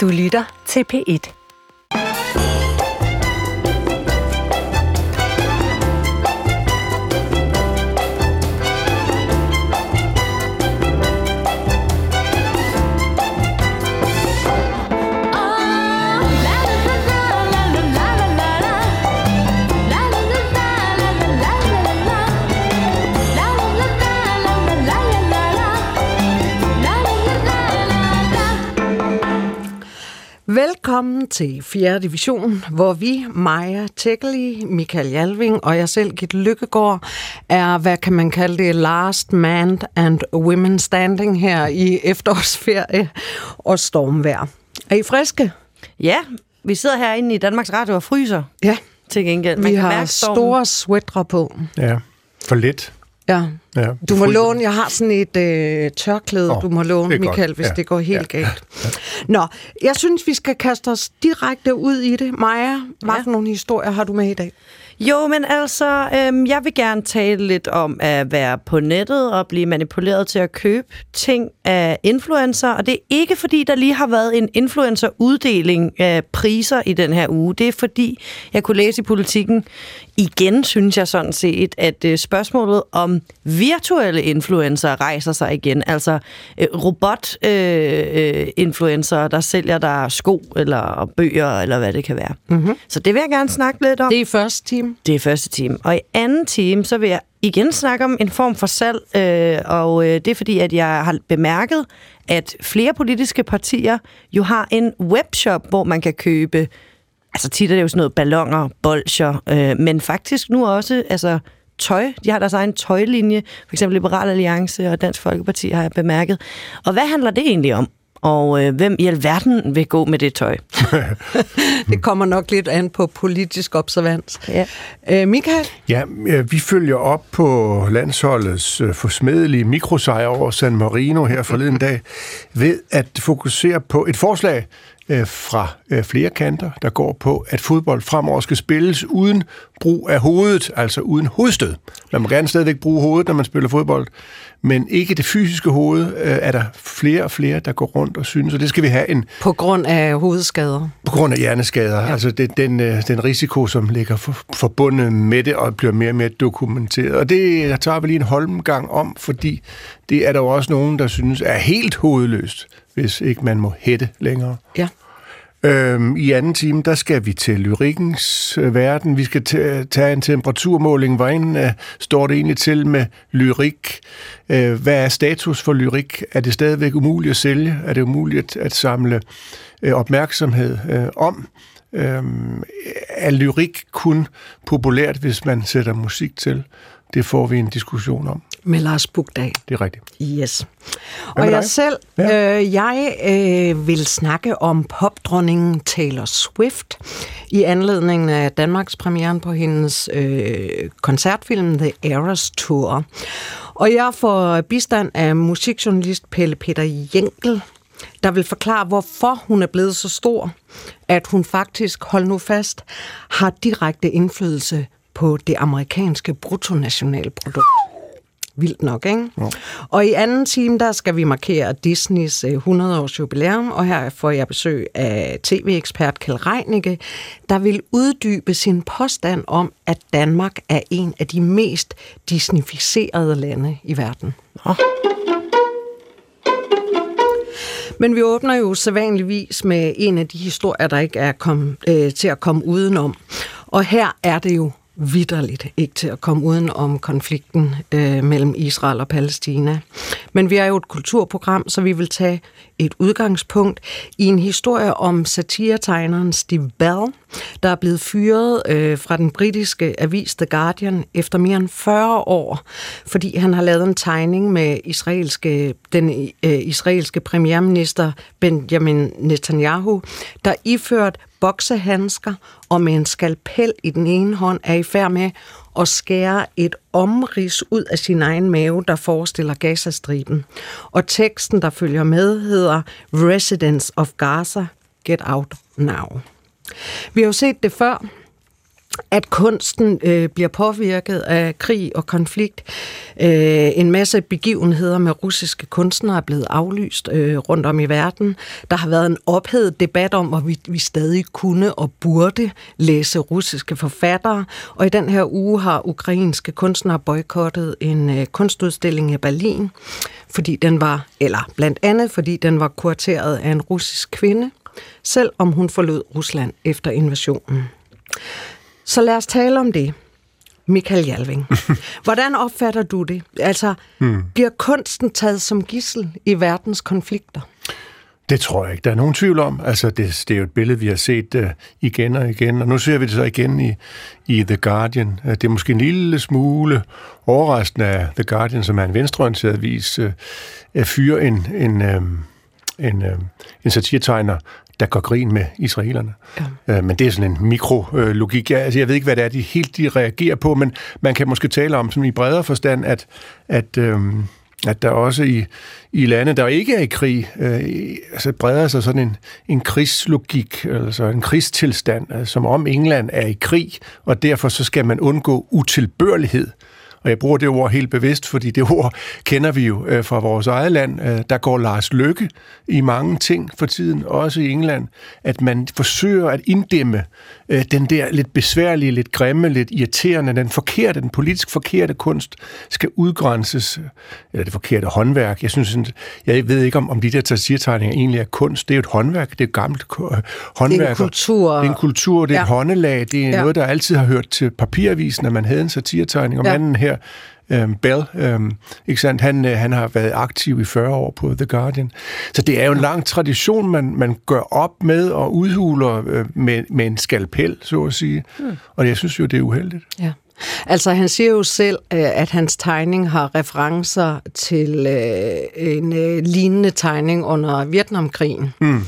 Du lytter til P1. Velkommen til 4. division, hvor vi, Maja Tækkeli, Michael Jalving og jeg selv, Gitte Lykkegaard, er, hvad kan man kalde det, last man and women standing her i efterårsferie og stormvejr. Er I friske? Ja, vi sidder herinde i Danmarks Radio og fryser Ja, til gengæld. Man vi kan har mærke stormen. store sweatre på. Ja, for lidt. Ja. Ja, Du må låne, jeg har sådan et øh, tørklæde, Åh, du må låne, godt. Michael, hvis Ja, det går helt ja, galt. Nå, jeg synes, vi skal kaste os direkte ud i det. Maja, hvad Ja. for nogle historier har du med i dag? Jo, men altså, øhm, jeg vil gerne tale lidt om at være på nettet og blive manipuleret til at købe ting af influencer. Og det er ikke fordi, der lige har været en influencer-uddeling af priser i den her uge. Det er fordi, jeg kunne læse i politikken igen, synes jeg sådan set, at øh, spørgsmålet om virtuelle influencer rejser sig igen. Altså øh, robot-influencer, der sælger der sko eller bøger, eller hvad det kan være. Mm-hmm. Så det vil jeg gerne snakke lidt om. Det er i første time. Det er første time. Og i anden time, så vil jeg igen snakke om en form for salg, øh, og øh, det er fordi, at jeg har bemærket, at flere politiske partier jo har en webshop, hvor man kan købe, altså tit er det jo sådan noget ballonger, bolcher, øh, men faktisk nu også, altså tøj. De har deres egen tøjlinje, for eksempel Liberal Alliance og Dansk Folkeparti har jeg bemærket. Og hvad handler det egentlig om? Og øh, hvem i alverden vil gå med det tøj? Det kommer nok lidt an på politisk observans. Ja. Øh, Michael? Ja, øh, vi følger op på landsholdets øh, forsmedelige mikrosejr over San Marino her forleden dag ved at fokusere på et forslag øh, fra øh, flere kanter, der går på, at fodbold fremover skal spilles uden brug af hovedet, altså uden hovedstød. Man må gerne stadigvæk bruge hovedet, når man spiller fodbold, men ikke det fysiske hoved, øh, er der flere og flere, der går rundt og synes, og det skal vi have en På grund af hovedskader. På grund af hjerneskader, ja. altså det, den, øh, den risiko, som ligger for, forbundet med det, og bliver mere og mere dokumenteret. Og det tager vi lige en holmgang om, fordi det er der jo også nogen, der synes er helt hovedløst, hvis ikke man må hætte længere. Ja. Øhm, I anden time, der skal vi til lyrikkens øh, verden. Vi skal ta- tage en temperaturmåling. Hvordan øh, står det egentlig til med lyrik? Øh, hvad er status for lyrik? Er det stadigvæk umuligt at sælge? Er det umuligt at, at samle øh, opmærksomhed øh, om? Øhm, er lyrik kun populært, hvis man sætter musik til? Det får vi en diskussion om. Med Lars Bugdag. Det er rigtigt. Yes. Og jeg dig? selv, Ja. øh, jeg øh, vil snakke om popdronningen Taylor Swift i anledning af Danmarks premieren på hendes øh, koncertfilm The Eras Tour. Og jeg får bistand af musikjournalist Pelle Peter Jenkel, der vil forklare, hvorfor hun er blevet så stor, at hun faktisk, hold nu fast, har direkte indflydelse på det amerikanske bruttonationalprodukt. Vildt nok, ikke? Ja. Og i anden time, der skal vi markere Disneys øh, 100-års jubilæum, og her får jeg besøg af tv-ekspert Kjell Reinicke, der vil uddybe sin påstand om, at Danmark er en af de mest disnificerede lande i verden. Men vi åbner jo sædvanligvis med en af de historier, der ikke er kom, øh, til at komme udenom. Og her er det jo vidderligt ikke til at komme uden om konflikten øh, mellem Israel og Palæstina. Men vi er jo et kulturprogram, så vi vil tage et udgangspunkt i en historie om satiretegneren Steve Bell, der er blevet fyret øh, fra den britiske avis The Guardian efter mere end 40 år, fordi han har lavet en tegning med israelske, den øh, israelske premierminister Benjamin Netanyahu, der iført boksehandsker og med en skalpel i den ene hånd er i færd med at skære et omrids ud af sin egen mave, der forestiller Gazastriben. Og teksten, der følger med, hedder Residents of Gaza, get out now. Vi har jo set det før, at kunsten øh, bliver påvirket af krig og konflikt. Øh, en masse begivenheder med russiske kunstnere er blevet aflyst øh, rundt om i verden. Der har været en ophedet debat om, om vi stadig kunne og burde læse russiske forfattere. Og i den her uge har ukrainske kunstnere boykottet en øh, kunstudstilling i Berlin, fordi den var, eller blandt andet fordi den var kurateret af en russisk kvinde, selvom hun forlod Rusland efter invasionen. Så lad os tale om det. Michael Jalving. Hvordan opfatter du det? Altså, hmm. bliver kunsten taget som gissel i verdens konflikter? Det tror jeg ikke, der er nogen tvivl om. Altså, det, det er jo et billede, vi har set uh, igen og igen, og nu ser vi det så igen i, i The Guardian. Uh, det er måske en lille smule overraskende af The Guardian, som er en venstreorienteret avis, uh, at fyre en, en, uh, en, uh, en satiretegner, der går grin med israelerne. Ja. Øh, men det er sådan en mikrologik. Jeg, altså, jeg ved ikke, hvad det er, de helt de reagerer på, men man kan måske tale om sådan i bredere forstand, at, at, øhm, at der også i, i lande, der ikke er i krig, øh, altså breder sig sådan en, en krigslogik, altså en krigstilstand, altså, som om England er i krig, og derfor så skal man undgå utilbørlighed. Og jeg bruger det ord helt bevidst, fordi det ord kender vi jo øh, fra vores eget land. Øh, der går Lars Lykke i mange ting for tiden, også i England, at man forsøger at inddæmme øh, den der lidt besværlige, lidt grimme, lidt irriterende, den forkerte, den politisk forkerte kunst skal udgrænses, eller det forkerte håndværk. Jeg synes, jeg ved ikke, om, om de der tasirtegninger egentlig er kunst. Det er jo et håndværk, det er et gammelt håndværk. Det er en kultur. Det er en kultur, det er ja. et håndelag, det er ja. noget, der altid har hørt til papiravisen, at man havde en satirtegning, og ja. manden her øhm, Bell, øhm, ikke sandt? Han, øh, han har været aktiv i 40 år på The Guardian. Så det er jo en lang tradition, man, man gør op med og udhuler øh, med, med en skalpel, så at sige. Mm. Og jeg synes jo, det er uheldigt. Ja. Altså han siger jo selv, øh, at hans tegning har referencer til øh, en øh, lignende tegning under Vietnamkrigen, mm.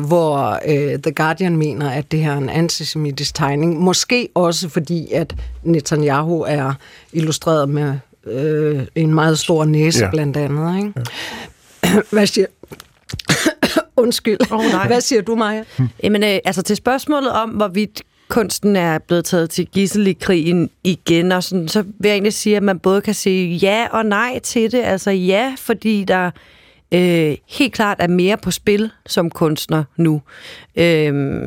hvor The Guardian mener, at det her er en antisemitisk tegning. Måske også fordi, at Netanyahu er illustreret med en meget stor næse ja. blandt andet. Ikke? Ja. Hvad siger Undskyld. Oh, nej. Hvad siger du, Maja? Jamen, øh, altså til spørgsmålet om, hvorvidt kunsten er blevet taget til gissel i krigen igen, og sådan, så vil jeg egentlig sige, at man både kan sige ja og nej til det. Altså ja, fordi der øh, helt klart er mere på spil som kunstner nu. Øh,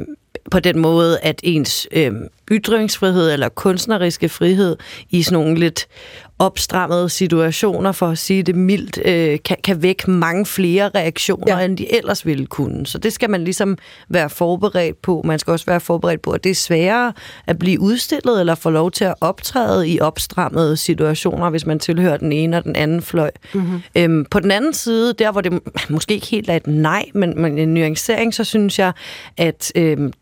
på den måde, at ens øh, ytringsfrihed eller kunstneriske frihed i sådan nogle lidt opstrammede situationer, for at sige det mildt, øh, kan, kan vække mange flere reaktioner, ja. end de ellers ville kunne. Så det skal man ligesom være forberedt på. Man skal også være forberedt på, at det er sværere at blive udstillet eller få lov til at optræde i opstrammede situationer, hvis man tilhører den ene og den anden fløj. Mm-hmm. Øhm, på den anden side, der hvor det måske ikke helt er et nej, men, men en nuancering, så synes jeg, at øhm,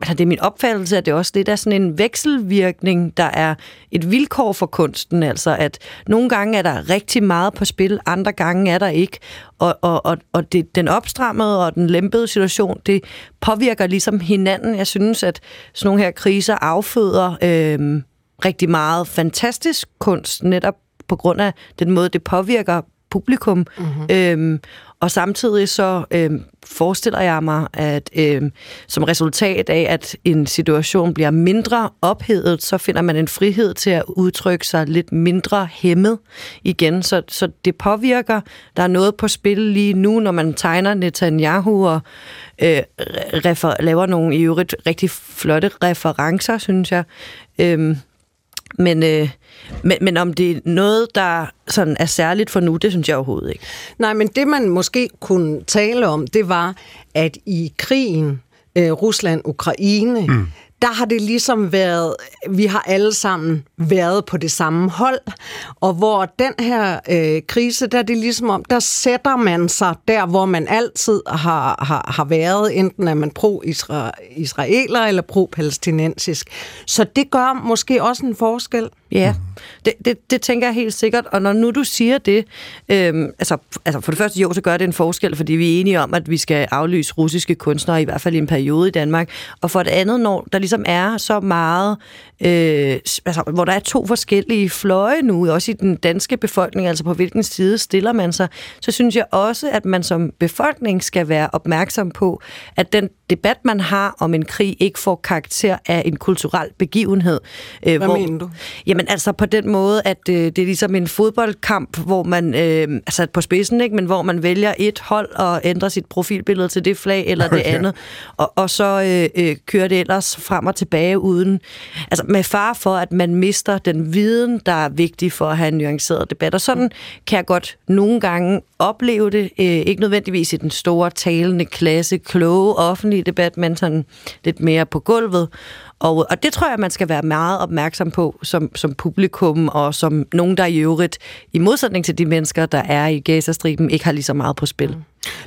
altså det er min opfattelse, at det er også det, der er sådan en vekselvirkning, der er et vilkår for kunsten, altså at nogle gange er der rigtig meget på spil, andre gange er der ikke, og, og, og, og det, den opstrammede og den lempede situation, det påvirker ligesom hinanden. Jeg synes, at sådan nogle her kriser afføder øh, rigtig meget fantastisk kunst, netop på grund af den måde, det påvirker publikum. Mm-hmm. Øhm, og samtidig så øh, forestiller jeg mig, at øh, som resultat af, at en situation bliver mindre ophedet, så finder man en frihed til at udtrykke sig lidt mindre hæmmet igen. Så, så det påvirker. Der er noget på spil lige nu, når man tegner Netanyahu og øh, refer- laver nogle i øvrigt rigtig flotte referencer, synes jeg. Øh, men, øh, men, men om det er noget, der sådan er særligt for nu, det synes jeg overhovedet ikke. Nej, men det man måske kunne tale om, det var, at i krigen øh, Rusland-Ukraine, mm der har det ligesom været, vi har alle sammen været på det samme hold, og hvor den her øh, krise, der er det ligesom om, der sætter man sig der, hvor man altid har, har, har været, enten er man pro-israeler eller pro-palæstinensisk. Så det gør måske også en forskel. Ja, det, det, det tænker jeg helt sikkert. Og når nu du siger det, øhm, altså, altså for det første jo, så gør det en forskel, fordi vi er enige om, at vi skal aflyse russiske kunstnere, i hvert fald i en periode i Danmark. Og for det andet, når der ligesom er så meget, øh, altså, hvor der er to forskellige fløje nu, også i den danske befolkning, altså på hvilken side stiller man sig, så synes jeg også, at man som befolkning skal være opmærksom på, at den debat, man har om en krig, ikke får karakter af en kulturel begivenhed. Øh, Hvad hvor, mener du? Jamen altså på den måde, at øh, det er ligesom en fodboldkamp, hvor man, øh, altså på spidsen, ikke, men hvor man vælger et hold og ændrer sit profilbillede til det flag eller det andet, og, og så øh, øh, kører det ellers frem og tilbage uden, altså med far for, at man mister den viden, der er vigtig for at have en nuanceret debat. Og sådan kan jeg godt nogle gange opleve det, øh, ikke nødvendigvis i den store talende klasse, kloge offentlige debat, men sådan lidt mere på gulvet. Og, og det tror jeg, man skal være meget opmærksom på som, som publikum, og som nogen, der i øvrigt, i modsætning til de mennesker, der er i Gazastriben, ikke har lige så meget på spil.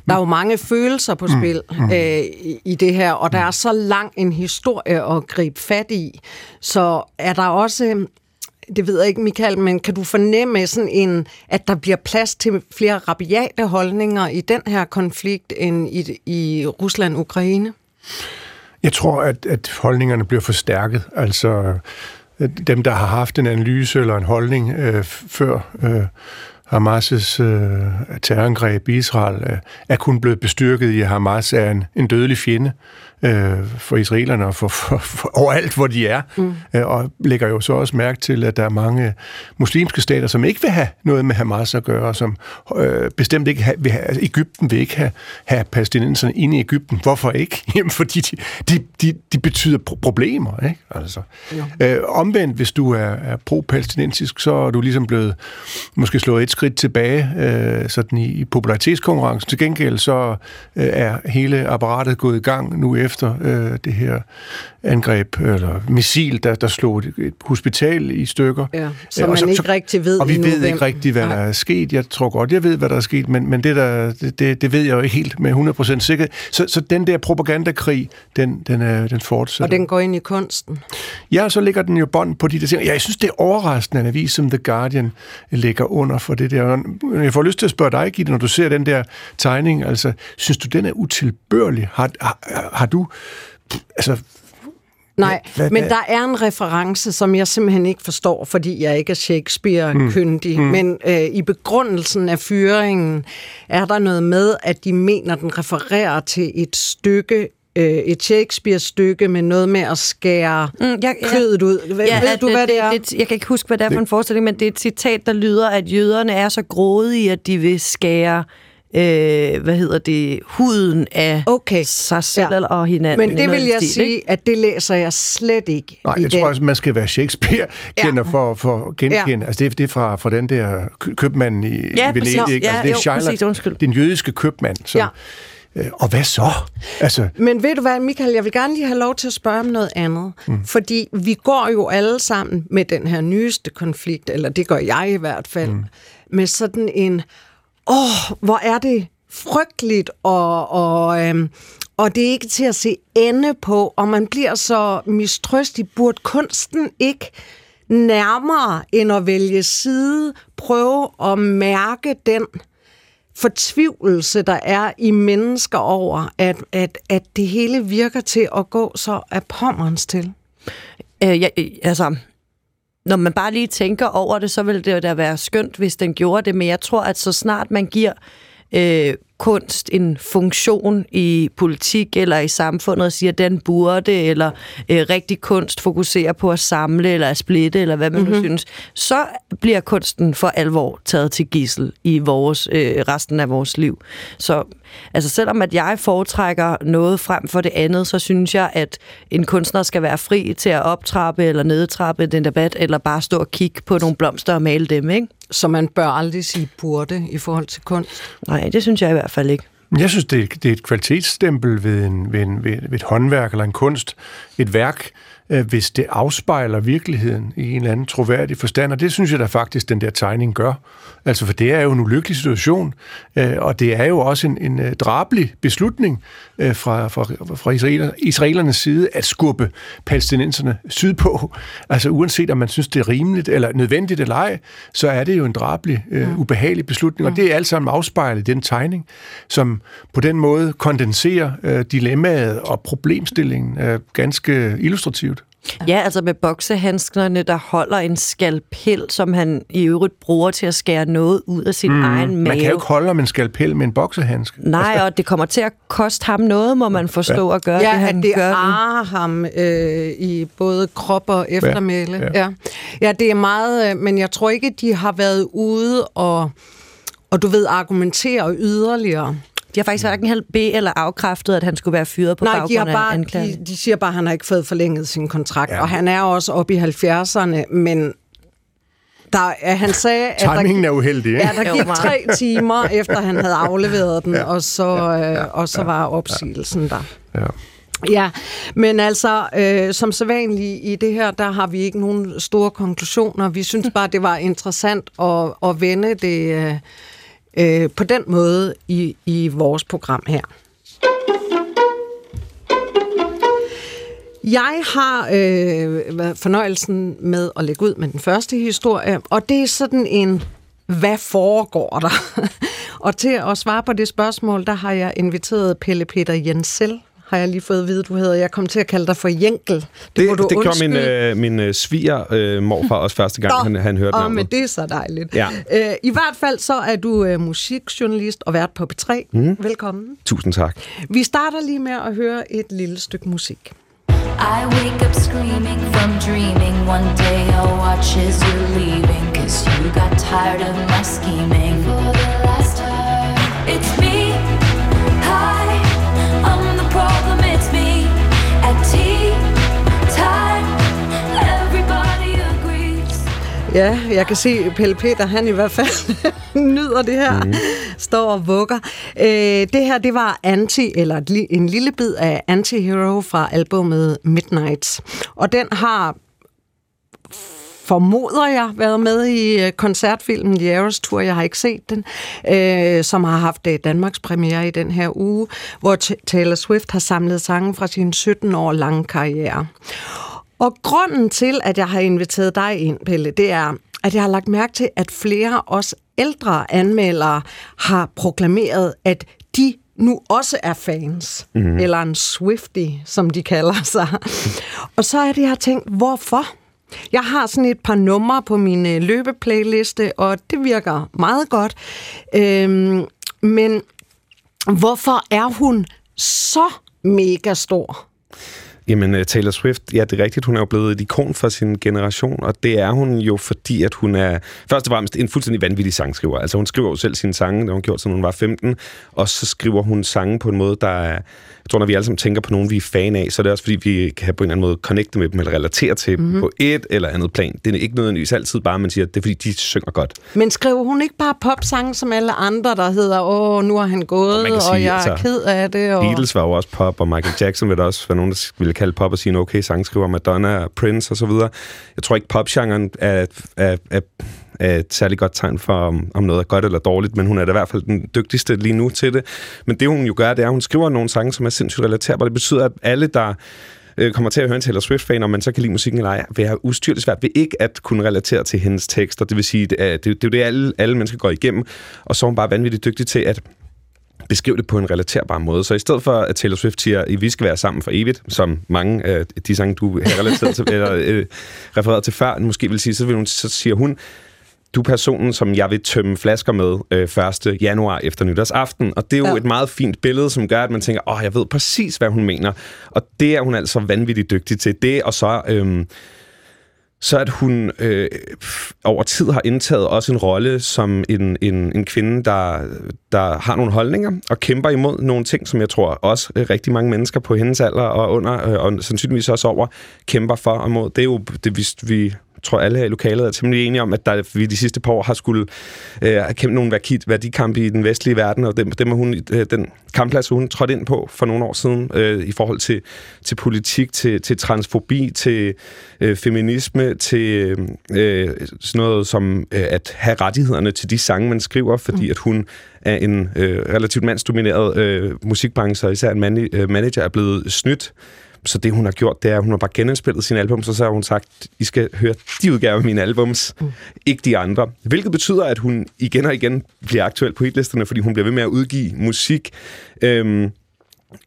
Der er jo mange følelser på mm. spil mm. øh, i det her, og der er så lang en historie at gribe fat i. Så er der også det ved jeg ikke, Michael, men kan du fornemme sådan en, at der bliver plads til flere rabiate holdninger i den her konflikt end i, i Rusland-Ukraine? Jeg tror, at, at holdningerne bliver forstærket. Altså dem, der har haft en analyse eller en holdning øh, før øh, Hamas' øh, terrorangreb i Israel, øh, er kun blevet bestyrket i, at Hamas er en, en dødelig fjende øh, for israelerne og for, for, for overalt, hvor de er. Mm. Øh, og lægger jo så også mærke til, at der er mange muslimske stater, som ikke vil have noget med Hamas at gøre, som øh, bestemt ikke have, vil have, altså Ægypten vil ikke have, have palæstinenserne inde i Ægypten. Hvorfor ikke? Jamen, fordi de, de, de, de betyder pro- problemer, ikke? Altså. Ja. Øh, omvendt, hvis du er, er pro-palæstinensisk, så er du ligesom blevet måske slået et skridt tilbage øh, sådan i, i popularitetskonkurrencen. Til gengæld så øh, er hele apparatet gået i gang nu efter efter øh, det her angreb, eller missil, der, der slog et, et hospital i stykker. Ja, så man så, ikke så, rigtig ved Og vi ved ikke rigtig, hvad Nej. der er sket. Jeg tror godt, jeg ved, hvad der er sket, men, men det, der, det, det ved jeg jo ikke helt med 100% sikkerhed. Så, så den der propagandakrig, den, den, er, den fortsætter. Og den går ind i kunsten? Ja, så ligger den jo bånd på de der ting. Ja, jeg synes, det er overraskende, at en avis som The Guardian ligger under for det der. Jeg får lyst til at spørge dig, Gitte, når du ser den der tegning, altså, synes du, den er utilbørlig? Har, har, har du altså, Nej, hvad, men der er en reference, som jeg simpelthen ikke forstår, fordi jeg ikke er Shakespeare-kyndig. Mm. Mm. Men øh, i begrundelsen af fyringen er der noget med, at de mener, den refererer til et stykke øh, et Shakespeare-stykke med noget med at skære mm, jeg, kødet ud. Ved, ja, ved du, hvad det, det er? Det, jeg kan ikke huske, hvad det er for en forestilling, men det er et citat, der lyder, at jøderne er så grådige, at de vil skære øh, hvad hedder det, huden af okay. sig selv ja. og hinanden. Men det vil jeg stil, sige, ikke? at det læser jeg slet ikke. Nej, jeg den. tror også, man skal være Shakespeare-kender ja. for, for at genkende. Ja. Altså det, det er fra, fra den der købmand i, ja, i Venedig. Ja, altså, det er jo, Schiller, præcis, undskyld. Den jødiske købmand, som... Ja. Øh, og hvad så? Altså... Men ved du hvad, Michael, jeg vil gerne lige have lov til at spørge om noget andet. Mm. Fordi vi går jo alle sammen med den her nyeste konflikt, eller det gør jeg i hvert fald, mm. med sådan en åh, hvor er det frygteligt, og, og, øhm, og det er ikke til at se ende på, og man bliver så mistrøstig. Burde kunsten ikke nærmere end at vælge side, prøve at mærke den fortvivlelse, der er i mennesker over, at, at, at det hele virker til at gå så af pommerens til? Øh, ja, øh, altså, når man bare lige tænker over det, så ville det da være skønt, hvis den gjorde det, men jeg tror, at så snart man giver øh, kunst en funktion i politik eller i samfundet og siger, at den burde, eller øh, rigtig kunst fokuserer på at samle eller at splitte, eller hvad man mm-hmm. nu synes, så bliver kunsten for alvor taget til gissel i vores øh, resten af vores liv. Så altså selvom at jeg foretrækker noget frem for det andet, så synes jeg, at en kunstner skal være fri til at optrappe eller nedtrappe den debat, eller bare stå og kigge på nogle blomster og male dem, ikke? Så man bør aldrig sige burde i forhold til kunst? Nej, det synes jeg i hvert fald ikke. Jeg synes, det er, det er et kvalitetsstempel ved, en, ved, en, ved, ved et håndværk eller en kunst, et værk, øh, hvis det afspejler virkeligheden i en eller anden troværdig forstand. Og det synes jeg da faktisk, den der tegning gør. Altså, for det er jo en ulykkelig situation, øh, og det er jo også en, en uh, drabelig beslutning uh, fra, fra, fra israeler, israelernes side at skubbe palæstinenserne sydpå. Altså, uanset om man synes, det er rimeligt eller nødvendigt eller ej, så er det jo en drabelig, uh, ubehagelig beslutning, og det er alt sammen afspejlet i den tegning, som på den måde kondenserer uh, dilemmaet og problemstillingen uh, ganske illustrativt. Ja, altså med boksehandskerne, der holder en skalpel, som han i øvrigt bruger til at skære noget ud af sin mm. egen mave. Man kan jo ikke holde med en skalpel med en boksehandske. Nej, og det kommer til at koste ham noget, må man forstå ja. at gøre ja, det, han at det gør ar ham øh, i både krop og eftermæle. Ja, ja. ja. ja, det er meget, øh, men jeg tror ikke, de har været ude og, og du ved, argumentere yderligere. De har faktisk hverken helt be- eller afkræftet, at han skulle være fyret på Nej, baggrund de har bare, af anklagen. De, de siger bare, at han har ikke fået forlænget sin kontrakt, ja. og han er også oppe i 70'erne, men der, han sagde, at Timingen er uheldig, ikke? Ja, der gik tre timer, efter han havde afleveret den, ja. og så, ja, ja, ja, og så var opsigelsen ja. der. Ja. Ja, men altså, øh, som sædvanligt i det her, der har vi ikke nogen store konklusioner. Vi synes bare, det var interessant at, at vende det... Øh, øh, på den måde i, i vores program her. Jeg har øh, fornøjelsen med at lægge ud med den første historie, og det er sådan en, hvad foregår der? og til at svare på det spørgsmål, der har jeg inviteret Pelle Peter Jensel har jeg lige fået at vide, du hedder. Jeg kom til at kalde dig for Jenkel. Det, det, det gjorde min, øh, min øh, sviger øh, morfar også første gang, han, han hørte navnet. men det er så dejligt. Ja. Øh, I hvert fald så er du øh, musikjournalist og vært på P3. Mm. Velkommen. Tusind tak. Vi starter lige med at høre et lille stykke musik. I wake up screaming from dreaming One day I'll watch as you're leaving Cause you got tired of my scheming For the last time It's me Ja, jeg kan se Pelle Peter, han i hvert fald nyder det her, mm. står og vugger. Øh, det her, det var Anti, eller en lille bid af Anti-Hero fra albumet Midnights. Og den har formoder jeg, været med i øh, koncertfilmen The Eras Tour. Jeg har ikke set den, øh, som har haft øh, Danmarks premiere i den her uge, hvor Taylor Swift har samlet sange fra sin 17 år lange karriere. Og grunden til, at jeg har inviteret dig ind, Pelle, det er, at jeg har lagt mærke til, at flere os ældre anmeldere har proklameret, at de nu også er fans, mm. eller en Swifty, som de kalder sig. Og så er det, jeg har tænkt, hvorfor? Jeg har sådan et par numre på min øh, løbeplayliste, og det virker meget godt. Øhm, men hvorfor er hun så mega stor? Jamen, øh, Taylor Swift, ja, det er rigtigt, hun er jo blevet et ikon for sin generation, og det er hun jo, fordi at hun er først og fremmest en fuldstændig vanvittig sangskriver. Altså, hun skriver jo selv sine sange, det har hun gjort, siden hun var 15, og så skriver hun sange på en måde, der er jeg tror, når vi alle sammen tænker på nogen, vi er fan af, så er det også, fordi vi kan på en eller anden måde connecte med dem, eller relatere til mm-hmm. dem mhm. på et eller andet plan. Det er ikke nødvendigvis altid bare, man siger, at det er, fordi de synger godt. Men skriver hun ikke bare popsange som alle andre, der hedder, åh, nu har han gået, og, sige, og jeg er altså, ked af det? Og... Beatles var jo også pop, og Michael Jackson vil der også være nogen, der ville kalde pop og sige, okay, sangskriver Madonna, Prince og så videre. Jeg tror ikke, popgenren er, er, er er et særligt godt tegn for, om, om noget er godt eller dårligt, men hun er da i hvert fald den dygtigste lige nu til det. Men det, hun jo gør, det er, at hun skriver nogle sange, som er sindssygt relaterbare. Det betyder, at alle, der øh, kommer til at høre en Taylor Swift-fan, om man så kan lide musikken eller ej, vil have ustyrligt svært ved ikke at kunne relatere til hendes tekster. Det vil sige, det er, det, det er jo det, alle, alle mennesker går igennem, og så er hun bare vanvittigt dygtig til at beskrive det på en relaterbar måde. Så i stedet for, at Taylor Swift siger, at vi skal være sammen for evigt, som mange af de sange, du har relateret til, eller øh, refereret til før, måske vil sige, så, vil hun, så siger hun, du er personen, som jeg vil tømme flasker med øh, 1. januar efter nytårsaften. Og det er jo ja. et meget fint billede, som gør, at man tænker, åh, jeg ved præcis, hvad hun mener. Og det er hun altså vanvittigt dygtig til. Det, og så... Øh, så at hun øh, over tid har indtaget også en rolle som en, en, en kvinde, der, der har nogle holdninger og kæmper imod nogle ting, som jeg tror også rigtig mange mennesker på hendes alder og under, øh, og sandsynligvis også over, kæmper for og mod. Det er jo det, vi, vi tror alle her i lokalet er temmelig enige om, at der, vi de sidste par år har skulle øh, kæmpe nogle værdi, værdikampe i den vestlige verden, og dem, dem hun, øh, den kampplads, hun trådte ind på for nogle år siden øh, i forhold til, til politik, til, til transfobi, til øh, feminisme, til øh, sådan noget som øh, at have rettighederne til de sange, man skriver, fordi mm. at hun er en øh, relativt mandsdomineret øh, musikbranche, og især en man, øh, manager er blevet snydt så det, hun har gjort, det er, at hun har bare genindspillet sine album, så så har hun sagt, I skal høre de udgaver af mine albums, mm. ikke de andre. Hvilket betyder, at hun igen og igen bliver aktuel på hitlisterne, fordi hun bliver ved med at udgive musik. Øhm,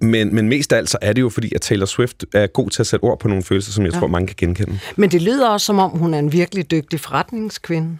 men, men mest af alt så er det jo fordi, at Taylor Swift er god til at sætte ord på nogle følelser, som jeg ja. tror, mange kan genkende. Men det lyder også, som om hun er en virkelig dygtig forretningskvinde.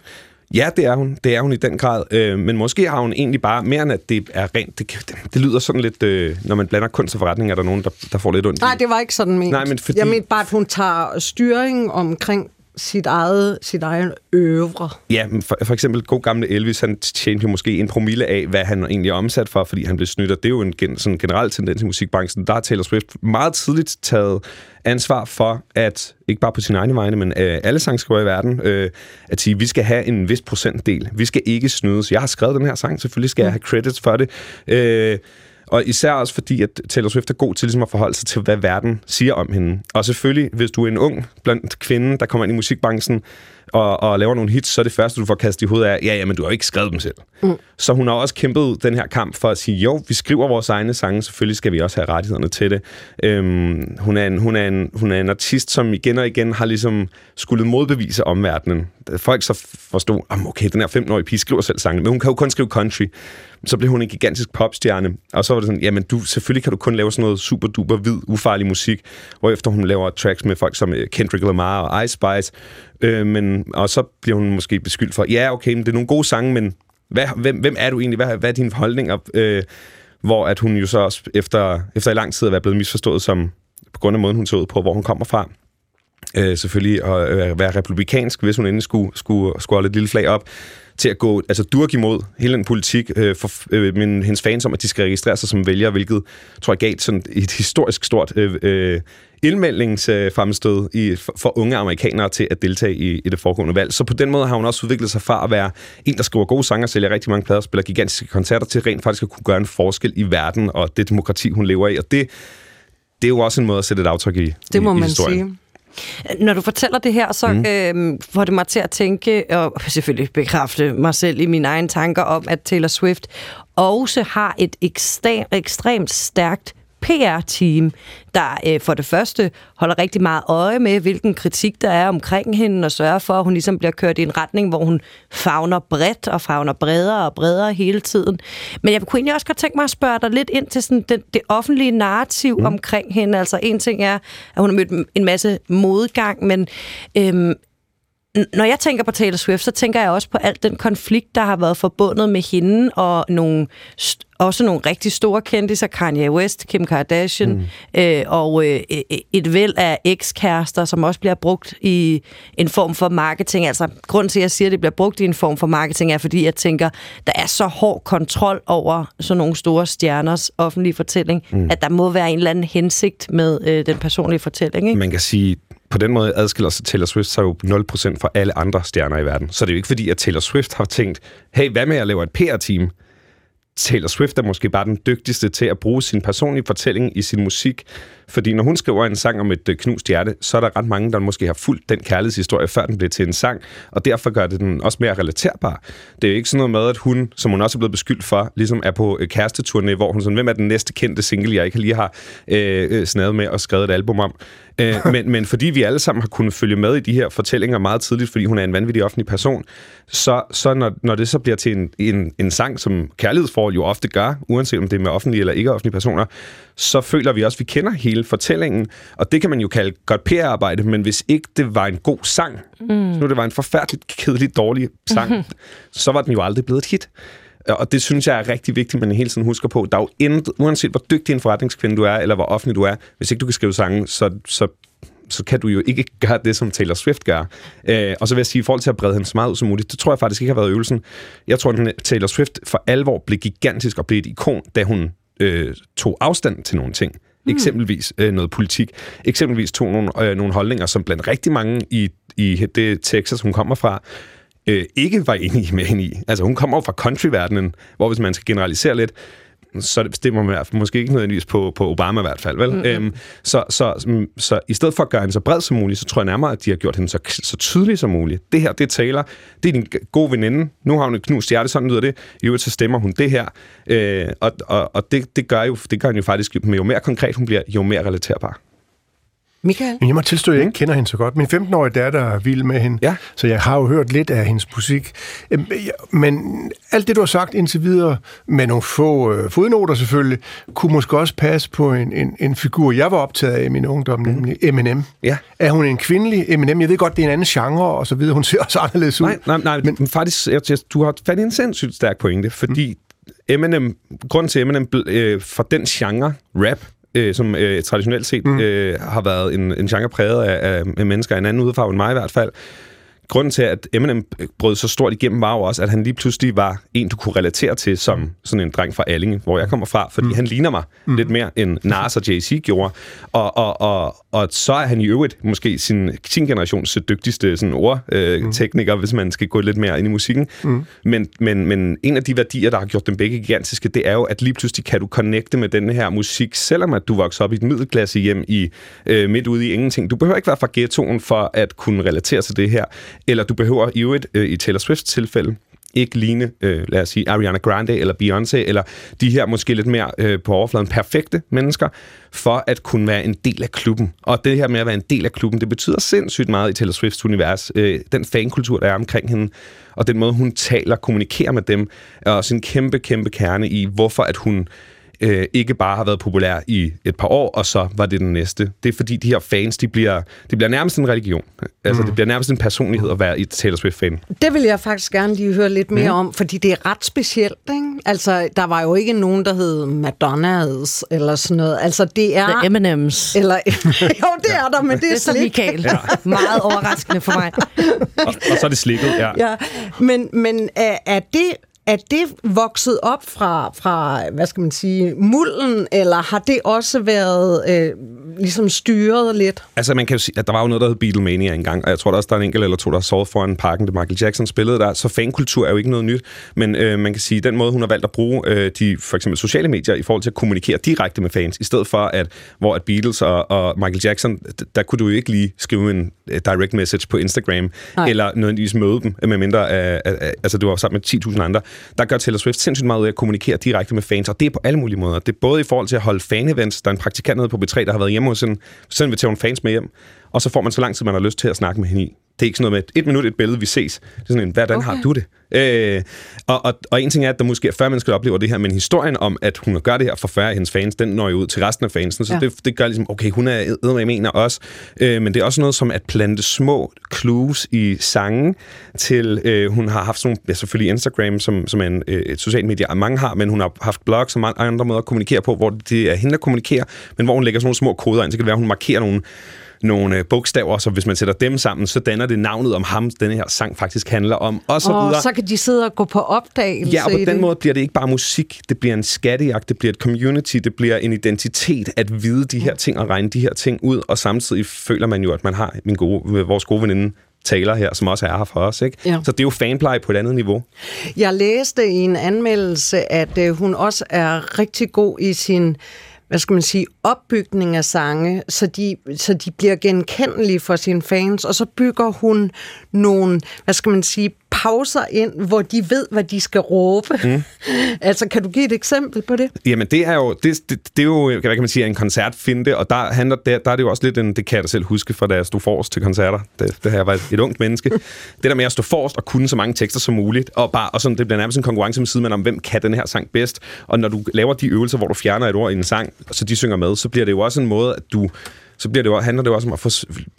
Ja, det er hun. Det er hun i den grad. Øh, men måske har hun egentlig bare mere end at det er rent. Det, det, lyder sådan lidt, øh, når man blander kunst og forretning, er der nogen, der, der får lidt ondt Nej, det var ikke sådan ment. Nej, men fordi... Jeg mente bare, at hun tager styring omkring sit eget, sit egen øvre. Ja, for, for eksempel god gamle Elvis, han tjente jo måske en promille af, hvad han egentlig er omsat for, fordi han blev snydt, og det er jo en gen, sådan generel tendens i musikbranchen. Der har Taylor Swift meget tidligt taget ansvar for, at ikke bare på sin egen vegne, men øh, alle sangskriver i verden, øh, at sige, vi skal have en vis procentdel. Vi skal ikke snydes. Jeg har skrevet den her sang, selvfølgelig skal mm. jeg have credits for det. Øh, og især også fordi, at Taylor Swift er god til ligesom at forholde sig til, hvad verden siger om hende. Og selvfølgelig, hvis du er en ung blandt kvinden, der kommer ind i musikbranchen, og, og laver nogle hits, så er det første, du får kastet i hovedet af, ja, ja, men du har ikke skrevet dem selv. Mm. Så hun har også kæmpet den her kamp for at sige, jo, vi skriver vores egne sange, selvfølgelig skal vi også have rettighederne til det. Øhm, hun, er en, hun, er en, hun er en artist, som igen og igen har ligesom skulle modbevise omverdenen. Folk så forstod, okay, den her 15-årige pige skriver selv sange, men hun kan jo kun skrive country. Så blev hun en gigantisk popstjerne, og så var det sådan, jamen du, selvfølgelig kan du kun lave sådan noget super duper hvid, ufarlig musik, efter hun laver tracks med folk som øh, Kendrick Lamar og Ice Spice, øh, men, og så bliver hun måske beskyldt for, ja okay, men det er nogle gode sange, men hvad, hvem, hvem er du egentlig? Hvad, hvad er dine holdninger? Øh, hvor at hun jo så også efter, efter i lang tid at være blevet misforstået som, på grund af måden, hun så ud på, hvor hun kommer fra, øh, selvfølgelig at øh, være republikansk, hvis hun endelig skulle, skulle, skulle holde et lille flag op, til at gå altså durk imod hele den politik, øh, for øh, men hendes fans om, at de skal registrere sig som vælgere, hvilket tror jeg gav sådan et historisk stort øh, øh, indmeldingsfremstød i, for, for unge amerikanere til at deltage i, i det foregående valg. Så på den måde har hun også udviklet sig fra at være en, der skriver gode sange og sælger rigtig mange plader, spiller gigantiske koncerter, til rent faktisk at kunne gøre en forskel i verden og det demokrati, hun lever i. Og det, det er jo også en måde at sætte et aftryk i Det må i, man i sige. Når du fortæller det her, så mm. øh, får det mig til at tænke, og selvfølgelig bekræfte mig selv i mine egne tanker om, at Taylor Swift også har et ekstrem, ekstremt stærkt PR-team, der øh, for det første holder rigtig meget øje med, hvilken kritik der er omkring hende, og sørger for, at hun ligesom bliver kørt i en retning, hvor hun fagner bredt og fagner bredere og bredere hele tiden. Men jeg kunne egentlig også godt tænke mig at spørge dig lidt ind til sådan den, det offentlige narrativ mm. omkring hende. Altså en ting er, at hun har mødt en masse modgang, men øhm, når jeg tænker på Taylor Swift, så tænker jeg også på alt den konflikt, der har været forbundet med hende og nogle, også nogle rigtig store kendtiser, Kanye West, Kim Kardashian, mm. øh, og øh, et væld af ekskærester, som også bliver brugt i en form for marketing. Altså, grund til, at jeg siger, at det bliver brugt i en form for marketing, er, fordi jeg tænker, der er så hård kontrol over sådan nogle store stjerners offentlige fortælling, mm. at der må være en eller anden hensigt med øh, den personlige fortælling. Ikke? Man kan sige, på den måde adskiller sig Taylor Swift sig jo 0% fra alle andre stjerner i verden. Så det er jo ikke fordi, at Taylor Swift har tænkt, hey, hvad med at lave et PR-team? Taylor Swift er måske bare den dygtigste til at bruge sin personlige fortælling i sin musik. Fordi når hun skriver en sang om et øh, knust hjerte, så er der ret mange, der måske har fulgt den kærlighedshistorie, før den blev til en sang, og derfor gør det den også mere relaterbar. Det er jo ikke sådan noget med, at hun, som hun også er blevet beskyldt for, ligesom er på øh, kæresteturné, hvor hun sådan, hvem er den næste kendte single, jeg ikke lige har øh, øh snadet med og skrevet et album om. Øh, men, men fordi vi alle sammen har kunnet følge med i de her fortællinger meget tidligt, fordi hun er en vanvittig offentlig person, så, så når, når det så bliver til en, en, en sang, som kærlighedsforhold jo ofte gør, uanset om det er med offentlige eller ikke offentlige personer, så føler vi også, at vi kender hele fortællingen. Og det kan man jo kalde godt PR-arbejde, men hvis ikke det var en god sang, mm. så nu det var en forfærdeligt kedelig, dårlig sang, så var den jo aldrig blevet et hit. Og det synes jeg er rigtig vigtigt, man hele tiden husker på. Der er jo intet, uanset hvor dygtig en forretningskvinde du er, eller hvor offentlig du er, hvis ikke du kan skrive sange, så, så så kan du jo ikke gøre det, som Taylor Swift gør. Øh, og så vil jeg sige, i forhold til at brede hende så meget ud som muligt, det tror jeg faktisk ikke har været øvelsen. Jeg tror, at Taylor Swift for alvor blev gigantisk og blev et ikon, da hun øh, tog afstand til nogle ting Eksempelvis øh, noget politik. Eksempelvis tog nogle, øh, nogle holdninger, som blandt rigtig mange i, i det Texas, hun kommer fra, øh, ikke var enige med hende i. Altså hun kommer jo fra countryverdenen, hvor hvis man skal generalisere lidt, så stemmer man måske ikke nødvendigvis på, på Obama i hvert fald. Vel? Mm-hmm. Øhm, så, så, så, så i stedet for at gøre hende så bred som muligt, så tror jeg nærmere, at de har gjort hende så, så tydelig som muligt. Det her, det er Taylor. Det er din gode veninde. Nu har hun et knust hjerte, sådan lyder det. I øvrigt så stemmer hun det her. Øh, og og, og det, det, gør jo, det gør hende jo faktisk, jo mere konkret hun bliver, jo mere relaterbar. Michael? Men jeg må tilstå, at jeg ikke kender hende så godt. Min 15-årige datter er vild med hende, Ja. så jeg har jo hørt lidt af hendes musik. Øhm, Men alt det, du har sagt indtil videre, med nogle få øh, fodnoter selvfølgelig, kunne måske også passe på en, en, en figur, jeg var optaget af i min ungdom, mm. nemlig Eminem. Ja. Er hun en kvindelig Eminem? Jeg ved godt, det er en anden genre og så videre. Hun ser også anderledes ud. Nej, nej, nej men, men faktisk, jeg, du har fat i en sindssygt stærk pointe, fordi Eminem, grunden til Eminem øh, for den genre, rap, øh, som øh, traditionelt set mm. øh, har været en, en genre præget af, af, mennesker af en anden udfarve end mig i hvert fald, grunden til, at Eminem brød så stort igennem, var jo også, at han lige pludselig var en, du kunne relatere til som sådan en dreng fra Allinge, hvor jeg kommer fra, fordi mm. han ligner mig mm. lidt mere, end Nas og Jay-Z gjorde. Og, og, og, og så er han i øvrigt måske sin, sin generations dygtigste sådan ordtekniker, øh, mm. hvis man skal gå lidt mere ind i musikken. Mm. Men, men, men en af de værdier, der har gjort dem begge gigantiske, det er jo, at lige pludselig kan du connecte med den her musik, selvom at du vokser op i et middelklasse hjem i, øh, midt ude i ingenting. Du behøver ikke være fra ghettoen for at kunne relatere til det her. Eller du behøver i øvrigt, øh, i Taylor Swifts tilfælde, ikke ligne, øh, lad os sige, Ariana Grande eller Beyoncé, eller de her måske lidt mere øh, på overfladen perfekte mennesker, for at kunne være en del af klubben. Og det her med at være en del af klubben, det betyder sindssygt meget i Taylor Swifts univers. Øh, den fankultur, der er omkring hende, og den måde, hun taler, kommunikerer med dem, er også en kæmpe, kæmpe kerne i, hvorfor at hun øh, ikke bare har været populær i et par år, og så var det den næste. Det er fordi, de her fans, de bliver, de bliver nærmest en religion. Altså, mm. det bliver nærmest en personlighed at være et Taylor Swift-fan. Det vil jeg faktisk gerne lige høre lidt mere mm. om, fordi det er ret specielt, ikke? Altså, der var jo ikke nogen, der hed Madonna's eller sådan noget. Altså, det er... The M&M's. Eller, jo, det er der, men det er Det er så slik. Michael. Ja. Meget overraskende for mig. Og, og så er det slikket, ja. Ja, men, men er, er det er det vokset op fra, fra, hvad skal man sige, mulden, eller har det også været øh, ligesom styret lidt? Altså, man kan jo sige, at der var jo noget, der hed Beatlemania engang, og jeg tror der også, der er en enkelt eller to, der sovet foran parken, det Michael Jackson spillede der, så fankultur er jo ikke noget nyt, men øh, man kan sige, den måde, hun har valgt at bruge øh, de for eksempel sociale medier i forhold til at kommunikere direkte med fans, i stedet for, at hvor at Beatles og, og Michael Jackson, der kunne du jo ikke lige skrive en uh, direct message på Instagram, Nej. eller nødvendigvis møde dem, med mindre, af, af, af, altså du var sammen med 10.000 andre. Der gør Taylor Swift sindssygt meget ud af at kommunikere direkte med fans, og det er på alle mulige måder. Det er både i forhold til at holde fan-events, der er en praktikant nede på B3, der har været hjemme hos hende, så inviterer hun fans med hjem, og så får man så lang tid, man har lyst til at snakke med hende i. Det er ikke sådan noget med et minut, et billede, vi ses. Det er sådan en, hvordan okay. har du det? Øh, og, og, og en ting er, at der måske er 40 mennesker, der oplever det her, men historien om, at hun gør det her for 40 af hendes fans, den når jo ud til resten af fansen. Så Ja. det, det gør ligesom, okay, hun er eddermame en af os. Øh, men det er også noget som at plante små clues i sangen til, øh, hun har haft sådan nogle, ja, selvfølgelig Instagram, som, som er en, øh, et socialt medie, mange har, men hun har haft blogs og mange andre måder at kommunikere på, hvor det er hende, der kommunikerer, men hvor hun lægger sådan nogle små koder ind. Så kan det være, at hun markerer nogle nogle øh, bogstaver, så hvis man sætter dem sammen, så danner det navnet om ham, denne her sang faktisk handler om, og så Og videre. så kan de sidde og gå på opdagelse Ja, og på den det. måde bliver det ikke bare musik, det bliver en skattejagt, det bliver et community, det bliver en identitet at vide de her ting og regne de her ting ud, og samtidig føler man jo, at man har min gode, vores gode veninde taler her, som også er her for os. Ikke? Ja. Så det er jo fanpleje på et andet niveau. Jeg læste i en anmeldelse, at øh, hun også er rigtig god i sin hvad skal man sige, opbygning af sange, så de, så de bliver genkendelige for sine fans, og så bygger hun nogle, hvad skal man sige, pauser ind, hvor de ved, hvad de skal råbe. Mm. altså, kan du give et eksempel på det? Jamen, det er jo, det, det, det er jo hvad kan man sige, en koncertfinte, og der, handler, der, der er det jo også lidt en, det kan jeg da selv huske, fra da jeg stod forrest til koncerter, det, det her jeg var et, ungt menneske. det der med at stå forrest og kunne så mange tekster som muligt, og, bare, og sådan, det bliver nærmest en konkurrence med siden om, hvem kan den her sang bedst, og når du laver de øvelser, hvor du fjerner et ord i en sang, så de synger med, så bliver det jo også en måde, at du så bliver det jo, handler det jo også om at få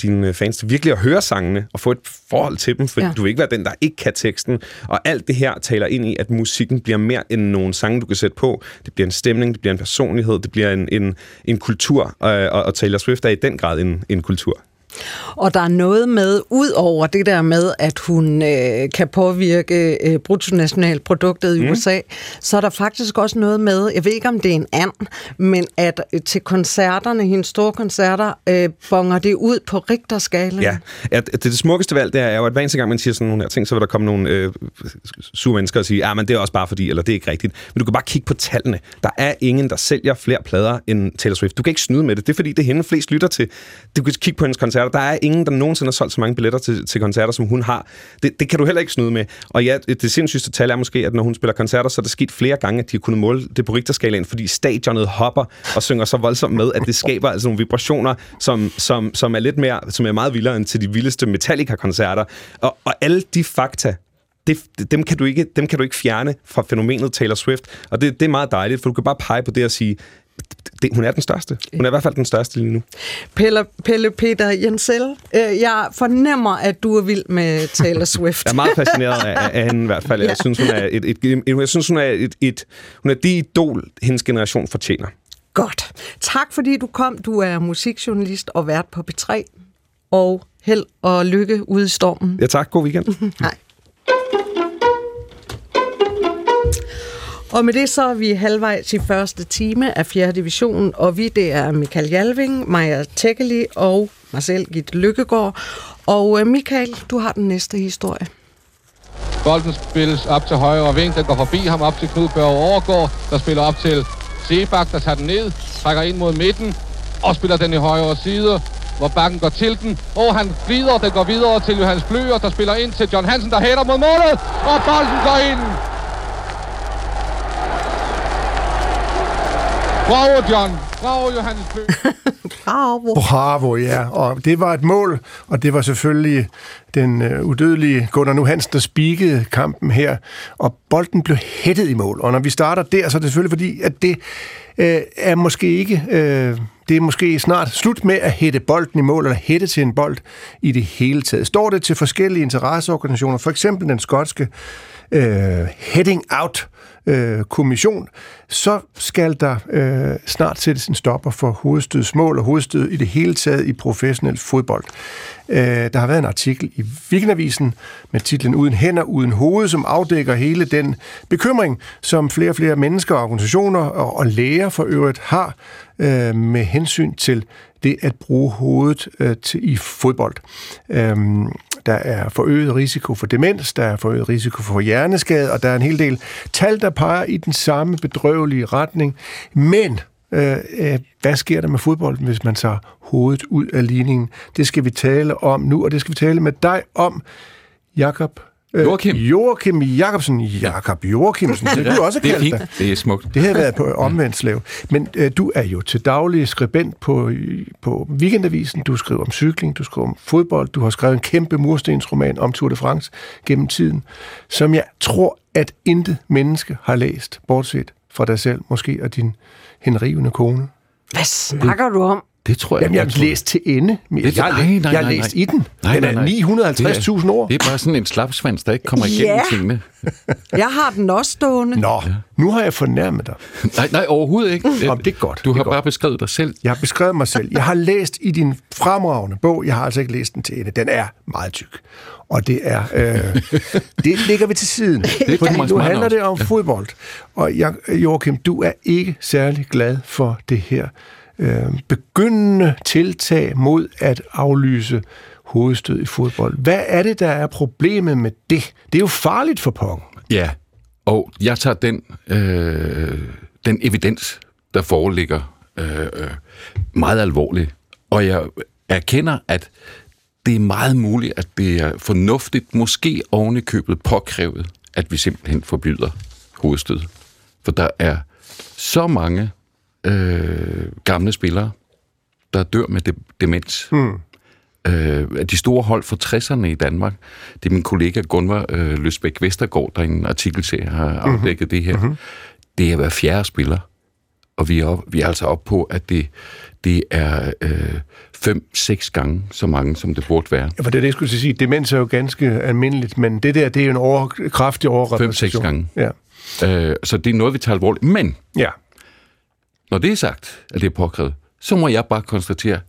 dine fans til virkelig at høre sangene og få et forhold til dem, for Ja. du vil ikke være den, der ikke kan teksten. Og alt det her taler ind i, at musikken bliver mere end nogle sange, du kan sætte på. Det bliver en stemning, det bliver en personlighed, det bliver en, en, en kultur, og, og, og Taylor Swift er i den grad en, en kultur. Og der er noget med, ud over det der med, at hun øh, kan påvirke øh, bruttonationalproduktet i mm. USA, så er der faktisk også noget med, jeg ved ikke om det er en and, men at øh, til koncerterne, hendes store koncerter, øh, bonger det ud på Richterskalaen. Ja, at det, det smukkeste valg, det er jo, at hver eneste gang, man siger sådan nogle her ting, så vil der komme nogle øh, sure mennesker og sige, ah, men det er også bare fordi, eller det er ikke rigtigt. Men du kan bare kigge på tallene. Der er ingen, der sælger flere plader end Taylor Swift. Du kan ikke snyde med det. Det er fordi, det er hende flest lytter til. Du kan kigge på hendes koncerter. Der er ingen, der nogensinde har solgt så mange billetter til, til koncerter, som hun har. Det, det kan du heller ikke snyde med. Og ja, det sindssygste tal er måske, at når hun spiller koncerter, så er det sket flere gange, at de har kunnet måle det på Richterskalaen, fordi stadionet hopper og synger så voldsomt med, at det skaber altså nogle vibrationer, som, som, som er lidt mere, som er meget vildere end til de vildeste Metallica-koncerter. Og, og alle de fakta, det, dem, kan du ikke, dem kan du ikke fjerne fra fænomenet Taylor Swift. Og det, det er meget dejligt, for du kan bare pege på det og sige, det, hun er den største. Hun er i hvert fald den største lige nu. Pelle, Pelle Peter Jensel, øh, jeg fornemmer, at du er vild med Taylor Swift. jeg er meget fascineret af, af hende i hvert fald. Jeg ja. synes, hun er et, et, et, jeg synes, hun er et, et, hun er det idol, hendes generation fortjener. Godt. Tak fordi du kom. Du er musikjournalist og vært på P3. Og held og lykke ude i stormen. Ja tak. God weekend. Hej. Og med det så er vi halvvejs i første time af 4. division, og vi det er Michael Jalving, Maja Tækkeli og mig selv, Gitte Lykkegaard. Og øh, Michael, du har den næste historie. Bolden spilles op til højre ving, den går forbi ham op til Knud Børge Overgaard, der spiller op til Sebak, der tager den ned, trækker ind mod midten og spiller den i højre side, hvor bakken går til den. Og han glider, den går videre til Johannes Bløer, der spiller ind til John Hansen, der hætter mod målet, og bolden går ind. Bravo, John. Bravo, Johannes Bravo. Bravo, ja. Og det var et mål, og det var selvfølgelig den uh, udødelige Gunnar Nu Hansen, der spikede kampen her, og bolden blev hættet i mål. Og når vi starter der, så er det selvfølgelig fordi, at det uh, er måske ikke... Uh, det er måske snart slut med at hætte bolden i mål, eller hætte til en bold i det hele taget. Står det til forskellige interesseorganisationer, for eksempel den skotske uh, Heading Out øh, Øh, kommission, så skal der øh, snart sættes en stopper for hovedstødsmål og hovedstød i det hele taget i professionel fodbold. Øh, der har været en artikel i Weekendavisen med titlen Uden hænder, uden hoved, som afdækker hele den bekymring, som flere og flere mennesker, organisationer og, og læger for øvrigt har øh, med hensyn til det at bruge hovedet øh, til, i fodbold. Øhm, der er forøget risiko for demens, der er forøget risiko for hjerneskade, og der er en hel del tal, der peger i den samme bedrøvelige retning. Men øh, øh hvad sker der med fodbolden, hvis man tager hovedet ud af ligningen? Det skal vi tale om nu, og det skal vi tale med dig om, Jakob Joachim. Joachim Jakobsen. Jakob Joachimsen. Det er du også Det er fint. Det er smukt. Det har været på omvendt slav. Men øh, du er jo til daglig skribent på, på Weekendavisen. Du skriver om cykling, du skriver om fodbold. Du har skrevet en kæmpe murstensroman om Tour de France gennem tiden, som jeg tror, at intet menneske har læst, bortset fra dig selv, måske, og din henrivende kone. Hvad snakker du om? Det tror jeg. Jamen, jeg har læst til ende. Jeg, jeg, nej, nej, jeg har læst nej. i den. Nej, den er 950.000 år. Det er bare sådan en slapsvans, der ikke kommer igennem Ja. tingene. Jeg har den også stående. Nå, nu har jeg fornærmet dig. Nej, nej, overhovedet ikke. Nå, det er godt. Du det har bare godt. beskrevet dig selv. Jeg har beskrevet mig selv. Jeg har læst i din fremragende bog. Jeg har altså ikke læst den til ende. Den er meget tyk. Og det er... Øh, det ligger vi til siden. er Fordi nu handler også. det om fodbold. Og jeg, Joachim, du er ikke særlig glad for det her øh, begyndende tiltag mod at aflyse hovedstød i fodbold. Hvad er det, der er problemet med det? Det er jo farligt for pong. Ja, og jeg tager den, øh, den evidens, der foreligger, øh, øh, meget alvorligt. Og jeg erkender, at det er meget muligt, at det er fornuftigt, måske ovenikøbet påkrævet, at vi simpelthen forbyder hovedstød. For der er så mange øh, gamle spillere, der dør med de- demens. Hmm. Øh, de store hold fra 60'erne i Danmark, det er min kollega Gunvar øh, Løsbæk Vestergaard, der i en artikelserie har afdækket mm-hmm. det her. Mm-hmm. Det er hver fjerde spiller, og vi er, op, vi er altså oppe på, at det, det er øh, fem-seks gange så mange, som det burde være. Ja, for det er det, jeg skulle sige. Demens er jo ganske almindeligt, men det der, det er jo en over, kraftig overrepræsentation. gange. Ja. Øh, så det er noget, vi tager alvorligt. Men ja. Når det er sagt, at det er påkrævet, så må jeg bare konstatere,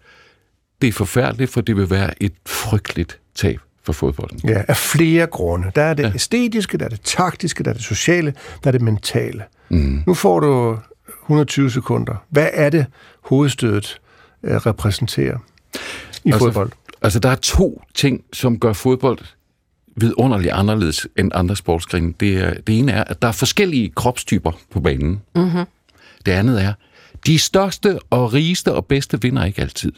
det er forfærdeligt, for det vil være et frygteligt tab for fodbolden. Ja, af flere grunde. Der er det ja. æstetiske, der er det taktiske, der er det sociale, der er det mentale. Mm. Nu får du 120 sekunder. Hvad er det, hovedstødet øh, repræsenterer i Altså, fodbold? Altså, der er to ting, som gør fodbold vidunderligt anderledes end andre sportsgrene. Det, er, det ene er, at der er forskellige kropstyper på banen. Mm-hmm. Det andet er, de største og rigeste og bedste vinder ikke altid.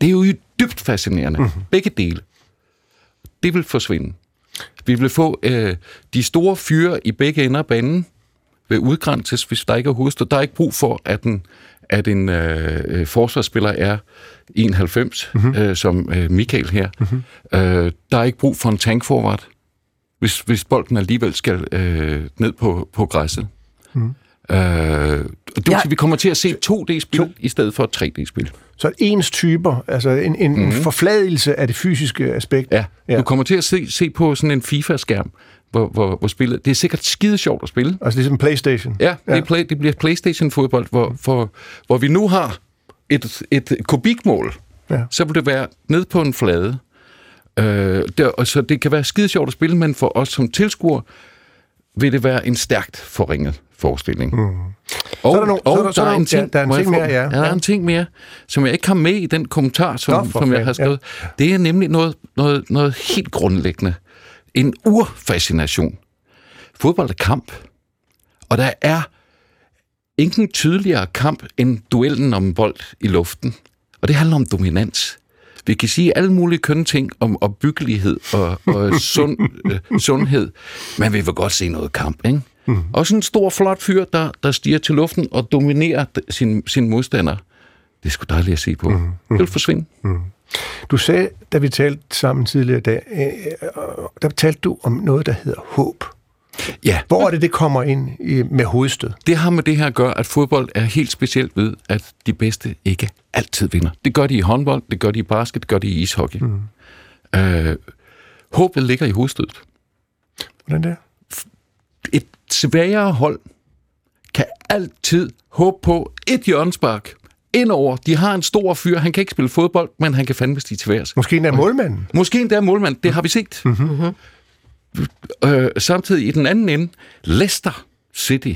Det er jo dybt fascinerende. Mm-hmm. Begge dele. Det vil forsvinde. Vi vil få øh, de store fyre i begge ender af banen vil udgrænses, hvis der ikke er hovedstød. Der er ikke brug for, at en, at en øh, øh, forsvarsspiller er 91, mm-hmm. øh, som øh, Michael her. Mm-hmm. Øh, der er ikke brug for en tankforward, hvis, hvis bolden alligevel skal øh, ned på, på græsset. Mm. Øh, det vil Ja. sige, vi kommer til at se 2D-spil to. i stedet for 3D-spil. Så ens typer, altså en, en, mm-hmm. forfladelse af det fysiske aspekt. Ja, ja. Du kommer til at se, se på sådan en FIFA-skærm, hvor, hvor, hvor spillet... Det er sikkert skide sjovt at spille. Altså ligesom Playstation. Ja, det, er play, det bliver Playstation-fodbold, hvor, hvor, hvor vi nu har et, et kubikmål. Ja. Så vil det være ned på en flade. Øh, der, og så det kan være skide sjovt at spille, men for os som tilskuer vil det være en stærkt forringet forestilling. Mm. Og, Så er der no- og så er der- så er der- en ting, ja, der er en ting mere, ja. Ja, der er Ja. en ting mere, som jeg ikke har med i den kommentar, som, Nå, som jeg har skrevet. Det er nemlig noget, noget, noget helt grundlæggende. En urfascination. Fodbold er kamp. Og der er ingen tydeligere kamp end duellen om bold i luften. Og det handler om dominans. Vi kan sige alle mulige kønne ting om opbyggelighed og, og sund, øh, sundhed, men vi vil godt se noget kamp, ikke? Mm. Og sådan en stor, flot fyr, der, der stiger til luften og dominerer sin, sin modstander. Det er sgu dejligt at se på. Mm. Det vil forsvinde. Du sagde, da vi talte sammen tidligere i dag, øh, øh, der talte du om noget, der hedder håb. Ja, Hvor er det, det kommer ind i, med hovedstød? det har med det her at gøre, at fodbold er helt specielt ved, at de bedste ikke altid vinder. Det gør de i håndbold, det gør de i basket, det gør de i ishockey. Mm. Øh, håbet ligger i hovedstødet. Hvordan det? Et svagere hold kan altid håbe på et hjørnespark indover. De har en stor fyr, han kan ikke spille fodbold, men han kan fandme stige til værs. Måske endda målmanden. Måske endda målmand, det har vi set. Mm-hmm. Øh, samtidig i den anden ende, Leicester City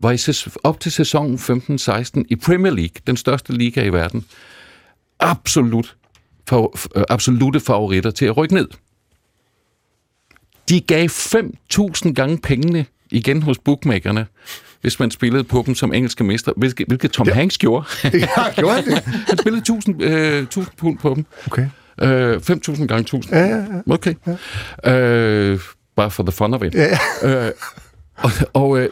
var i sæs- op til sæsonen 15-16 i Premier League, den største liga i verden, absolut, for, øh, absolute favoritter til at rykke ned. De gav 5.000 gange pengene igen hos bookmakerne, hvis man spillede på dem som engelske mester, hvilket, hvilket Tom ja. Hanks gjorde. Ja, gjorde han det? Han spillede 1000, øh, 1000 pund på dem. Okay. Øh, 5.000 gange 1000. Ja, ja, ja. Okay. Ja. Øh, bare for the fun of it. Ja, Øh, og og øh,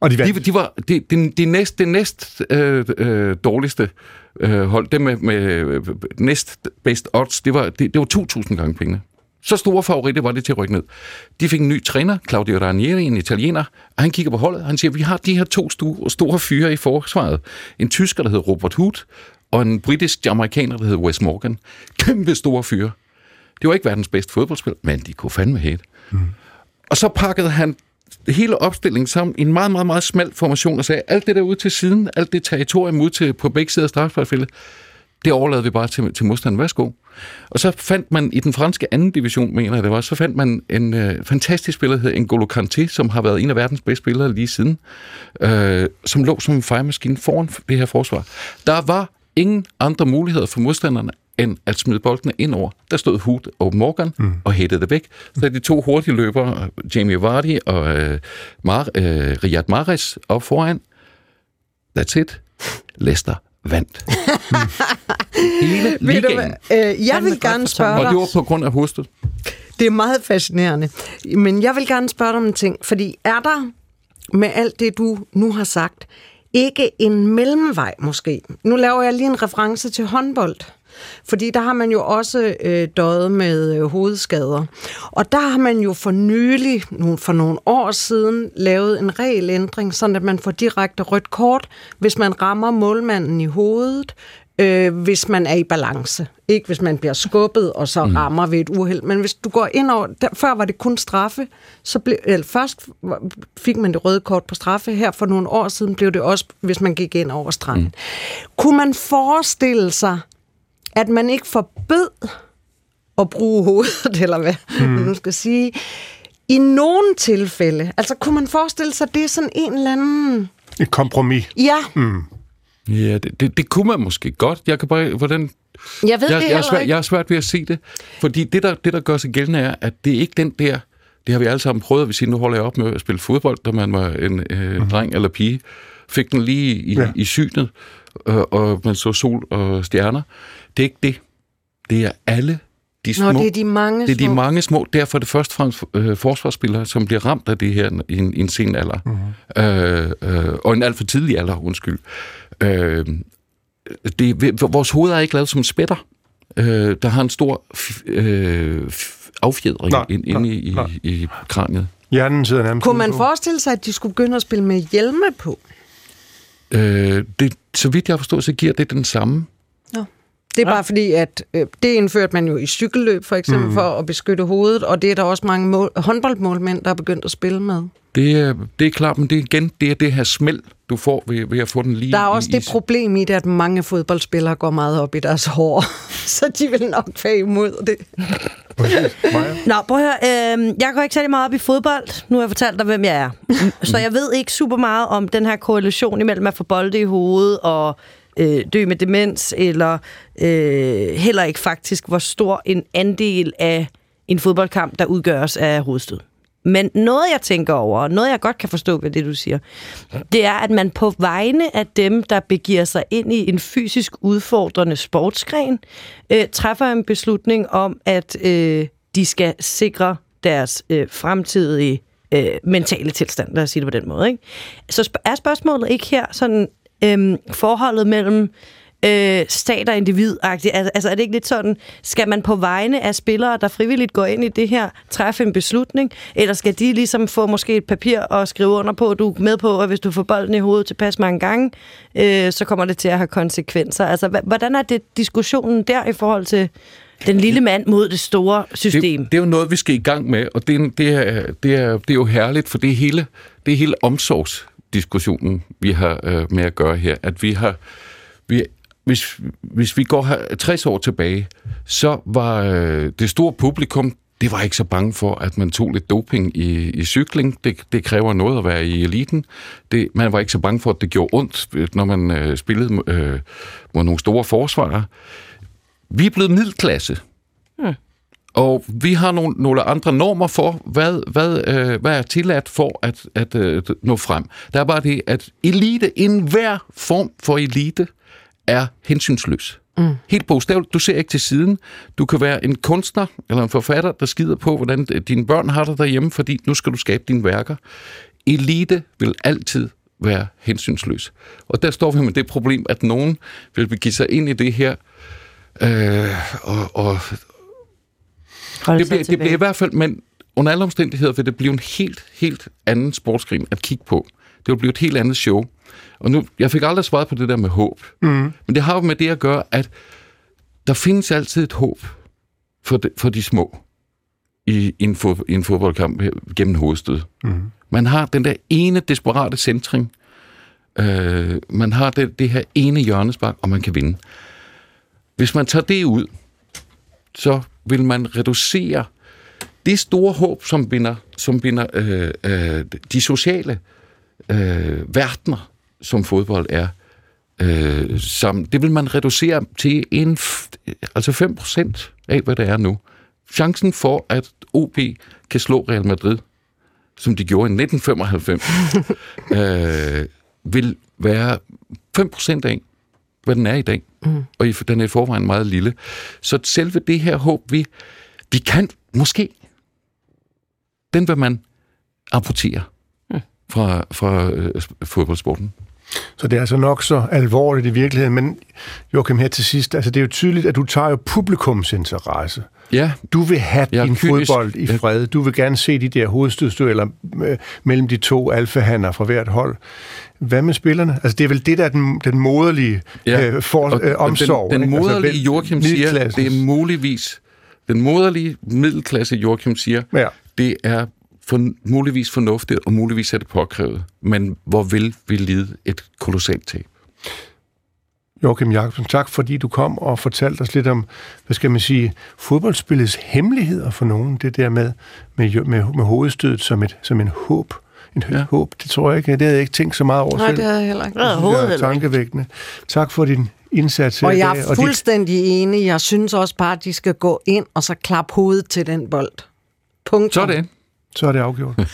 Og de de, vandt. de var de, de, de næst, det næst øh, øh, dårligste øh, hold, det med, med næst best odds, det var, det, det var 2.000 gange pengene. Så store favoritter var det til at rykke ned. De fik en ny træner, Claudio Ranieri, en italiener, og han kigger på holdet, og han siger, vi har de her to store, store fyre i forsvaret. En tysker, der hedder Robert Hood, og en britisk amerikaner, der hedder Wes Morgan. Kæmpe store fyre. Det var ikke verdens bedste fodboldspil, men de kunne fandme hætte. Mm. Og så pakkede han hele opstillingen sammen i en meget, meget, meget smal formation og sagde, alt det der ude til siden, alt det territorium ude til, på begge sider af det overlader vi bare til, til modstanden. Værsgo. Og så fandt man i den franske anden division, mener jeg det var, så fandt man en øh, fantastisk spiller, der hedder N'Golo Kanté, som har været en af verdens bedste spillere lige siden, øh, som lå som en fejremaskine foran det her forsvar. Der var ingen andre muligheder for modstanderne, end at smide boldene ind over. Der stod Hood og Morgan mm. og hættede det væk. Så de to hurtige løbere, Jamie Vardy og øh, Mar- øh, Riyad Mahrez op foran. That's it. Leicester vandt. Hele ligaen. Øh, jeg vil gerne spørge Og det dig. var på grund af hovedstød. Det er meget fascinerende. Men jeg vil gerne spørge dig om en ting. Fordi er der med alt det, du nu har sagt, ikke en mellemvej måske? Nu laver jeg lige en reference til håndbold. Fordi der har man jo også øh, døjet med øh, hovedskader. Og der har man jo for nylig, nu, for nogle år siden, lavet en regelændring, sådan at man får direkte rødt kort, hvis man rammer målmanden i hovedet, øh, hvis man er i balance. Ikke hvis man bliver skubbet og så rammer ved et uheld. Men hvis du går ind over... Der, før var det kun straffe. Så blev, eller først fik man det røde kort på straffe. Her for nogle år siden blev det også, hvis man gik ind over stranden. Mm. Kunne man forestille sig, at man ikke forbød at bruge hovedet, eller hvad mm. man nu skal sige, i nogle tilfælde. Altså, kunne man forestille sig, at det er sådan en eller anden... Et kompromis. Ja, Ja, det, det, det kunne man måske godt. Jeg kan bare... Hvordan, jeg ved jeg, det jeg, er svært, ikke. jeg er svært ved at se det. Fordi det der, det, der gør sig gældende, er, at det er ikke den der... Det har vi alle sammen prøvet, at vi siger, nu holder jeg op med at spille fodbold, da man var en øh, mm. dreng eller pige. Fik den lige i, Ja. i synet, og, og man så sol og stjerner. Det er ikke det. Det er alle de små... Nå, det er de mange det er de små. mange små. Derfor er det først og fremmest øh, forsvarsspillere, som bliver ramt af det her i en, i en sen alder. Mm. Øh, øh, og en alt for tidlig alder, undskyld. Øh, det, vores hoved er ikke lavet som spætter, øh, der har en stor f- øh, f- affjedring Nej, ind, nej, inde i, nej. i, i kraniet. Hjernen sidder nærmest Kunne man forestille sig, at de skulle begynde at spille med hjelme på? Øh, det, så vidt jeg har forstået, så giver det den samme. Det er bare fordi, at øh, det indførte man jo i cykelløb, for eksempel, mm. for at beskytte hovedet, og det er der også mange mål, håndboldmålmænd, der er begyndt at spille med. Det er, det er klart, men det er igen det er det her smæld, du får ved, ved at få den lige Der er også i, det problem i det, at mange fodboldspillere går meget op i deres hår, så de vil nok være imod det. Nå, prøv at høre. Øh, jeg går ikke særlig meget op i fodbold. Nu har jeg fortalt dig, hvem jeg er. Så jeg ved ikke super meget om den her korrelation imellem at få bolde i hovedet og øh, dø med demens, eller øh, heller ikke faktisk, hvor stor en andel af en fodboldkamp, der udgøres af hovedstød. Men noget, jeg tænker over, og noget, jeg godt kan forstå ved det, du siger, det er, at man på vegne af dem, der begiver sig ind i en fysisk udfordrende sportsgren, øh, træffer en beslutning om, at øh, de skal sikre deres øh, fremtidige øh, mentale tilstand, lad os sige det på den måde. Ikke? Så sp- er spørgsmålet ikke her sådan øh, forholdet mellem øh, stat og individ -agtigt? Altså er det ikke lidt sådan, skal man på vegne af spillere, der frivilligt går ind i det her, træffe en beslutning, eller skal de ligesom få måske et papir og skrive under på, at du er med på, at hvis du får bolden i hovedet tilpas mange gange, øh, så kommer det til at have konsekvenser. Altså hvordan er det diskussionen der i forhold til den lille mand mod det store system? Det, det er jo noget, vi skal i gang med, og det er, det er, det er, det er jo herligt, for det er hele, det er hele diskussionen, vi har øh, med at gøre her. At vi har, vi, hvis, hvis vi går her 60 år tilbage, så var øh, det store publikum, det var ikke så bange for, at man tog lidt doping i, i cykling. Det, det kræver noget at være i eliten. Det, man var ikke så bange for, at det gjorde ondt, når man øh, spillede øh, mod nogle store forsvarere. Vi er blevet middelklasse. Og vi har nogle, nogle andre normer for, hvad, hvad, øh, hvad er tilladt for at, at øh, nå frem. Der er bare det, at elite, enhver form for elite, er hensynsløs. Mm. Helt bogstaveligt. Du ser ikke til siden. Du kan være en kunstner eller en forfatter, der skider på, hvordan dine børn har det derhjemme, fordi nu skal du skabe dine værker. Elite vil altid være hensynsløs. Og der står vi med det problem, at nogen vil begive sig ind i det her, øh, og, og, Hold det sig bliver, det bliver i hvert fald, men under alle omstændigheder vil det blive en helt, helt anden sportsgren at kigge på. Det vil blive et helt andet show. Og nu, jeg fik aldrig svaret på det der med håb. Mm. Men det har jo med det at gøre, at der findes altid et håb for de, for de små i, i, en, fod, i en fodboldkamp gennem hovedstød. Mm. Man har den der ene desperate centring. Øh, man har det, det her ene hjørnespark, og man kan vinde. Hvis man tager det ud, så vil man reducere det store håb, som binder, som binder øh, øh, de sociale øh, verdener, som fodbold er, øh, som, det vil man reducere til en, altså 5 procent af, hvad det er nu. Chancen for, at OB kan slå Real Madrid, som de gjorde i 1995, øh, vil være 5 procent af, hvad den er i dag. Mm. Og den er i forvejen meget lille. Så selve det her håb, vi, vi kan måske, den vil man amputere fra, fra øh, fodboldsporten. Så det er altså nok så alvorligt i virkeligheden. Men Joachim, her til sidst, altså det er jo tydeligt, at du tager jo publikums interesse. Ja, Du vil have er din kynisk. fodbold i Ja. fred. Du vil gerne se de der hovedstødstueller øh, mellem de to alfahander fra hvert hold. Hvad med spillerne? Altså det er vel det, der er den, den moderlige ja. øh, for, Og- øh, omsorg. Den, den ikke? moderlige vel- Joachim siger, det er muligvis, den moderlige middelklasse Joachim siger, Ja. det er for, muligvis fornuftigt, og muligvis er det påkrævet. Men hvor vil vi lide et kolossalt tab? Joachim Jacobsen. Tak fordi du kom og fortalte os lidt om, hvad skal man sige, fodboldspillets hemmeligheder for nogen. Det der med, med, med, med hovedstødet som, et, som en håb. En ja. håb, det tror jeg ikke. Det havde jeg ikke tænkt så meget over Nej, selv. det havde jeg heller ikke. Heller ikke. tankevækkende. Tak for din indsats her Og jeg dag. er dit- fuldstændig enig. Jeg synes også bare, at de skal gå ind og så klappe hovedet til den bold. Punktum. Sådan. Så er det afgjort.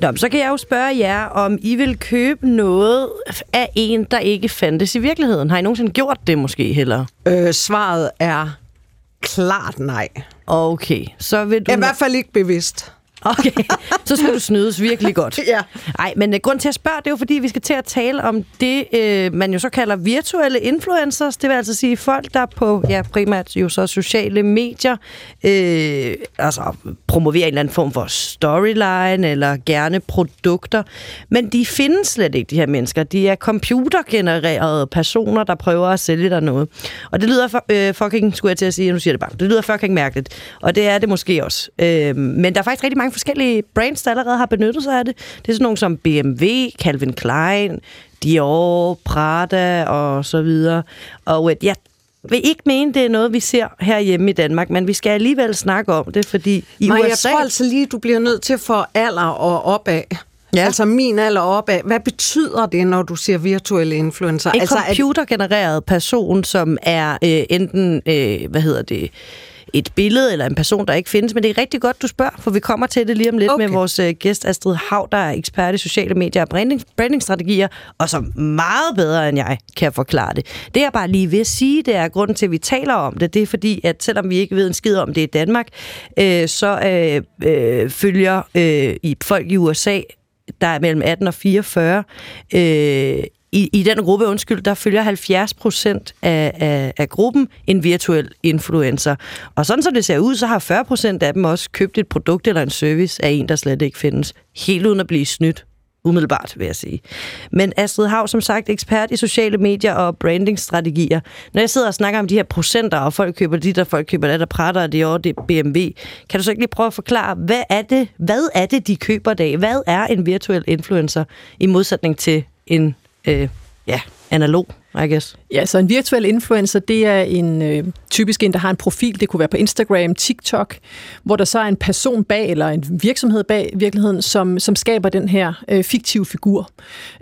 Nå, så kan jeg jo spørge jer, om I vil købe noget af en, der ikke fandtes i virkeligheden. Har I nogensinde gjort det måske heller? Øh, svaret er klart nej. Okay, så vil du... I hvert fald ikke bevidst. Okay, så skal du snydes virkelig godt. Ja. Nej, men uh, grund til at spørge, det er jo fordi, vi skal til at tale om det, uh, man jo så kalder virtuelle influencers. Det vil altså sige folk, der på ja, primært jo så sociale medier øh, altså promoverer en eller anden form for storyline eller gerne produkter. Men de findes slet ikke, de her mennesker. De er computergenererede personer, der prøver at sælge dig noget. Og det lyder for, øh, fucking, skulle jeg til at sige, nu siger det bare, det lyder fucking mærkeligt. Og det er det måske også. Øh, men der er faktisk rigtig mange forskellige brands, der allerede har benyttet sig af det. Det er sådan nogle som BMW, Calvin Klein, Dior, Prada og så videre. Og øh, jeg vil ikke mene, det er noget, vi ser herhjemme i Danmark, men vi skal alligevel snakke om det, fordi i Nej, USA... jeg tror altså lige, du bliver nødt til at få alder og opad. Ja. Altså min alder opad. Hvad betyder det, når du siger virtuelle influencer? En altså, altså, computergenereret person, som er øh, enten, øh, hvad hedder det, et billede eller en person, der ikke findes. Men det er rigtig godt, du spørger, for vi kommer til det lige om lidt okay. Med vores øh, gæst Astrid Hav, der er ekspert i sociale medier og branding, brandingstrategier, og som meget bedre end jeg kan forklare det. Det jeg bare lige vil sige, det er grunden til, at vi taler om det, det er fordi, at selvom vi ikke ved en skid om det i Danmark, øh, så øh, øh, følger øh, i folk i USA der er mellem 18 og 44. Øh, i, I den gruppe, undskyld, der følger 70 procent af, af, af gruppen en virtuel influencer. Og sådan som det ser ud, så har 40 procent af dem også købt et produkt eller en service af en, der slet ikke findes. Helt uden at blive snydt. Umiddelbart, vil jeg sige. Men Astrid Hav, som sagt, ekspert i sociale medier og brandingstrategier. Når jeg sidder og snakker om de her procenter, og folk køber dit, og folk køber det, der prater, og det er det BMW, kan du så ikke lige prøve at forklare, hvad er det, hvad er det de køber dag? Hvad er en virtuel influencer i modsætning til en øh, ja, analog, i guess? Ja, så en virtuel influencer, det er en øh, typisk en, der har en profil. Det kunne være på Instagram, TikTok, hvor der så er en person bag, eller en virksomhed bag virkeligheden, som, som skaber den her øh, fiktive figur.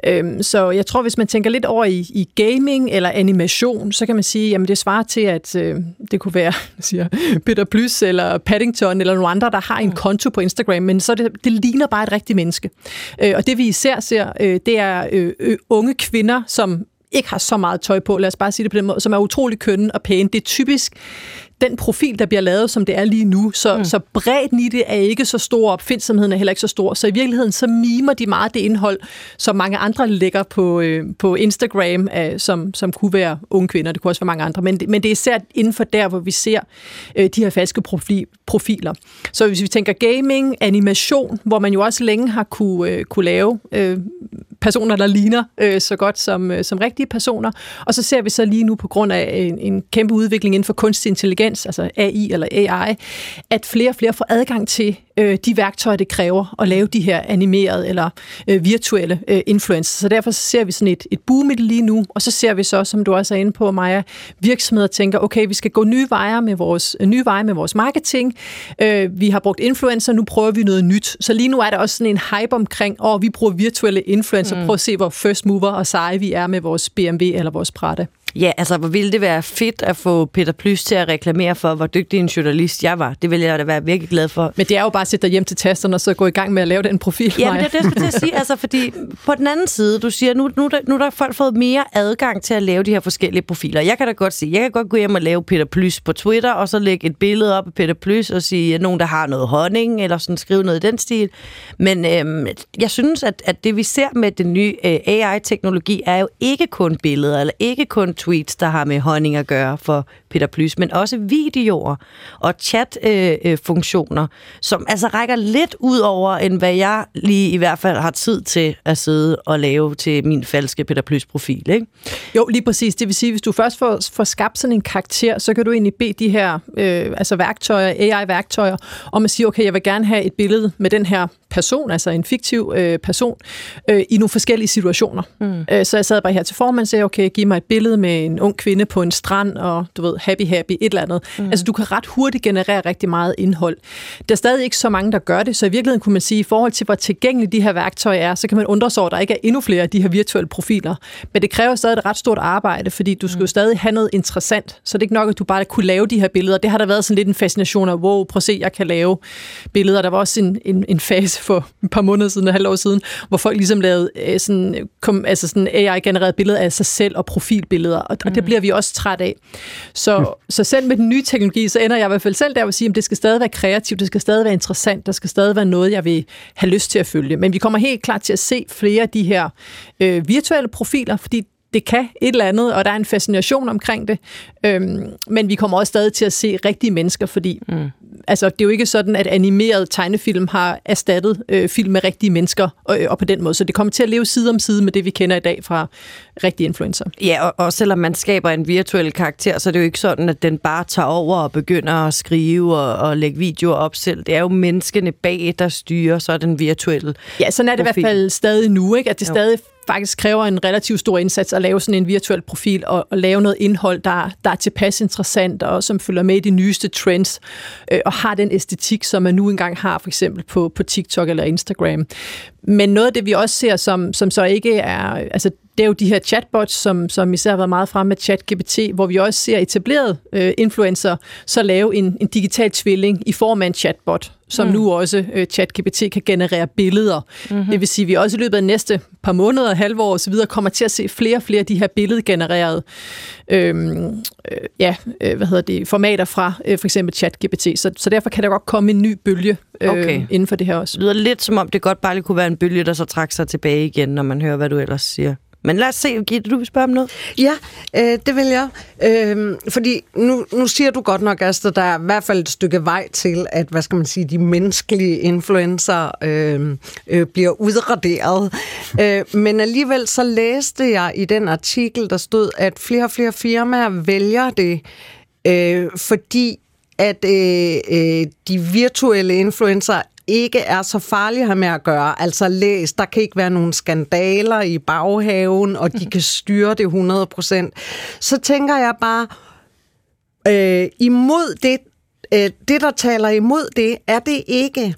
Øhm, så jeg tror, hvis man tænker lidt over i, i gaming eller animation, så kan man sige, jamen det svarer til, at øh, det kunne være siger, Peter Plys eller Paddington eller nogle andre, der har en konto på Instagram, men så det, det ligner bare et rigtigt menneske. Øh, og det vi især ser, øh, det er øh, øh, unge kvinder, som ikke har så meget tøj på, lad os bare sige det på den måde, som er utrolig kønne og pæne. Det er typisk den profil, der bliver lavet, som det er lige nu. Så, mm. så bredden i det er ikke så stor, opfindsomheden er heller ikke så stor. Så i virkeligheden, så mimer de meget det indhold, som mange andre lægger på, øh, på Instagram, øh, som, som kunne være unge kvinder, det kunne også være mange andre. Men, men det er især inden for der, hvor vi ser øh, de her falske profi, profiler. Så hvis vi tænker gaming, animation, hvor man jo også længe har kunne, øh, kunne lave øh, personer, der ligner øh, så godt som, øh, som rigtige personer. Og så ser vi så lige nu på grund af en, en kæmpe udvikling inden for kunstig intelligens, altså AI eller AI, at flere og flere får adgang til øh, de værktøjer, det kræver at lave de her animerede eller øh, virtuelle øh, influencers. Så derfor så ser vi sådan et, et boom i det lige nu, og så ser vi så, som du også er inde på, Maja, virksomheder tænker, okay, vi skal gå nye veje med vores, øh, nye veje med vores marketing. Øh, vi har brugt influencer, nu prøver vi noget nyt. Så lige nu er der også sådan en hype omkring, åh, vi bruger virtuelle influencer, mm. prøv at se, hvor first mover og seje vi er med vores BMW eller vores Prada. Ja, altså, hvor ville det være fedt at få Peter Plys til at reklamere for, hvor dygtig en journalist jeg var. Det ville jeg da være virkelig glad for. Men det er jo bare at sætte dig hjem til tasterne og så gå i gang med at lave den profil. Ja, men det er det, jeg skulle til at sige. Altså, fordi på den anden side, du siger, nu, nu, er der- nu er folk fået mere adgang til at lave de her forskellige profiler. Jeg kan da godt sige, jeg kan godt gå hjem og lave Peter Plys på Twitter, og så lægge et billede op af Peter Plys og sige, at nogen, der har noget honning, eller sådan skrive noget i den stil. Men øhm, jeg synes, at, at det vi ser med den nye øh, AI-teknologi, er jo ikke kun billeder, eller ikke kun tweets, der har med honning at gøre for Peter Plys, men også videoer og chat-funktioner, øh, øh som altså rækker lidt ud over, end hvad jeg lige i hvert fald har tid til at sidde og lave til min falske Peter Plys-profil. Ikke? Jo, lige præcis. Det vil sige, hvis du først får, får skabt sådan en karakter, så kan du egentlig bede de her øh, altså værktøjer, AI-værktøjer, om at sige, okay, jeg vil gerne have et billede med den her person, altså en fiktiv øh, person, øh, i nogle forskellige situationer. Mm. Øh, så jeg sad bare her til formand og sagde, okay, giv mig et billede med en ung kvinde på en strand, og du ved, happy, happy, et eller andet. Mm. Altså, du kan ret hurtigt generere rigtig meget indhold. Der er stadig ikke så mange, der gør det, så i virkeligheden kunne man sige, i forhold til, hvor tilgængelige de her værktøjer er, så kan man undre sig over, at der ikke er endnu flere af de her virtuelle profiler. Men det kræver stadig et ret stort arbejde, fordi du skal jo mm. stadig have noget interessant. Så det er ikke nok, at du bare kunne lave de her billeder. Det har der været sådan lidt en fascination af, wow, prøv at se, jeg kan lave billeder. Der var også en, en, en fase for et par måneder siden, et halvt år siden, hvor folk ligesom lavede øh, sådan, kom, altså sådan AI-genereret billeder af sig selv og profilbilleder, og, mm. og det bliver vi også træt af. Så, så selv med den nye teknologi, så ender jeg i hvert fald selv der at sige, at det skal stadig være kreativt, det skal stadig være interessant, der skal stadig være noget, jeg vil have lyst til at følge. Men vi kommer helt klart til at se flere af de her øh, virtuelle profiler, fordi det kan et eller andet, og der er en fascination omkring det. Øhm, men vi kommer også stadig til at se rigtige mennesker, fordi mm. altså, det er jo ikke sådan, at animeret tegnefilm har erstattet øh, film med rigtige mennesker, og, og på den måde. Så det kommer til at leve side om side med det, vi kender i dag fra rigtige influencer. Ja, og, og selvom man skaber en virtuel karakter, så er det jo ikke sådan, at den bare tager over og begynder at skrive og, og lægge videoer op selv. Det er jo menneskene bag, der styrer så den virtuelle Ja, sådan er det profil. i hvert fald stadig nu, ikke? at det jo. stadig faktisk kræver en relativt stor indsats at lave sådan en virtuel profil og, og lave noget indhold, der, der er tilpas interessant og som følger med i de nyeste trends øh, og har den æstetik, som man nu engang har for eksempel på, på TikTok eller Instagram. Men noget af det, vi også ser, som, som så ikke er... Altså, det er jo de her chatbots, som, som især har været meget fremme med ChatGPT, hvor vi også ser etableret øh, influencer så lave en, en digital tvilling i form af en chatbot, som mm. nu også øh, ChatGPT kan generere billeder. Mm-hmm. Det vil sige, at vi også i løbet af næste par måneder, halvår osv. kommer til at se flere og flere af de her billedgenererede øhm, øh, ja, øh, hvad hedder det, formater fra øh, for eksempel ChatGPT. Så, så derfor kan der godt komme en ny bølge øh, okay. inden for det her også. Det lyder lidt som om, det godt bare lige kunne være en bølge, der så trækker sig tilbage igen, når man hører, hvad du ellers siger. Men lad os se, Gitte, du vil spørge om noget? Ja, øh, det vil jeg. Øh, fordi nu, nu siger du godt nok, at der er i hvert fald et stykke vej til, at hvad skal man sige, de menneskelige influencer øh, øh, bliver udraderet. øh, men alligevel så læste jeg i den artikel, der stod, at flere og flere firmaer vælger det, øh, fordi at øh, øh, de virtuelle influencer ikke er så farlige have med at gøre. Altså læs, der kan ikke være nogen skandaler i baghaven, og de kan styre det 100%. Så tænker jeg bare, øh, imod det, øh, det der taler imod det, er det ikke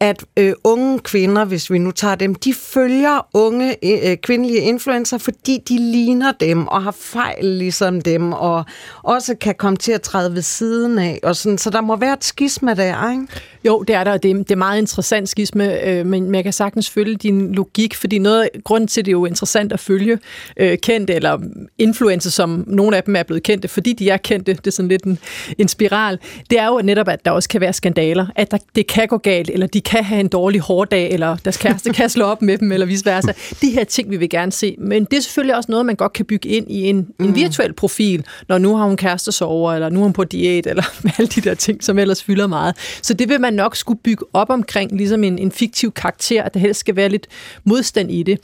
at øh, unge kvinder, hvis vi nu tager dem, de følger unge øh, kvindelige influencer, fordi de ligner dem og har fejl ligesom dem, og også kan komme til at træde ved siden af. Og sådan. Så der må være et skisme der, ikke? Jo, det er der, og det, det er meget interessant skisme, øh, men jeg kan sagtens følge din logik, fordi noget af grunden til, det er jo interessant at følge øh, kendte eller influencer, som nogle af dem er blevet kendte, fordi de er kendte, det er sådan lidt en, en spiral, det er jo netop, at der også kan være skandaler, at der, det kan gå galt, eller de kan have en dårlig hårdag, eller deres kæreste kan slå op med dem, eller vice versa. De her ting, vi vil gerne se, men det er selvfølgelig også noget, man godt kan bygge ind i en, mm. en virtuel profil, når nu har hun kæreste sover, eller nu er hun på diæt, eller alle de der ting, som ellers fylder meget. Så det vil man nok skulle bygge op omkring, ligesom en, en fiktiv karakter, at der helst skal være lidt modstand i det.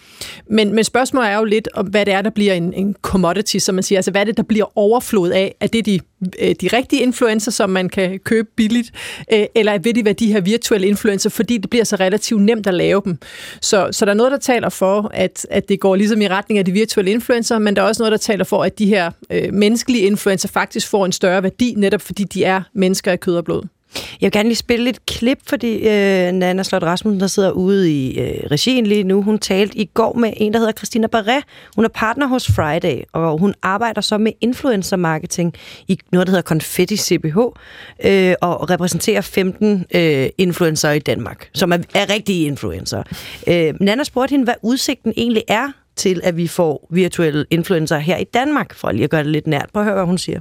Men, men spørgsmålet er jo lidt, om hvad det er, der bliver en, en commodity, som man siger. Altså, hvad er det, der bliver overflod af? Er det de, øh, de rigtige influencer, som man kan købe billigt? Øh, eller vil det være de her virtuelle influencer, fordi det bliver så relativt nemt at lave dem? Så, så der er noget, der taler for, at, at det går ligesom i retning af de virtuelle influencer, men der er også noget, der taler for, at de her øh, menneskelige influencer faktisk får en større værdi, netop fordi de er mennesker af kød og blod. Jeg vil gerne lige spille et klip, fordi øh, Nana Slot Rasmussen, der sidder ude i øh, regien lige nu, hun talte i går med en, der hedder Christina Barret. Hun er partner hos Friday, og hun arbejder så med influencer marketing i noget, der hedder Confetti CBH, øh, og repræsenterer 15 øh, influencer i Danmark, som er, er rigtige influencer. Øh, Nana spurgte hende, hvad udsigten egentlig er til, at vi får virtuelle influencer her i Danmark, for lige at gøre det lidt nært. Prøv at høre, hvad hun siger.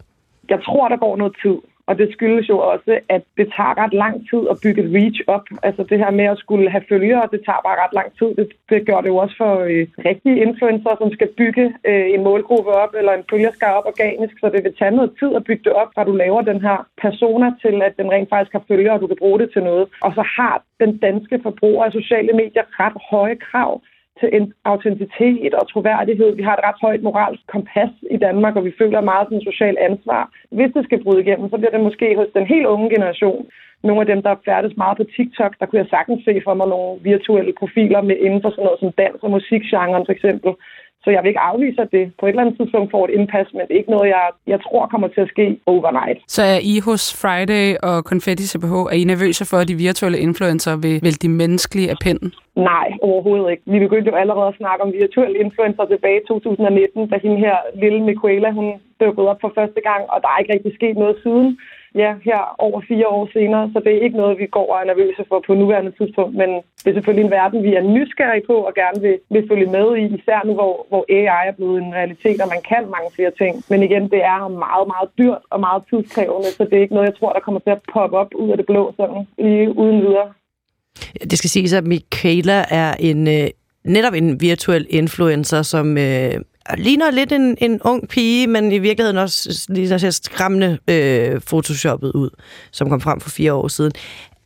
Jeg tror, der går noget tid og det skyldes jo også, at det tager ret lang tid at bygge et reach op. Altså det her med at skulle have følgere, det tager bare ret lang tid. Det, det gør det jo også for øh, rigtige influencer, som skal bygge øh, en målgruppe op, eller en følgerskar op organisk. Så det vil tage noget tid at bygge det op, fra du laver den her persona til, at den rent faktisk har følgere, og du kan bruge det til noget. Og så har den danske forbruger af sociale medier ret høje krav til en autenticitet og troværdighed. Vi har et ret højt moralsk kompas i Danmark, og vi føler meget sådan social ansvar. Hvis det skal bryde igennem, så bliver det måske hos den helt unge generation, nogle af dem, der færdes meget på TikTok, der kunne jeg sagtens se for mig nogle virtuelle profiler med inden for sådan noget som dans- og musikgenren for eksempel. Så jeg vil ikke afvise, at det på et eller andet tidspunkt får et indpas, men det er ikke noget, jeg, jeg tror kommer til at ske overnight. Så er I hos Friday og Confetti CPH, er I nervøse for, at de virtuelle influencer vil vælge de menneskelige af pinden? Nej, overhovedet ikke. Vi begyndte jo allerede at snakke om virtuelle influencer tilbage i 2019, da hende her lille Miquela, hun dukkede op for første gang, og der er ikke rigtig sket noget siden ja, her over fire år senere, så det er ikke noget, vi går og er nervøse for på nuværende tidspunkt, men det er selvfølgelig en verden, vi er nysgerrige på og gerne vil, vil følge med i, især nu, hvor, hvor AI er blevet en realitet, og man kan mange flere ting. Men igen, det er meget, meget dyrt og meget tidskrævende, så det er ikke noget, jeg tror, der kommer til at poppe op ud af det blå sådan lige uden videre. Det skal siges, at Michaela er en øh, netop en virtuel influencer, som øh, ligner lidt en, en ung pige, men i virkeligheden også ligner så skræmmende øh, photoshoppet ud, som kom frem for fire år siden.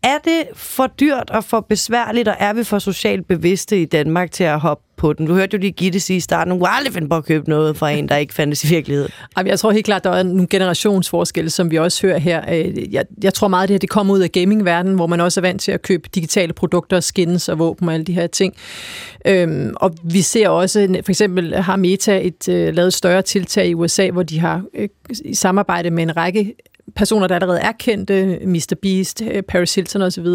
Er det for dyrt og for besværligt, og er vi for socialt bevidste i Danmark til at hoppe på den. Du hørte jo lige Gitte sige i starten, hun aldrig finde på at købe noget fra en, der ikke fandtes i virkeligheden. Jeg tror helt klart, der er nogle generationsforskelle, som vi også hører her. Øh, jeg, jeg tror meget, at det her det kommer ud af gamingverdenen, hvor man også er vant til at købe digitale produkter, skins og våben og alle de her ting. Øhm, og vi ser også, for eksempel har Meta et, uh, lavet større tiltag i USA, hvor de har øh, i samarbejde med en række personer, der allerede er kendte, Mr. Beast, øh, Paris Hilton osv.,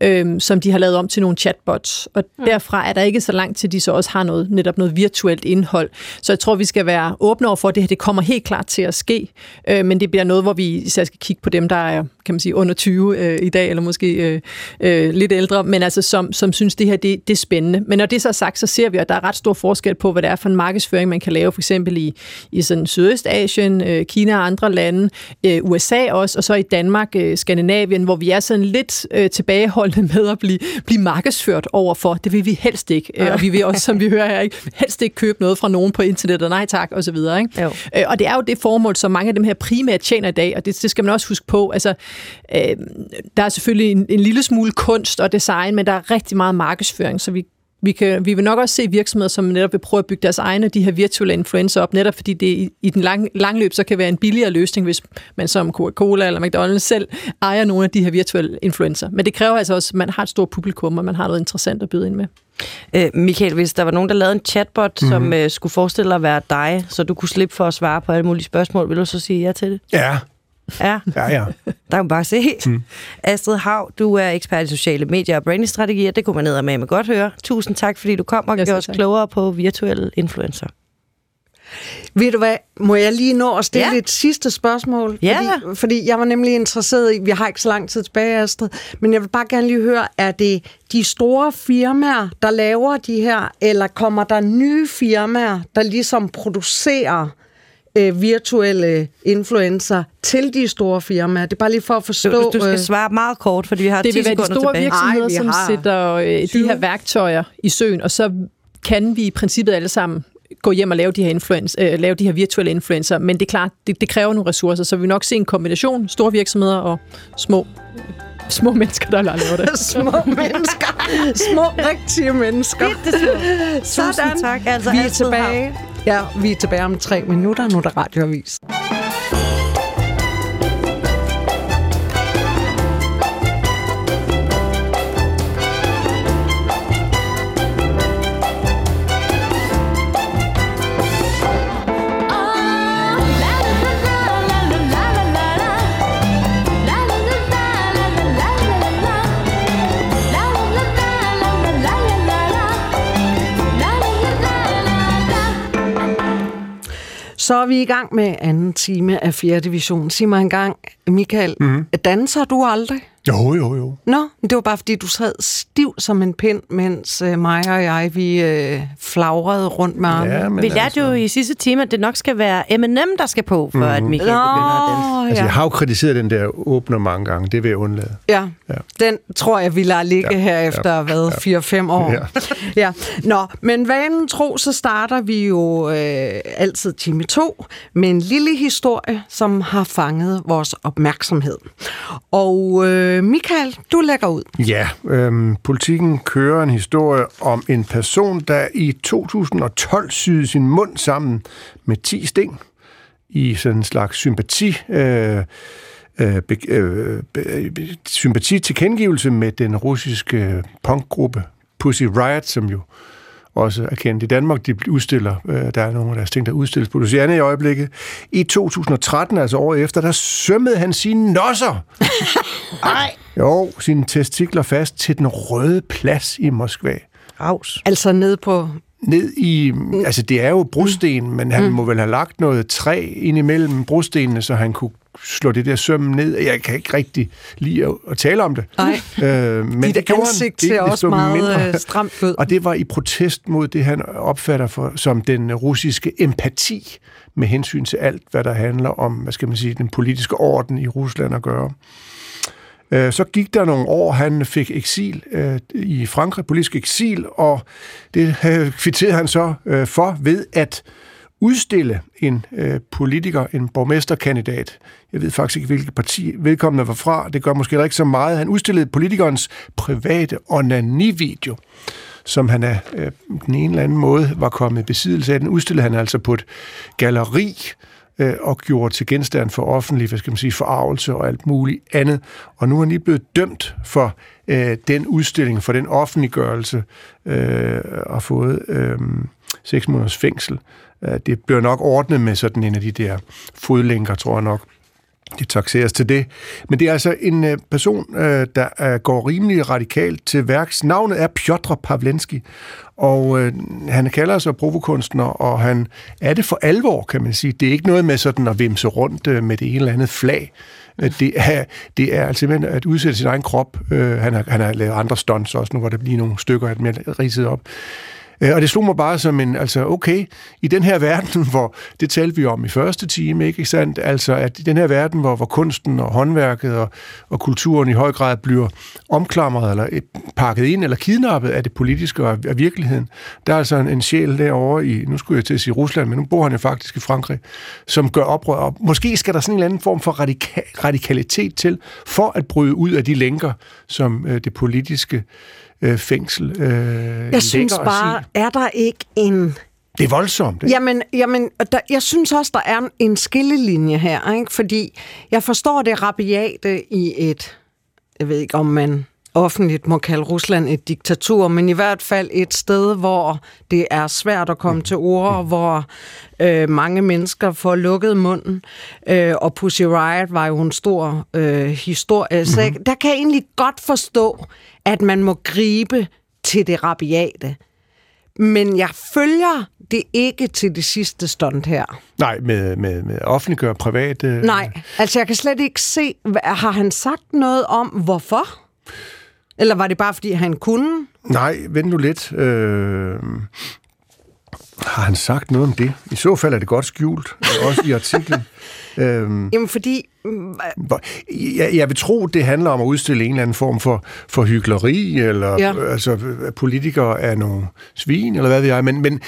øhm, som de har lavet om til nogle chatbots. Og mm. derfra er der ikke så langt til, de så også har noget, netop noget virtuelt indhold. Så jeg tror, vi skal være åbne over for det her. Det kommer helt klart til at ske, øh, men det bliver noget, hvor vi især skal kigge på dem, der er kan man sige, under 20 øh, i dag, eller måske øh, øh, lidt ældre, men altså som, som synes, det her det, det er spændende. Men når det så er sagt, så ser vi, at der er ret stor forskel på, hvad det er for en markedsføring, man kan lave, for eksempel i, i sådan Sydøstasien, øh, Kina og andre lande, øh, USA også, og så i Danmark, øh, Skandinavien, hvor vi er sådan lidt øh, tilbageholdende med at blive, blive markedsført overfor. Det vil vi helst ikke. Øh, og vi vil også, som vi hører her, ikke, helst ikke købe noget fra nogen på internettet, nej tak, videre. Ikke? Jo. Øh, og det er jo det formål, som mange af dem her primært tjener i dag, og det, det skal man også huske på. Altså, øh, der er selvfølgelig en, en lille smule kunst og design, men der er rigtig meget markedsføring, så vi vi, kan, vi vil nok også se virksomheder, som netop vil prøve at bygge deres egne, de her virtuelle influencer op, netop fordi det i, i den lang, langløb så kan være en billigere løsning, hvis man som Coca-Cola eller McDonald's selv ejer nogle af de her virtuelle influencer. Men det kræver altså også, at man har et stort publikum, og man har noget interessant at byde ind med. Øh, Michael, hvis der var nogen, der lavede en chatbot, mm-hmm. som øh, skulle forestille at være dig, så du kunne slippe for at svare på alle mulige spørgsmål, vil du så sige ja til det? Ja, Ja. ja, ja. Der kan man bare se. Mm. Astrid Hav, du er ekspert i sociale medier og brandingstrategier. Det kunne man ned med med godt høre. Tusind tak, fordi du kom og gjorde os klogere på virtuelle influencer. Ved du hvad, må jeg lige nå at stille ja. et sidste spørgsmål? Ja. Fordi, fordi jeg var nemlig interesseret i, vi har ikke så lang tid tilbage, Astrid, men jeg vil bare gerne lige høre, er det de store firmaer, der laver de her, eller kommer der nye firmaer, der ligesom producerer øh, virtuelle influencer til de store firmaer. Det er bare lige for at forstå... Du, du skal øh, svare meget kort, fordi vi har det 10 sekunder tilbage. Det vil være de store virksomheder, Ej, som har sætter øh, de her værktøjer i søen, og så kan vi i princippet alle sammen gå hjem og lave de her, influence, øh, lave de her virtuelle influencer, men det er klart, det, det kræver nogle ressourcer, så vi vil nok se en kombination, store virksomheder og små små mennesker, der laver det. små mennesker. Små, rigtige mennesker. Det, det Sådan. tak. Altså, vi er tilbage. Ja, vi er tilbage om tre minutter. Nu er der radioavis. Så er vi i gang med anden time af 4. division. Sig mig en gang, Michael, mm-hmm. danser du aldrig? Jo, jo, jo. Nå, det var bare fordi, du sad stiv som en pind, mens uh, mig og jeg, vi uh, flagrede rundt med armene. Ja, vi lærte altså... jo i sidste time, at det nok skal være M&M, der skal på, for mm-hmm. at Michael Nå, begynder at danse. Altså, jeg har jo kritiseret den der åbner mange gange. Det vil jeg undlade. Ja, ja. den tror jeg, vi lader ligge ja, her efter ja, hvad, ja. 4-5 år. Ja. ja. Nå, men vanen tro, så starter vi jo øh, altid time 2 med en lille historie, som har fanget vores opmærksomhed. Og øh, Øh, Michael, du lægger ud. Ja, øhm, politikken kører en historie om en person, der i 2012 syede sin mund sammen med 10 sting i sådan en slags sympati øh, øh, be, øh, be, sympati til kengivelse med den russiske punkgruppe Pussy Riot, som jo også er kendt i Danmark. De udstiller, øh, der er nogle af deres ting, der udstilles på Luciana i øjeblikket. I 2013, altså året efter, der sømmede han sine nosser. Nej. Jo, sine testikler fast til den røde plads i Moskva. Raus. Altså ned på... Ned i, altså det er jo brosten, men han må vel have lagt noget træ ind imellem brostenene, så han kunne slå det der søm ned. Jeg kan ikke rigtig lide at, at tale om det. Nej. Øh, men Dit det gjorde ansigt han. ser også meget mindre. øh, stramt ud. Og det var i protest mod det, han opfatter for, som den russiske empati med hensyn til alt, hvad der handler om, hvad skal man sige, den politiske orden i Rusland at gøre. Øh, så gik der nogle år, han fik eksil øh, i Frankrig, politisk eksil, og det øh, kvitterede han så øh, for ved at udstille en øh, politiker, en borgmesterkandidat. Jeg ved faktisk ikke, hvilket parti vedkommende var fra. Det gør måske ikke så meget. Han udstillede politikernes private onani-video, som han af øh, den ene eller anden måde var kommet i besiddelse af. Den udstillede han altså på et galleri, øh, øh, og gjorde til genstand for offentlig, hvad skal man sige, forarvelse og alt muligt andet. Og nu er han lige blevet dømt for øh, den udstilling, for den offentliggørelse, øh, og fået øh, seks måneders fængsel. Øh, det bliver nok ordnet med sådan en af de der fodlænker, tror jeg nok. Det taxeres til det. Men det er altså en øh, person, øh, der øh, går rimelig radikalt til værks. Navnet er Piotr Pavlensky, og øh, han kalder sig provokunstner, og han er det for alvor, kan man sige. Det er ikke noget med sådan at vimse rundt øh, med det ene eller andet flag. Det er, det er altså simpelthen at udsætte sin egen krop. Øh, han, har, han har lavet andre stunts også, nu hvor der lige nogle stykker, at mere ridset op. Øh, Og det slog mig bare som en, altså okay, i den her verden, hvor, det talte vi om i første time, ikke sandt? Altså at i den her verden, hvor, hvor kunsten og håndværket og, og kulturen i høj grad bliver omklamret, eller et- pakket ind, eller kidnappet af det politiske og af virkeligheden, der er altså en, en sjæl derovre i, nu skulle jeg til at sige Rusland, men nu bor han jo faktisk i Frankrig, som gør oprør, og måske skal der sådan en eller anden form for radika- radikalitet til, for at bryde ud af de lænker, som øh, det politiske øh, fængsel øh, Jeg synes bare, er der ikke en... Det er voldsomt. Ikke? Jamen, jamen der, jeg synes også, der er en skillelinje her, ikke? fordi jeg forstår det rabiate i et, jeg ved ikke om man offentligt må kalde Rusland et diktatur, men i hvert fald et sted, hvor det er svært at komme til ord, hvor øh, mange mennesker får lukket munden, øh, og Pussy Riot var jo en stor øh, historie. Så jeg, der kan jeg egentlig godt forstå, at man må gribe til det rabiate. Men jeg følger det ikke til det sidste stunt her. Nej, med, med, med offentliggøre private... Nej, altså jeg kan slet ikke se, hvad- har han sagt noget om, hvorfor? Eller var det bare, fordi han kunne? Nej, vent nu lidt. Øh, har han sagt noget om det? I så fald er det godt skjult, også i artiklen. øh, Jamen fordi, hvor- jeg, jeg vil tro, det handler om at udstille en eller anden form for, for hyggeleri, eller Ja. altså, politikere er nogle svin, eller hvad ved jeg. Men, men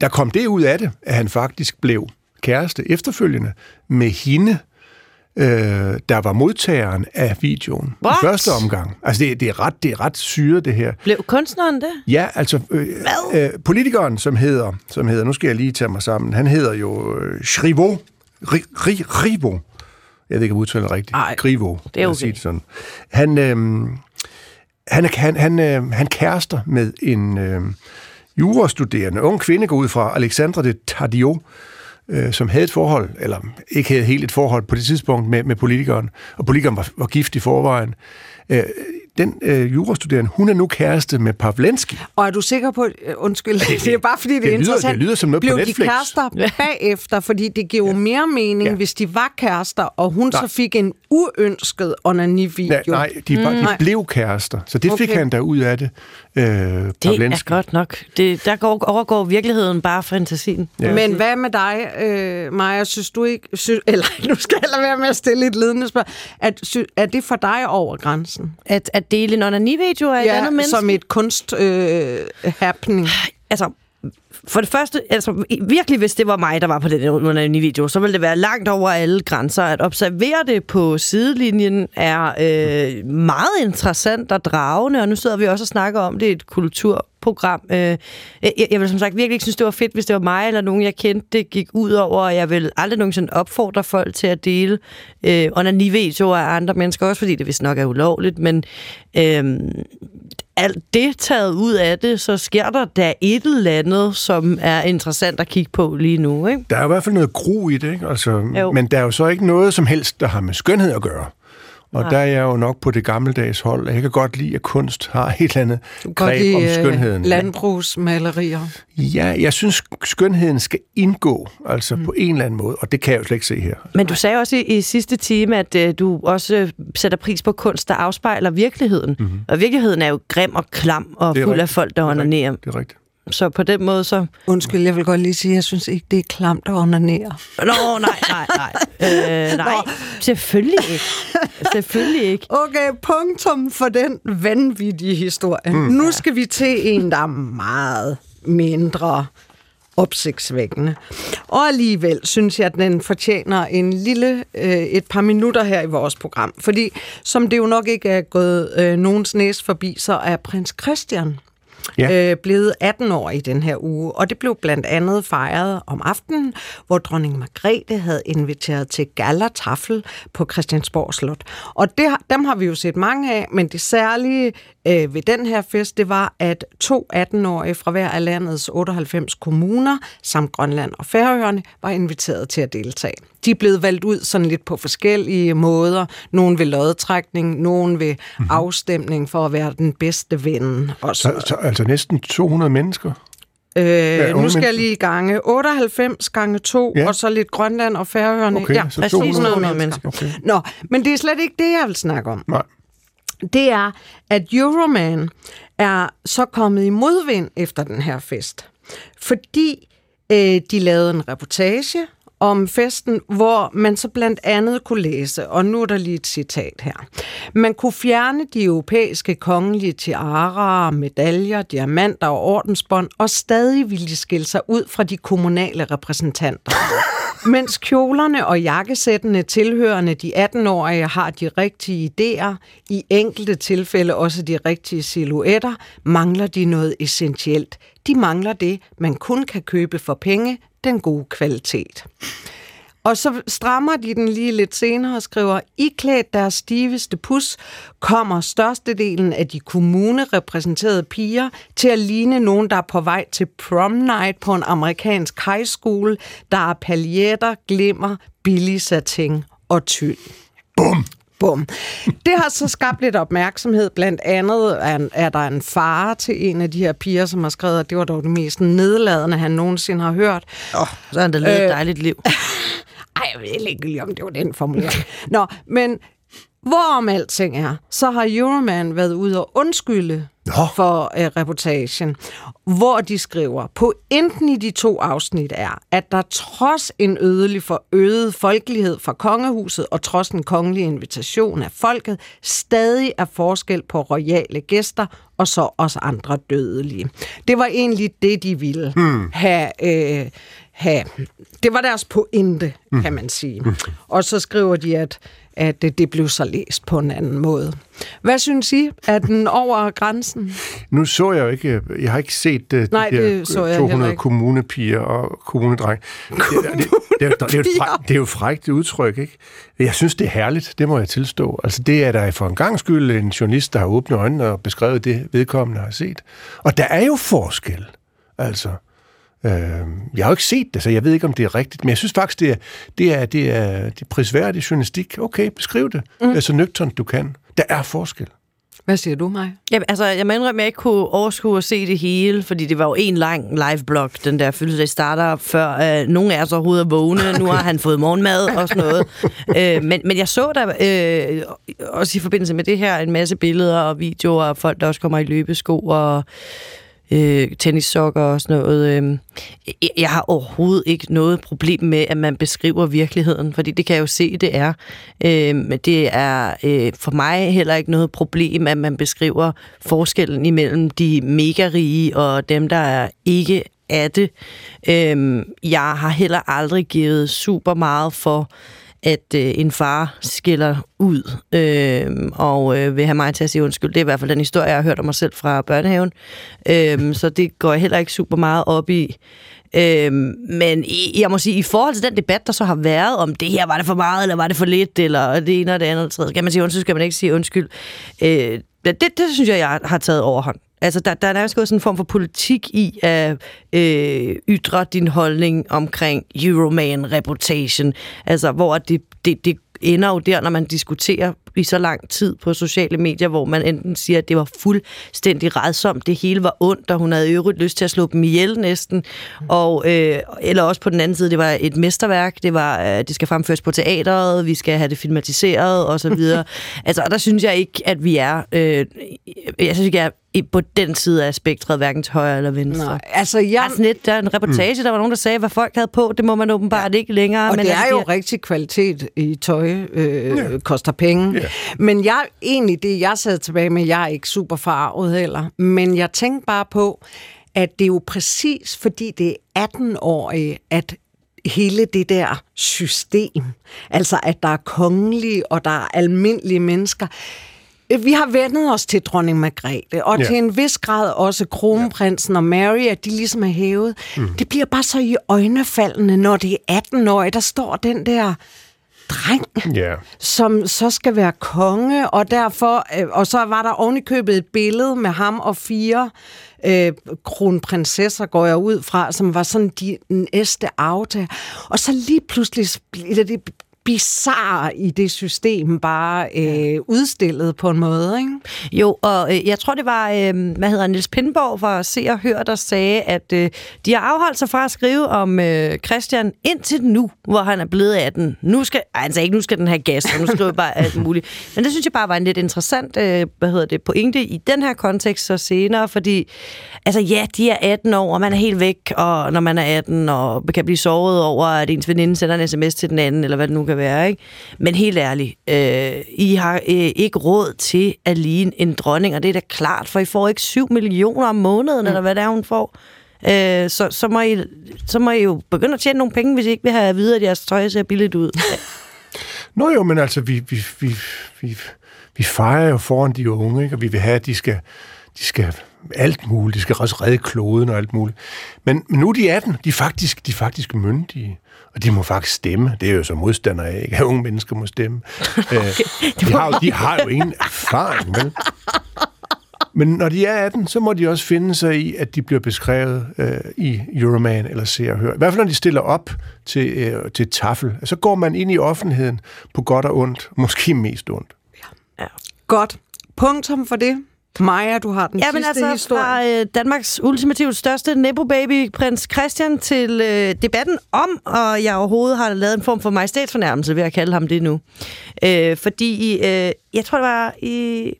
der kom det ud af det, at han faktisk blev kæreste efterfølgende med hende, øh, der var modtageren af videoen What? i første omgang. Altså, det, det, er ret, det er ret syret, det her. Blev kunstneren det? Ja, altså øh, øh, politikeren, som hedder, som hedder, nu skal jeg lige tage mig sammen, han hedder jo øh, Shrivo. Ri, ri, Rivo. Jeg ved ikke, om udtaler rigtigt. Ej, Grivo. det er okay. sige Det sådan. Han, øh, han, han, han, øh, han kærester med en øh, jurastuderende, ung kvinde, går ud fra Alexandra de Tadio, øh, som havde et forhold, eller ikke havde helt et forhold på det tidspunkt med, med politikeren, og politikeren var, var gift i forvejen. Øh, den øh, jurastuderende, hun er nu kæreste med Pavlenski. og er du sikker på, øh, undskyld, det, det er bare fordi, det, det er lyder- interessant. det lyder som noget på Blev Netflix. de kærester bagefter, fordi det giver jo mere mening, Ja. hvis de var kærester, og hun Nej. så fik en uønsket onani-video. Nej, nej de, mm, de Nej. blev kærester, så det fik Okay. han der ud af det. Øh, Det Pavlenski. er godt nok. Det, der går, overgår virkeligheden bare fantasien. Ja. Men hvad med dig, øh, Maja? Synes du ikke... Synes, eller nu skal jeg være med at stille et ledende spørgsmål. At, sy, er det for dig over grænsen? At, at dele en onani-video af et andet menneske? som et kunst øh, happening. Altså, for det første, altså virkelig, hvis det var mig, der var på den under video, så ville det være langt over alle grænser. At observere det på sidelinjen er øh, meget interessant og dragende, og nu sidder vi også og snakker om det i et kulturprogram. Øh, jeg, jeg vil som sagt virkelig ikke synes, det var fedt, hvis det var mig eller nogen, jeg kendte, det gik ud over, og jeg vil aldrig nogensinde opfordre folk til at dele øh, under videoer af andre mennesker, også fordi det vist nok er ulovligt, men øh, alt det taget ud af det, så sker der da et eller andet, som er interessant at kigge på lige nu, ikke? Der er i hvert fald noget gru i det, ikke? Altså, Jo. men der er jo så ikke noget som helst, der har med skønhed at gøre. Og Nej. der er jeg jo nok på det gammeldags hold. Jeg kan godt lide, at kunst har et eller andet greb om i skønheden. øh, landbrugsmalerier. Ja, jeg synes, skønheden skal indgå, altså mm. på en eller anden måde, og det kan jeg jo slet ikke se her. Men du sagde også i, i sidste time, at øh, du også øh, sætter pris på kunst, der afspejler virkeligheden. Mm-hmm. Og virkeligheden er jo grim og klam og fuld af rigtigt. folk, der er onanerer. Det er rigtigt. Så på den måde så... Undskyld, jeg vil godt lige sige, at jeg synes ikke, det er klamt at onanere. Nå, nej, nej, nej. Øh, nej, selvfølgelig ikke. Selvfølgelig ikke. Okay, punktum for den vanvittige historie. Mm. Nu skal vi til en, der er meget mindre opsigtsvækkende. Og alligevel synes jeg, at den fortjener en lille, øh, et par minutter her i vores program. Fordi som det jo nok ikke er gået øh, nogens næse forbi, så er prins Christian Ja. øh, blevet 18 år i den her uge, og det blev blandt andet fejret om aftenen, hvor dronning Margrethe havde inviteret til gallertafel på Christiansborg Slot. Og det, dem har vi jo set mange af, men det særlige øh, ved den her fest, det var, at to 18-årige fra hver af landets 98 kommuner, samt Grønland og Færøerne, var inviteret til at deltage. De er blevet valgt ud sådan lidt på forskellige måder. Nogen ved lodtrækning, nogen ved mm-hmm. afstemning for at være den bedste ven. Og så, Så, så altså næsten 200 mennesker. Øh, Ja, nu skal jeg lige gange 98 gange 2, Ja. og så lidt Grønland og Færøerne. Okay, ja, så præcis 200 100 mennesker. mennesker. Okay. Nå, men det er slet ikke det, jeg vil snakke om. Nej. Det er, at Euroman er så kommet i modvind efter den her fest. Fordi øh, de lavede en reportage om festen, hvor man så blandt andet kunne læse, og nu er der lige et citat her. Man kunne fjerne de europæiske kongelige tiarer, medaljer, diamanter og ordensbånd, og stadig ville de skille sig ud fra de kommunale repræsentanter. Mens kjolerne og jakkesættene tilhørende de 18-årige har de rigtige idéer, i enkelte tilfælde også de rigtige silhuetter, mangler de noget essentielt. De mangler det, man kun kan købe for penge, den gode kvalitet. Og så strammer de den lige lidt senere og skriver, i klædt deres stiveste pus kommer størstedelen af de kommunerepræsenterede piger til at ligne nogen, der er på vej til prom night på en amerikansk high school, der er paljetter, glimmer, billig satin og tyld. Bum! Bum. Det har så skabt lidt opmærksomhed. Blandt andet er, er der en far til en af de her piger, som har skrevet, at det var dog det mest nedladende, han nogensinde har hørt. Oh, så har han da levet et Øh, dejligt liv. Ej, jeg ved ikke lige, om det var den formulering. Nå, men hvorom alting er, så har Euroman været ude og undskylde Nå. for uh, reportagen, hvor de skriver, pointen i de to afsnit er, at der trods en ødelig for øget folkelighed fra kongehuset og trods en kongelig invitation af folket, stadig er forskel på royale gæster og så os andre dødelige. Det var egentlig det, de ville hmm. have... Øh, have. Det var deres pointe, kan man sige. Og så skriver de, at, at det, det blev så læst på en anden måde. Hvad synes I? Er den over grænsen? Nu så jeg jo ikke, jeg har ikke set uh, de Nej, der det så jeg 200 heller ikke. kommunepiger og kommunedreng. Det, det, det, det, er jo- det, er frækt, det er jo frækt udtryk, ikke? Jeg synes, det er herligt, det må jeg tilstå. Altså, det er der for en gang skyld en journalist, der har åbnet øjnene og beskrevet det, vedkommende har set. Og der er jo forskel, altså. Øh, jeg har jo ikke set det, så jeg ved ikke, om det er rigtigt, men jeg synes faktisk, det er, det er, det er, det er prisværdig journalistik. Okay, beskriv det. Mm. Er så nøgternt, du kan. Der er forskel. Hvad siger du, mig? Ja, altså, jeg må indrømme, at jeg ikke kunne overskue at se det hele, fordi det var jo en lang live-blog, den der fødselsdag starter, før øh, nogen af os overhovedet er vågne. Nu har han fået morgenmad og sådan noget. øh, men, men jeg så der øh, også i forbindelse med det her en masse billeder og videoer af folk, der også kommer i løbesko og øh, tennissokker og sådan noget. Øh, jeg, har overhovedet ikke noget problem med, at man beskriver virkeligheden, fordi det kan jeg jo se, det er. Øh, men det er øh, for mig heller ikke noget problem, at man beskriver forskellen imellem de mega rige og dem, der er ikke af det. Øh, jeg har heller aldrig givet super meget for, at øh, en far skiller ud øh, og øh, vil have mig til at sige undskyld. Det er i hvert fald den historie, jeg har hørt om mig selv fra børnehaven. Øh, så det går jeg heller ikke super meget op i. Øh, men i, jeg må sige, i forhold til den debat, der så har været om det her, var det for meget, eller var det for lidt, eller det ene og det andet, kan man sige undskyld, skal man ikke sige undskyld. Øh, det, det synes jeg, jeg har taget overhånd. Altså, der, der er nærmest gået sådan en form for politik i at øh, ytre din holdning omkring Euroman-reputation. Altså, hvor det, det, det ender jo der, når man diskuterer i så lang tid på sociale medier, hvor man enten siger, at det var fuldstændig redsomt, det hele var ondt, og hun havde i øvrigt lyst til at slå dem ihjel næsten, og, øh, eller også på den anden side, det var et mesterværk, det var, øh, det skal fremføres på teateret, vi skal have det filmatiseret, og så videre. altså, og der synes jeg ikke, at vi er, øh, jeg synes ikke, jeg er på den side af spektret, hverken til højre eller venstre. Nej, altså jeg... Altså net, der er en reportage, mm. der var nogen, der sagde, hvad folk havde på, det må man åbenbart ja. ikke længere. Og men det er altså, jo rigtig kvalitet i tøj, øh, ja. koster penge. Ja. Men jeg, egentlig det, jeg sad tilbage med, jeg er ikke super farvet heller, men jeg tænkte bare på, at det er jo præcis fordi det er 18-årige, at hele det der system, altså at der er kongelige og der er almindelige mennesker, vi har vendet os til dronning Margrethe, og ja. til en vis grad også kronprinsen ja. og Mary, at de ligesom er hævet. Mm. Det bliver bare så i øjnefaldende, når det er 18 år, der står den der dreng, yeah. som så skal være konge, og derfor, øh, og så var der ovenikøbet et billede med ham og fire øh, kronprinsesser, går jeg ud fra, som var sådan de næste aftager. Og så lige pludselig bliver det bizarre i det system bare øh, udstillet på en måde, ikke? Jo, og øh, jeg tror, det var, øh, hvad hedder Niels Pindborg fra Se og Hør, der sagde, at øh, de har afholdt sig fra at skrive om øh, Christian indtil nu, hvor han er blevet 18. Nu skal, ej, sagde ikke, nu skal den have gas, og nu skriver bare alt muligt. Men det synes jeg bare var en lidt interessant, øh, hvad hedder det, pointe i den her kontekst så senere, fordi, altså ja, de er 18 år, og man er helt væk, og når man er 18, og kan blive såret over, at ens veninde sender en sms til den anden, eller hvad det nu kan være, ikke? Men helt ærligt, øh, I har øh, ikke råd til at ligne en dronning, og det er da klart, for I får ikke 7 millioner om måneden, mm. eller hvad det er, hun får. Øh, så, så, må I, så må I jo begynde at tjene nogle penge, hvis I ikke vil have at vide, at jeres tøj ser billigt ud. Nå jo, men altså, vi, vi, vi, vi, vi fejrer jo foran de unge, ikke? og vi vil have, at de skal, de skal alt muligt. De skal også redde kloden og alt muligt. Men, men nu er de 18. De er faktisk, de er faktisk myndige. Og de må faktisk stemme. Det er jo så modstander af, ikke? At unge mennesker må stemme. okay. Øh, de, har jo, de har jo ingen erfaring, vel? Men når de er 18, så må de også finde sig i, at de bliver beskrevet øh, i Euroman eller ser og hører. I hvert fald når de stiller op til, øh, til tafel. Så går man ind i offentligheden på godt og ondt. Måske mest ondt. Ja. Godt. Punktum for det. Maja, du har den ja, sidste men altså, historie. fra øh, Danmarks ultimativt største Nebo-baby, prins Christian, til øh, debatten om, og jeg overhovedet har lavet en form for majestætsfornærmelse ved at kalde ham det nu. Øh, fordi, øh, jeg tror, det var i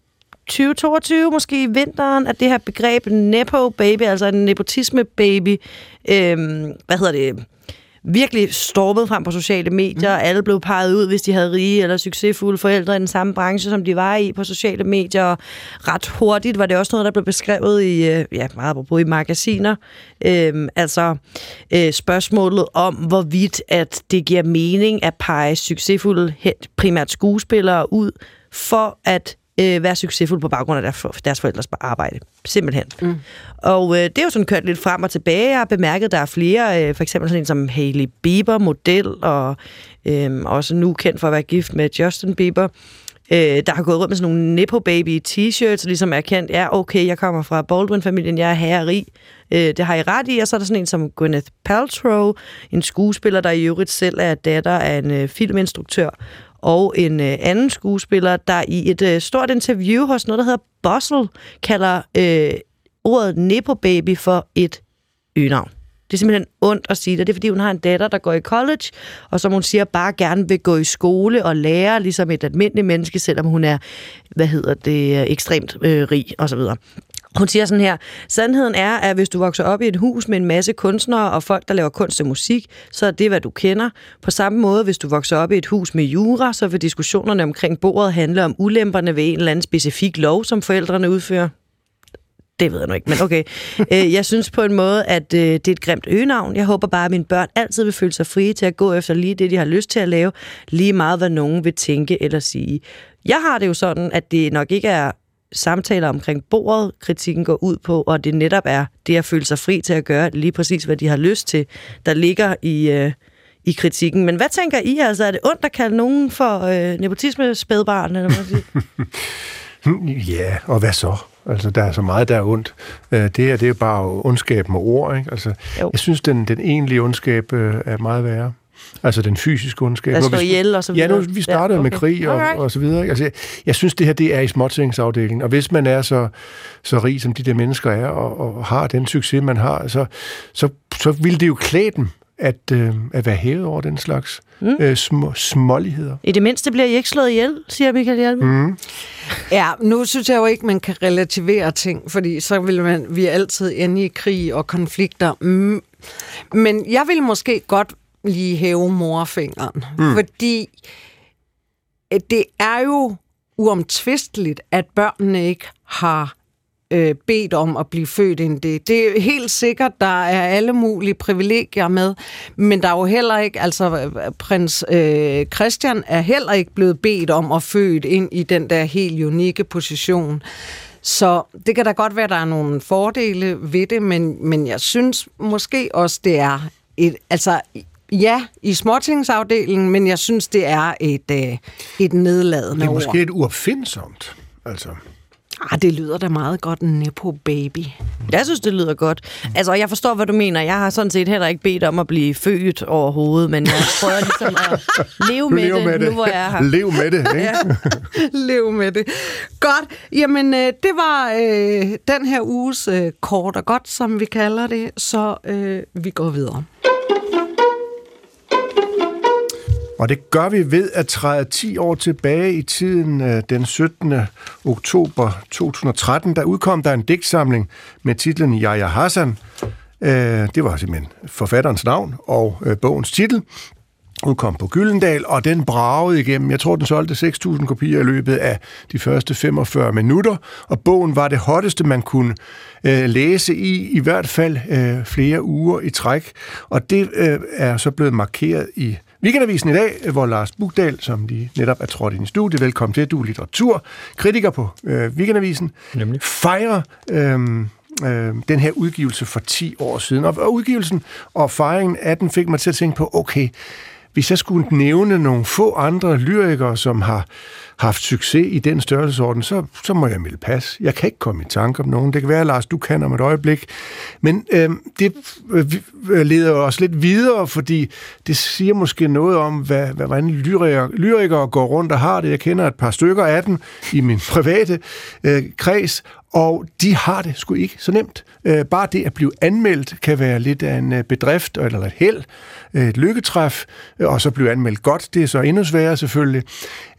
2022, måske i vinteren, at det her begreb Nepo-baby, altså en nepotisme-baby, øh, hvad hedder det virkelig stormet frem på sociale medier. Mm. Alle blev peget ud, hvis de havde rige eller succesfulde forældre i den samme branche, som de var i på sociale medier. Ret hurtigt var det også noget, der blev beskrevet i, øh, ja, meget på i magasiner. Øhm, altså øh, spørgsmålet om, hvorvidt at det giver mening at pege succesfulde, primært skuespillere ud, for at øh, være succesfuld på baggrund af deres, deres forældres arbejde. Simpelthen. Mm. Og øh, det er jo sådan kørt lidt frem og tilbage. Jeg har bemærket, at der er flere, øh, for eksempel sådan en som Hailey Bieber, model, og øh, også nu kendt for at være gift med Justin Bieber, øh, der har gået rundt med sådan nogle Nepo Baby t-shirts, ligesom er kendt, ja, okay, jeg kommer fra Baldwin-familien, jeg er herrig. Øh, det har I ret i, og så er der sådan en som Gwyneth Paltrow, en skuespiller, der i øvrigt selv er datter af en øh, filminstruktør, og en øh, anden skuespiller, der i et øh, stort interview hos noget, der hedder Bustle, kalder øh, ordet Nepo Baby for et øgenavn. Det er simpelthen ondt at sige det. Det er, fordi hun har en datter, der går i college, og som hun siger, bare gerne vil gå i skole og lære, ligesom et almindeligt menneske, selvom hun er, hvad hedder det, øh, ekstremt øh, rig osv. Hun siger sådan her, sandheden er, at hvis du vokser op i et hus med en masse kunstnere og folk, der laver kunst og musik, så er det, hvad du kender. På samme måde, hvis du vokser op i et hus med jura, så vil diskussionerne omkring bordet handle om ulemperne ved en eller anden specifik lov, som forældrene udfører. Det ved jeg nu ikke, men okay. Øh, jeg synes på en måde, at øh, det er et grimt øgenavn. Jeg håber bare, at mine børn altid vil føle sig frie til at gå efter lige det, de har lyst til at lave, lige meget hvad nogen vil tænke eller sige. Jeg har det jo sådan, at det nok ikke er samtaler omkring bordet, kritikken går ud på, og det netop er det at føle sig fri til at gøre lige præcis, hvad de har lyst til, der ligger i, øh, i kritikken. Men hvad tænker I? Altså, er det ondt at kalde nogen for øh, nepotisme-spædbarn? Eller hvad man siger? Ja, og hvad så? Altså, der er så meget, der er ondt. Øh, Det her, det er bare ondskab med ord, ikke? Altså, Jo. jeg synes, den, den egentlige ondskab øh, er meget værre. Altså den fysiske ondskab. Nu slå vi- ihjel og så Ja, nu videre. vi startede Ja, med okay. krig og, Alright. og så videre. ikke? Altså, jeg, jeg synes, det her det er i småtingsafdelingen. Og hvis man er så, så rig, som de der mennesker er, og, og har den succes, man har, så, så, så ville det jo klæde dem at, øh, at være hævet over den slags mm. øh, små, småligheder. I det mindste bliver I ikke slået ihjel, siger Michael Hjelme. Mm. Ja, nu synes jeg jo ikke, man kan relativere ting, fordi så vil man, vi altid ende i krig og konflikter. Mm. Men jeg vil måske godt lige hæve morfingeren, mm. fordi øh, det er jo uomtvisteligt, at børnene ikke har øh, bedt om at blive født ind i det. Det er helt sikkert, der er alle mulige privilegier med, men der er jo heller ikke, altså øh, prins øh, Christian er heller ikke blevet bedt om at føde ind i den der helt unikke position. Så det kan da godt være, at der er nogle fordele ved det, men, men jeg synes måske også, det er et, altså ja, i småtingsafdelingen, men jeg synes, det er et, øh, et nedladende Det er ord. måske et uopfindsomt. Altså, Ah, det lyder da meget godt, en Nepo baby. Jeg synes, det lyder godt. Altså, jeg forstår, hvad du mener. Jeg har sådan set heller ikke bedt om at blive født overhovedet, men jeg prøver ligesom at leve med, lev det, med det. nu hvor jeg er her. Lev med det, ikke? Ja. Lev med det. Godt. Jamen, øh, det var øh, den her uges øh, kort og godt, som vi kalder det, så øh, vi går videre. Og det gør vi ved at træde 10 år tilbage i tiden. Øh, den 17. oktober 2013, der udkom der en digtsamling med titlen Yahya Hassan. Øh, det var simpelthen forfatterens navn og øh, bogens titel. Udkom på Gyldendal, og den bragede igennem. Jeg tror, den solgte 6.000 kopier i løbet af de første 45 minutter, og bogen var det hotteste, man kunne øh, læse i, i hvert fald øh, flere uger i træk. Og det øh, er så blevet markeret i Weekendavisen i dag, hvor Lars Bugdal, som lige netop er trådt ind i studiet, velkommen til, du er litteraturkritiker på øh, Weekendavisen, Nemlig. fejrer øh, øh, den her udgivelse for 10 år siden. Og, og udgivelsen og fejringen af den fik mig til at tænke på, okay, hvis jeg skulle nævne nogle få andre lyrikere, som har haft succes i den størrelsesorden, så, så må jeg melde pas. Jeg kan ikke komme i tanke om nogen. Det kan være, Lars, du kan om et øjeblik. Men øh, det øh, øh leder os lidt videre, fordi det siger måske noget om, hvad, hvad, hvordan lyrikere, lyrikere går rundt og har det. Jeg kender et par stykker af dem i min private øh, kreds, og de har det sgu ikke så nemt. Øh, bare det at blive anmeldt kan være lidt af en øh, bedrift eller et held, øh, et lykketræf, øh, og så blive anmeldt godt. Det er så endnu sværere selvfølgelig.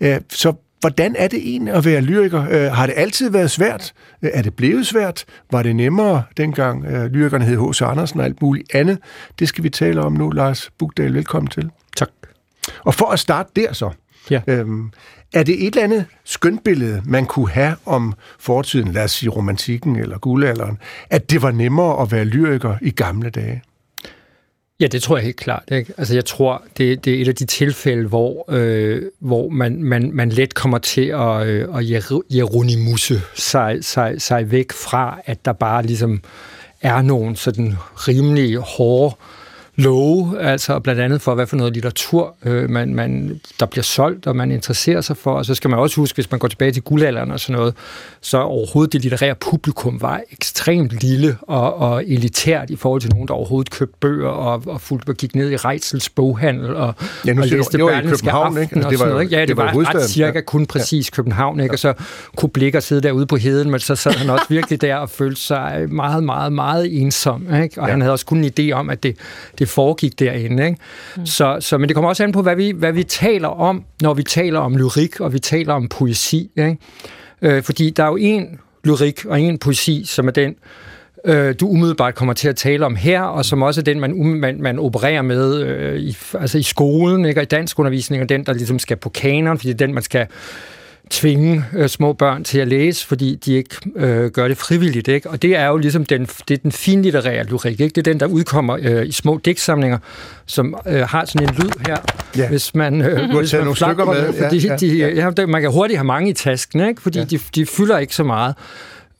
Øh, så hvordan er det egentlig at være lyriker? Øh, har det altid været svært? Øh, er det blevet svært? Var det nemmere dengang øh, lyrikerne hed H.C. Andersen og alt muligt andet? Det skal vi tale om nu. Lars Bugdal, velkommen til. Tak. Og for at starte der så, Ja. øhm, er det et eller andet skønbillede, man kunne have om fortiden, lad os sige romantikken eller guldalderen, at det var nemmere at være lyriker i gamle dage? Ja, det tror jeg helt klart. Ikke? Altså, jeg tror, det, det er et af de tilfælde, hvor, øh, hvor man, man, man let kommer til at, øh, at jeronimusse sig, sig, sig væk fra, at der bare ligesom er nogle sådan rimelig hårde love, altså blandt andet for, hvad for noget litteratur øh, man, man, der bliver solgt, og man interesserer sig for. Og så skal man også huske, hvis man går tilbage til guldalderen og sådan noget, så overhovedet det litterære publikum var ekstremt lille og, og elitært i forhold til nogen, der overhovedet købte bøger og, og fulgte og gik ned i Rejsels boghandel og, Ja, nu og siger læste Berlingske København, Aften ikke? Altså, det var sådan noget, ikke? Ja, det, det var var, ret cirka ja. kun præcis København, ikke? Og så kunne Blikker sidde derude på heden, men så sad han også virkelig der og følte sig meget, meget, meget ensom, ikke? Og ja. han havde også kun en idé om, at det, det foregik derinde, ikke? Mm. Så, så, men det kommer også an på, hvad vi, hvad vi taler om, når vi taler om lyrik, og vi taler om poesi, ikke? Øh, fordi der er jo en lyrik og en poesi, som er den, øh, du umiddelbart kommer til at tale om her, og som også er den, man, um- man, man opererer med øh, i, altså i skolen, ikke? og i dansk undervisning, og den, der ligesom skal på kanon, fordi det er den, man skal tvinge øh, små børn til at læse, fordi de ikke øh, gør det frivilligt. Ikke? Og det er jo ligesom den, det er den finlitterære lyrik. Ikke? Det er den, der udkommer øh, i små digtsamlinger, som øh, har sådan en lyd her, Ja. hvis man, øh, hvis man nogle stykker med. fordi Ja, ja, de, ja. ja, der- man kan hurtigt have mange i tasken, ikke? fordi Ja. ja. de, de fylder ikke så meget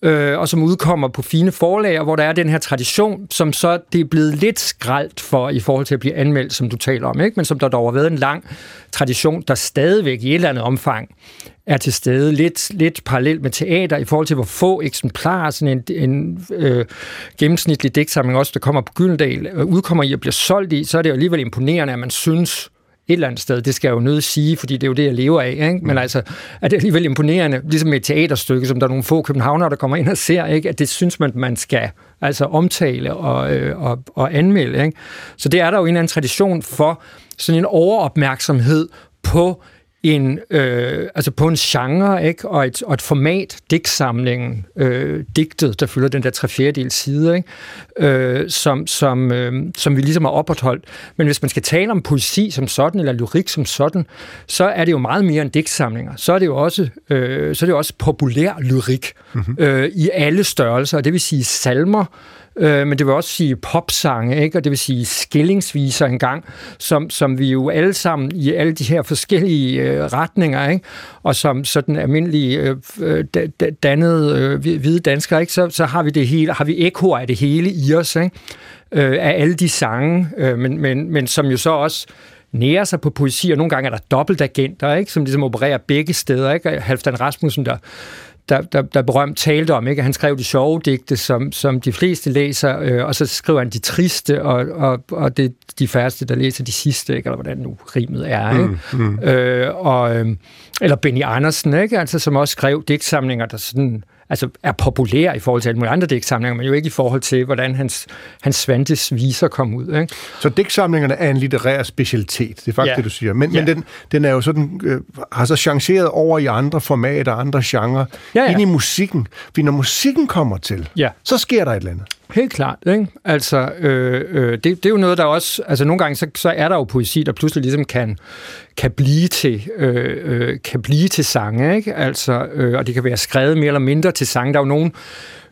øh, og som udkommer på fine forlager, hvor der er den her tradition, som så det er blevet lidt skraldt for i forhold til at blive anmeldt, som du taler om, ikke? men som der dog har været en lang tradition, der stadigvæk i et eller andet omfang er til stede, lidt, lidt parallelt med teater, i forhold til hvor få eksemplarer sådan en, en øh, gennemsnitlig digtsamling også, der kommer på Gyldendal, øh, udkommer i og bliver solgt i, så er det jo alligevel imponerende, at man synes, et eller andet sted, det skal jeg jo nødt sige, fordi det er jo det, jeg lever af. Ikke? Men altså, er det alligevel imponerende, ligesom et teaterstykke, som der er nogle få københavnere, der kommer ind og ser, ikke? at det synes man, man skal altså omtale og, øh, og, og anmelde. Ikke? Så det er der jo en eller anden tradition for, sådan en overopmærksomhed på en, øh, altså på en genre ikke? Og, et, og et format, digtsamlingen, øh, digtet, der fylder den der tre fjerdedel side, ikke? Øh, som, som, øh, som vi ligesom har opretholdt. Men hvis man skal tale om poesi som sådan, eller lyrik som sådan, så er det jo meget mere end digtsamlinger. Så er det jo også, øh, så er det jo også populær lyrik mm-hmm. øh, i alle størrelser, det vil sige salmer, Øh, men det vil også sige popsange, ikke? og det vil sige skillingsviser engang, som, som vi jo alle sammen i alle de her forskellige øh, retninger, ikke? og som sådan almindelige øh, øh dannede øh, hvide danskere, ikke? Så, så har vi det hele, har vi ekoer af det hele i os, ikke? Øh, af alle de sange, øh, men, men, men som jo så også nærer sig på poesi, og nogle gange er der dobbeltagenter, ikke? som ligesom opererer begge steder. Ikke? Halvdan Rasmussen, der der, der, der berømt talte om, ikke? han skrev de sjove digte, som, som de fleste læser, øh, og så skriver han de triste, og, og, og det er de færreste, der læser de sidste, ikke? eller hvordan nu rimet er. Ikke? Mm, mm. Øh, og, øh, eller Benny Andersen, ikke? Altså, som også skrev digtsamlinger, der sådan, altså, er populære i forhold til alle mulige andre digtsamlinger, men jo ikke i forhold til, hvordan hans, hans Svantes viser kom ud. Ikke? Så digtsamlingerne er en litterær specialitet, det er faktisk Ja. det, du siger. Men, Ja. men den, den er jo sådan, øh, har så changeret over i andre formater, andre genrer, Ja, ja. ind i musikken. Fordi når musikken kommer til, Ja. så sker der et eller andet. Helt klart, ikke? Altså, øh, øh, det, det er jo noget, der også... Altså, nogle gange, så, så er der jo poesi, der pludselig ligesom kan, kan blive til øh, øh, kan blive til sange, ikke? Altså, øh, og det kan være skrevet mere eller mindre til sange. Der er jo nogen,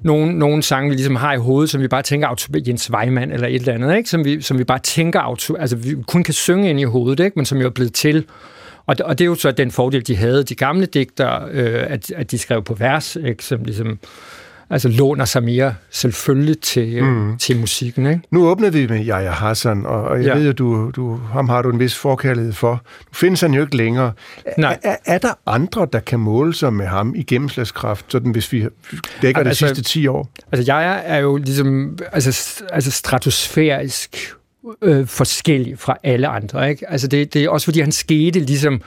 nogle, nogle sange, vi ligesom har i hovedet, som vi bare tænker, auto, Jens Weimann eller et eller andet, ikke? Som, vi, som vi bare tænker, auto, altså vi kun kan synge ind i hovedet, ikke? Men som jo er blevet til og, det- og det er jo så den fordel, de havde, de gamle digter, øh, at, at de skrev på vers, ikke? som ligesom altså låner sig mere selvfølgelig til, mm. til musikken. Ikke? Nu åbner vi med Jaja Hassan, og, jeg Ja. ved, at du, du, ham har du en vis forkærlighed for. Nu findes han jo ikke længere. Er, Nej. er, er der andre, der kan måle sig med ham i gennemslagskraft, sådan hvis vi dækker Altså- sidste 10 år? Altså, jeg er jo ligesom altså, altså stratosfærisk øh, forskellig fra alle andre. Ikke? Altså, det, det er også fordi, han skete ligesom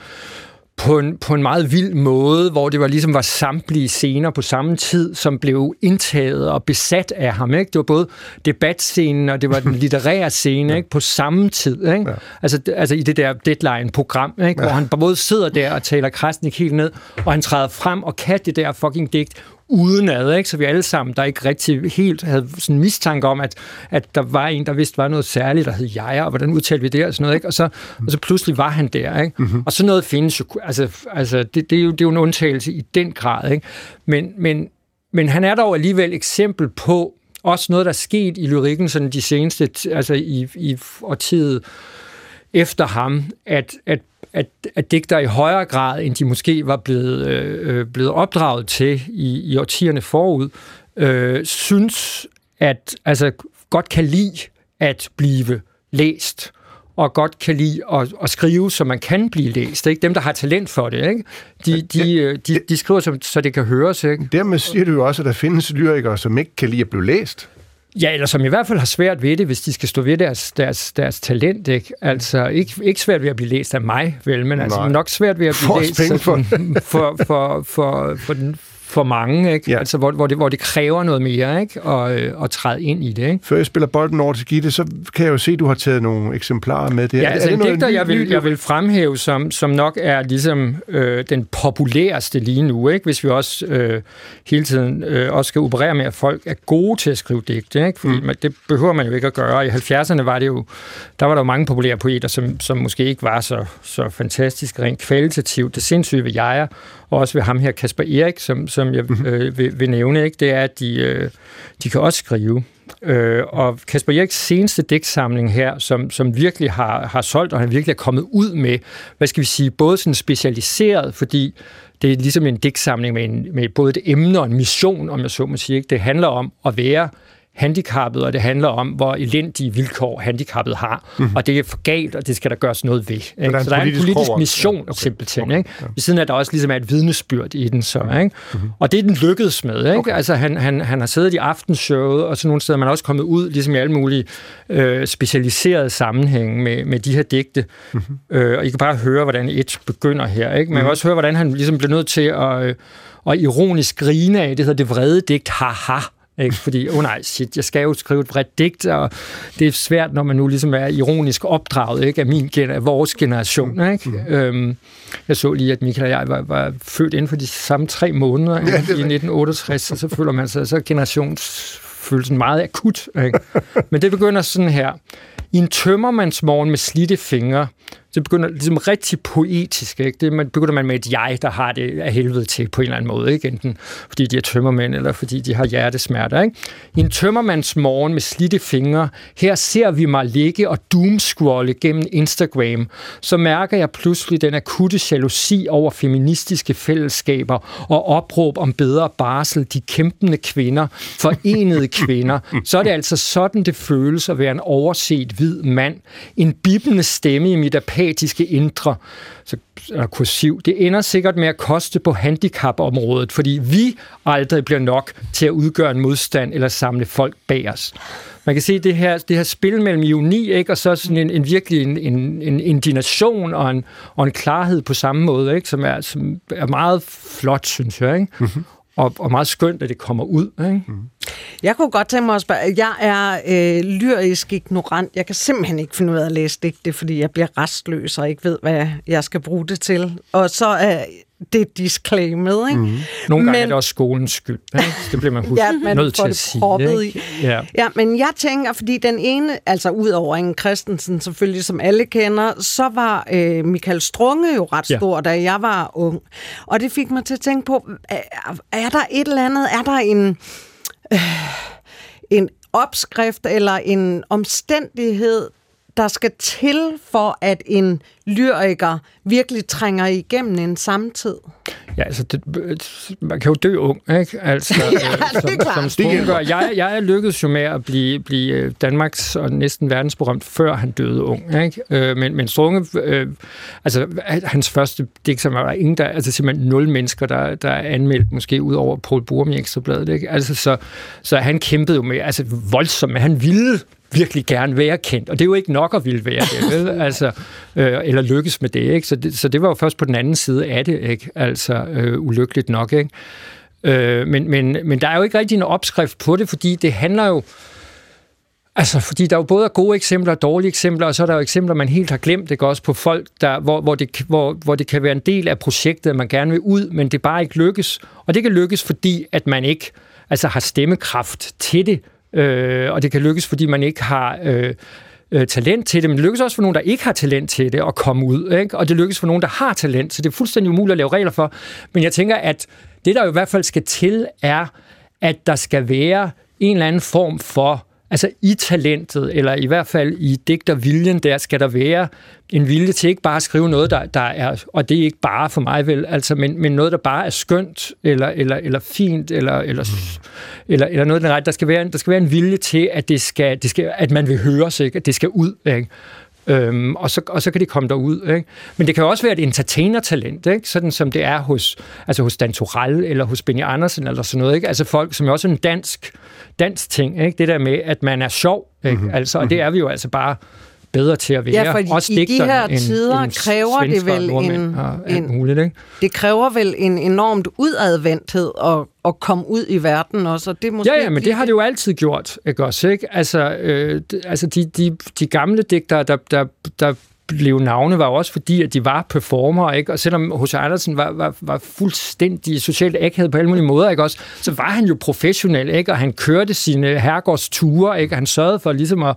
på en, på en meget vild måde, hvor det var ligesom var samtlige scener på samme tid, som blev indtaget og besat af ham. Ikke? Det var både debatscenen og det var den litterære scene ikke? på samme tid. Ikke? Ja. Altså, altså i det der deadline-program, ikke? hvor han både sidder der og taler Krasnik helt ned, og han træder frem og kan det der fucking digt udenad, ikke? så vi alle sammen, der ikke rigtig helt havde sådan mistanke om, at, at der var en, der vidste var noget særligt, der hed jeg, og hvordan udtalte vi det, og sådan noget, ikke? Og, så, og så pludselig var han der, ikke? Mm-hmm. Og sådan noget findes jo, altså, altså det, det, er jo, det er jo en undtagelse i den grad, ikke? Men, men, men han er dog alligevel eksempel på, også noget, der er sket i lyrikken sådan de seneste, altså i, i årtiet efter ham, at, at, at, at digter i højere grad, end de måske var blevet, øh, øh, blevet opdraget til i, i årtierne forud, øh, synes, at altså, godt kan lide at blive læst og godt kan lide at, at skrive, så man kan blive læst. Ikke? Dem, der har talent for det, ikke? De, de, øh, de, de skriver, så, så det kan høres. Ikke? Dermed siger du jo også, at der findes lyrikere, som ikke kan lide at blive læst. Ja, eller som i hvert fald har svært ved det, hvis de skal stå ved deres, deres, deres talent. Ikke? Altså, ikke, ikke svært ved at blive læst af mig, vel, men altså nok svært ved at blive læst for for, for, for, for, den, for mange, ikke? Ja. Altså, hvor, hvor, det, hvor det kræver noget mere, ikke? Og, øh, at træde ind i det, ikke? Før jeg spiller bolden over til Gitte, så kan jeg jo se, at du har taget nogle eksemplarer med. Det. Ja, er, altså er en noget digter, ny- jeg vil, jeg vil fremhæve, som, som nok er ligesom øh, den populæreste lige nu, ikke? hvis vi også øh, hele tiden øh, også skal operere med, at folk er gode til at skrive digte, ikke? fordi mm. man, det behøver man jo ikke at gøre. I 70'erne var det jo, der var der jo mange populære poeter, som, som måske ikke var så, så fantastiske rent kvalitativt. Det sindssyge ved jeg og også ved ham her, Kasper Erik, som, som jeg øh, vil, vil nævne, ikke? det er, at de, øh, de kan også skrive. Øh, og Kasper Eriks seneste digtsamling her, som, som virkelig har, har solgt, og han virkelig er kommet ud med, hvad skal vi sige, både sådan specialiseret, fordi det er ligesom en digtsamling med, en, med både et emne og en mission, om jeg så må sige. Ikke? Det handler om at være handicappet, og det handler om, hvor elendige vilkår handicappet har. Mm-hmm. Og det er for galt, og det skal der gøres noget ved. Ikke? der er en så der er en politisk politisk krog- mission, Ja, okay. simpelthen. Okay, Ikke? Ved siden af, at der også ligesom er et vidnesbyrd i den. Så, ikke? Mm-hmm. Og det er den lykkedes med. Ikke? Okay. Altså, han, han, han har siddet i aftenshowet, og så nogle steder man er også kommet ud, ligesom i alle mulige øh, specialiserede sammenhænge med, med de her digte. Mm-hmm. Øh, og I kan bare høre, hvordan et begynder her. Ikke? Man kan også høre, hvordan han ligesom bliver nødt til at, øh, at ironisk grine af, det hedder det vrede digt, haha. Ikke? Fordi, åh oh nej, shit, jeg skal jo skrive et bredt digt, og det er svært, når man nu ligesom er ironisk opdraget ikke? af, min, af vores generation. Ikke? Mm. Øhm, jeg så lige, at Michael og jeg var, var født inden for de samme tre måneder ja, i 1968, og så føler man sig, så er generationsfølelsen meget akut. Ikke? Men det begynder sådan her. I en tømmermandsmorgen med slidte fingre, det begynder ligesom rigtig poetisk, ikke? Det man, begynder man med et jeg, der har det af helvede til på en eller anden måde, ikke? Enten fordi de er tømmermænd, eller fordi de har hjertesmerter, ikke? I en tømmermandsmorgen med slidte fingre, her ser vi mig ligge og doomscrolle gennem Instagram, så mærker jeg pludselig den akutte jalousi over feministiske fællesskaber og opråb om bedre barsel, de kæmpende kvinder, forenede kvinder. Så er det altså sådan, det føles at være en overset hvid mand. En bibbende stemme i mit apatiske indre, så eller kursiv. Det ender sikkert med at koste på handicapområdet, fordi vi aldrig bliver nok til at udgøre en modstand eller samle folk bag os. Man kan se det her, det her spil mellem ironi, ikke? og så sådan en, en virkelig en, en, en indignation og en, og en klarhed på samme måde, ikke? Som, er, som er meget flot, synes jeg. Ikke? Mm-hmm. Og, og meget skønt, at det kommer ud. Ikke? Mm. Jeg kunne godt tænke mig at spørge, jeg er øh, lyrisk ignorant. Jeg kan simpelthen ikke finde ud af at læse digte, fordi jeg bliver restløs og ikke ved, hvad jeg skal bruge det til. Og så er det disclaimet, ikke? Mm. Nogle gange men, er det også skolens skyld. Ikke? Det bliver man husk, Ja, man nødt til at sige. Ikke? i. Ja. Ja, men jeg tænker, fordi den ene, altså ud over en Christensen selvfølgelig, som alle kender, så var øh, Michael Strunge jo ret Ja. stor, da jeg var ung. Og det fik mig til at tænke på, er, er der et eller andet, er der en, øh, en opskrift eller en omstændighed, der skal til for, at en lyriker virkelig trænger igennem en samtid? Ja, altså, det, man kan jo dø ung, ikke? Altså, Ja, det er som, klart. som. Jeg, jeg er lykkedes jo med at blive, blive øh, Danmarks og næsten verdensberømt, før han døde ung, ikke? Øh, men, men Strunge, øh, altså, hans første digt, som var der ingen, der, altså simpelthen nul mennesker, der, der er anmeldt, måske ud over Paul Burum i Ekstrabladet, ikke? Altså, så, så han kæmpede jo med, altså voldsomt, men han ville virkelig gerne være kendt, og det er jo ikke nok at ville være det, vel? altså, øh, eller lykkes med det, ikke? Så, det, så det var jo først på den anden side af det, ikke? Altså, øh, ulykkeligt nok, ikke? Øh, men, men, men der er jo ikke rigtig en opskrift på det, fordi det handler jo Altså, fordi der er jo både er gode eksempler og dårlige eksempler, og så er der jo eksempler, man helt har glemt, ikke også på folk, der, hvor, hvor, det, hvor, hvor det kan være en del af projektet, at man gerne vil ud, men det bare ikke lykkes. Og det kan lykkes, fordi at man ikke altså, har stemmekraft til det, øh, og det kan lykkes, fordi man ikke har... Øh, øh, talent til det, men det lykkes også for nogen, der ikke har talent til det at komme ud, ikke? og det lykkes for nogen, der har talent, så det er fuldstændig umuligt at lave regler for. Men jeg tænker, at det, der jo i hvert fald skal til, er, at der skal være en eller anden form for Altså i talentet, eller i hvert fald i digterviljen, der skal der være en vilje til ikke bare at skrive noget, der, der er, og det er ikke bare for mig vel, altså, men, men noget, der bare er skønt, eller, eller, eller fint, eller, eller, mm. eller, eller noget, der, er- der, skal være, der skal være en vilje til, at, det skal, det skal, at man vil høre sig, ikke? at det skal ud. Ikke? Øhm, og, så, og så kan det komme derud. Ikke? Men det kan jo også være et entertainer-talent, ikke? sådan som det er hos, altså hos Dan Torell, eller hos Benny Andersen, eller sådan noget. Ikke? Altså folk, som er også en dansk, dansk ting. Ikke? Det der med, at man er sjov. Ikke? Mm-hmm. Altså, og det er vi jo altså bare bedre til at være. Ja, for også i de her end- tider end kræver det vel en, en muligt, ikke? det kræver vel en enormt udadvendthed at, at komme ud i verden også, og det er måske Ja, ja, men det har det jo altid gjort, ikke også? Ikke? Altså, øh, altså de, de, de gamle digtere, der, der, der blev navne, var jo også fordi, at de var performer, ikke? Og selvom H.C. Andersen var, var, var fuldstændig socialt akavet på alle mulige måder, ikke også? Så var han jo professionel, ikke? Og han kørte sine herregårdsture, ikke? Og han sørgede for ligesom at,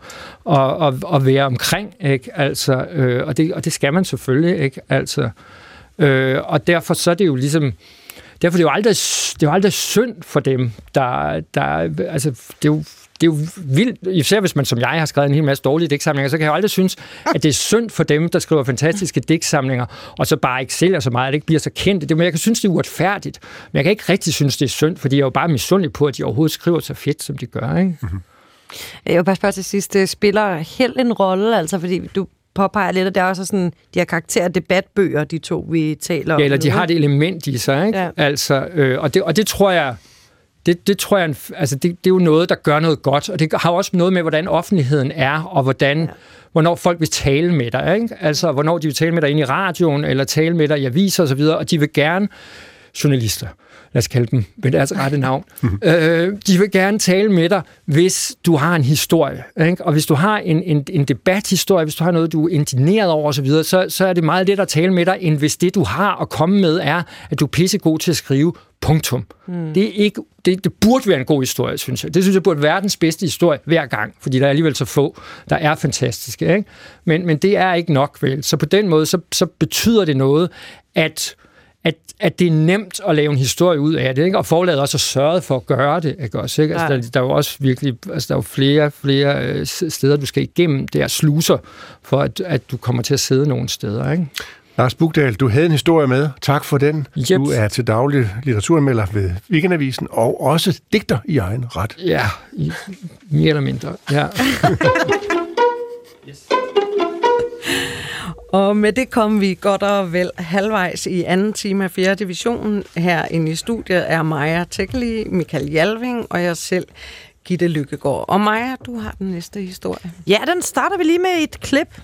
at, at, at være omkring, ikke? Altså, øh, og, det, og det skal man selvfølgelig, ikke? Altså, øh, og derfor så er det jo ligesom... Derfor er det jo aldrig, det er jo aldrig synd for dem, der, der altså, det er jo det er jo vildt, især hvis man som jeg har skrevet en hel masse dårlige digtsamlinger, så kan jeg jo aldrig synes, at det er synd for dem, der skriver fantastiske digtsamlinger, og så bare ikke sælger så meget, at det ikke bliver så kendt. Det, men jeg kan synes, det er uretfærdigt. Men jeg kan ikke rigtig synes, det er synd, fordi jeg er jo bare misundelig på, at de overhovedet skriver så fedt, som de gør. Ikke? Jeg vil bare spørge til sidst, det spiller helt en rolle, altså fordi du påpeger lidt, at det er også sådan, de her karakter- debatbøger, de to, vi taler om. Ja, eller de nu, har det element i sig, ikke? Ja. Ja. Altså, øh, og, det, og det tror jeg, det, det tror jeg, altså det, det er jo noget, der gør noget godt, og det har også noget med, hvordan offentligheden er, og hvordan, ja. hvornår folk vil tale med dig, ikke? Altså, hvornår de vil tale med dig ind i radioen, eller tale med dig i aviser osv., og de vil gerne, journalister, lad os kalde dem ved deres rette navn, øh, de vil gerne tale med dig, hvis du har en historie. Ikke? Og hvis du har en, en, en debathistorie, hvis du har noget, du er indigneret over osv., så, så er det meget let at tale med dig, end hvis det, du har at komme med, er, at du er pissegod til at skrive punktum. Mm. Det, er ikke, det, det burde være en god historie, synes jeg. Det synes jeg burde være verdens bedste historie hver gang, fordi der er alligevel så få, der er fantastiske. Ikke? Men, men det er ikke nok, vel? Så på den måde, så, så betyder det noget, at at, at det er nemt at lave en historie ud af det, ikke? og forlaget også har sørget for at gøre det. Ikke? Også, ikke? Altså, Ja. der, der er jo også virkelig altså, der er jo flere, flere øh, steder, du skal igennem der sluser, for at, at du kommer til at sidde nogle steder. Ikke? Lars Bugdal, du havde en historie med. Tak for den. Yep. Du er til daglig litteraturanmelder ved Weekendavisen, og også digter i egen ret. Ja, i, mere eller mindre. Ja. Og med det kom vi godt og vel halvvejs i anden time af 4. division. Herinde i studiet er Maja Tækkeli, Michael Jalving og jeg selv, Gitte Lykkegaard. Og Maja, du har den næste historie. Ja, den starter vi lige med et klip.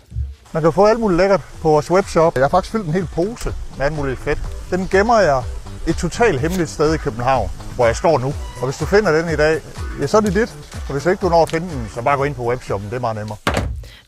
Man kan få alt muligt lækkert på vores webshop. Jeg har faktisk fyldt en hel pose med alt muligt fedt. Den gemmer jeg et totalt hemmeligt sted i København, hvor jeg står nu. Og hvis du finder den i dag, ja, så er det dit. Og hvis ikke du når at finde den, så bare gå ind på webshoppen. Det er meget nemmere.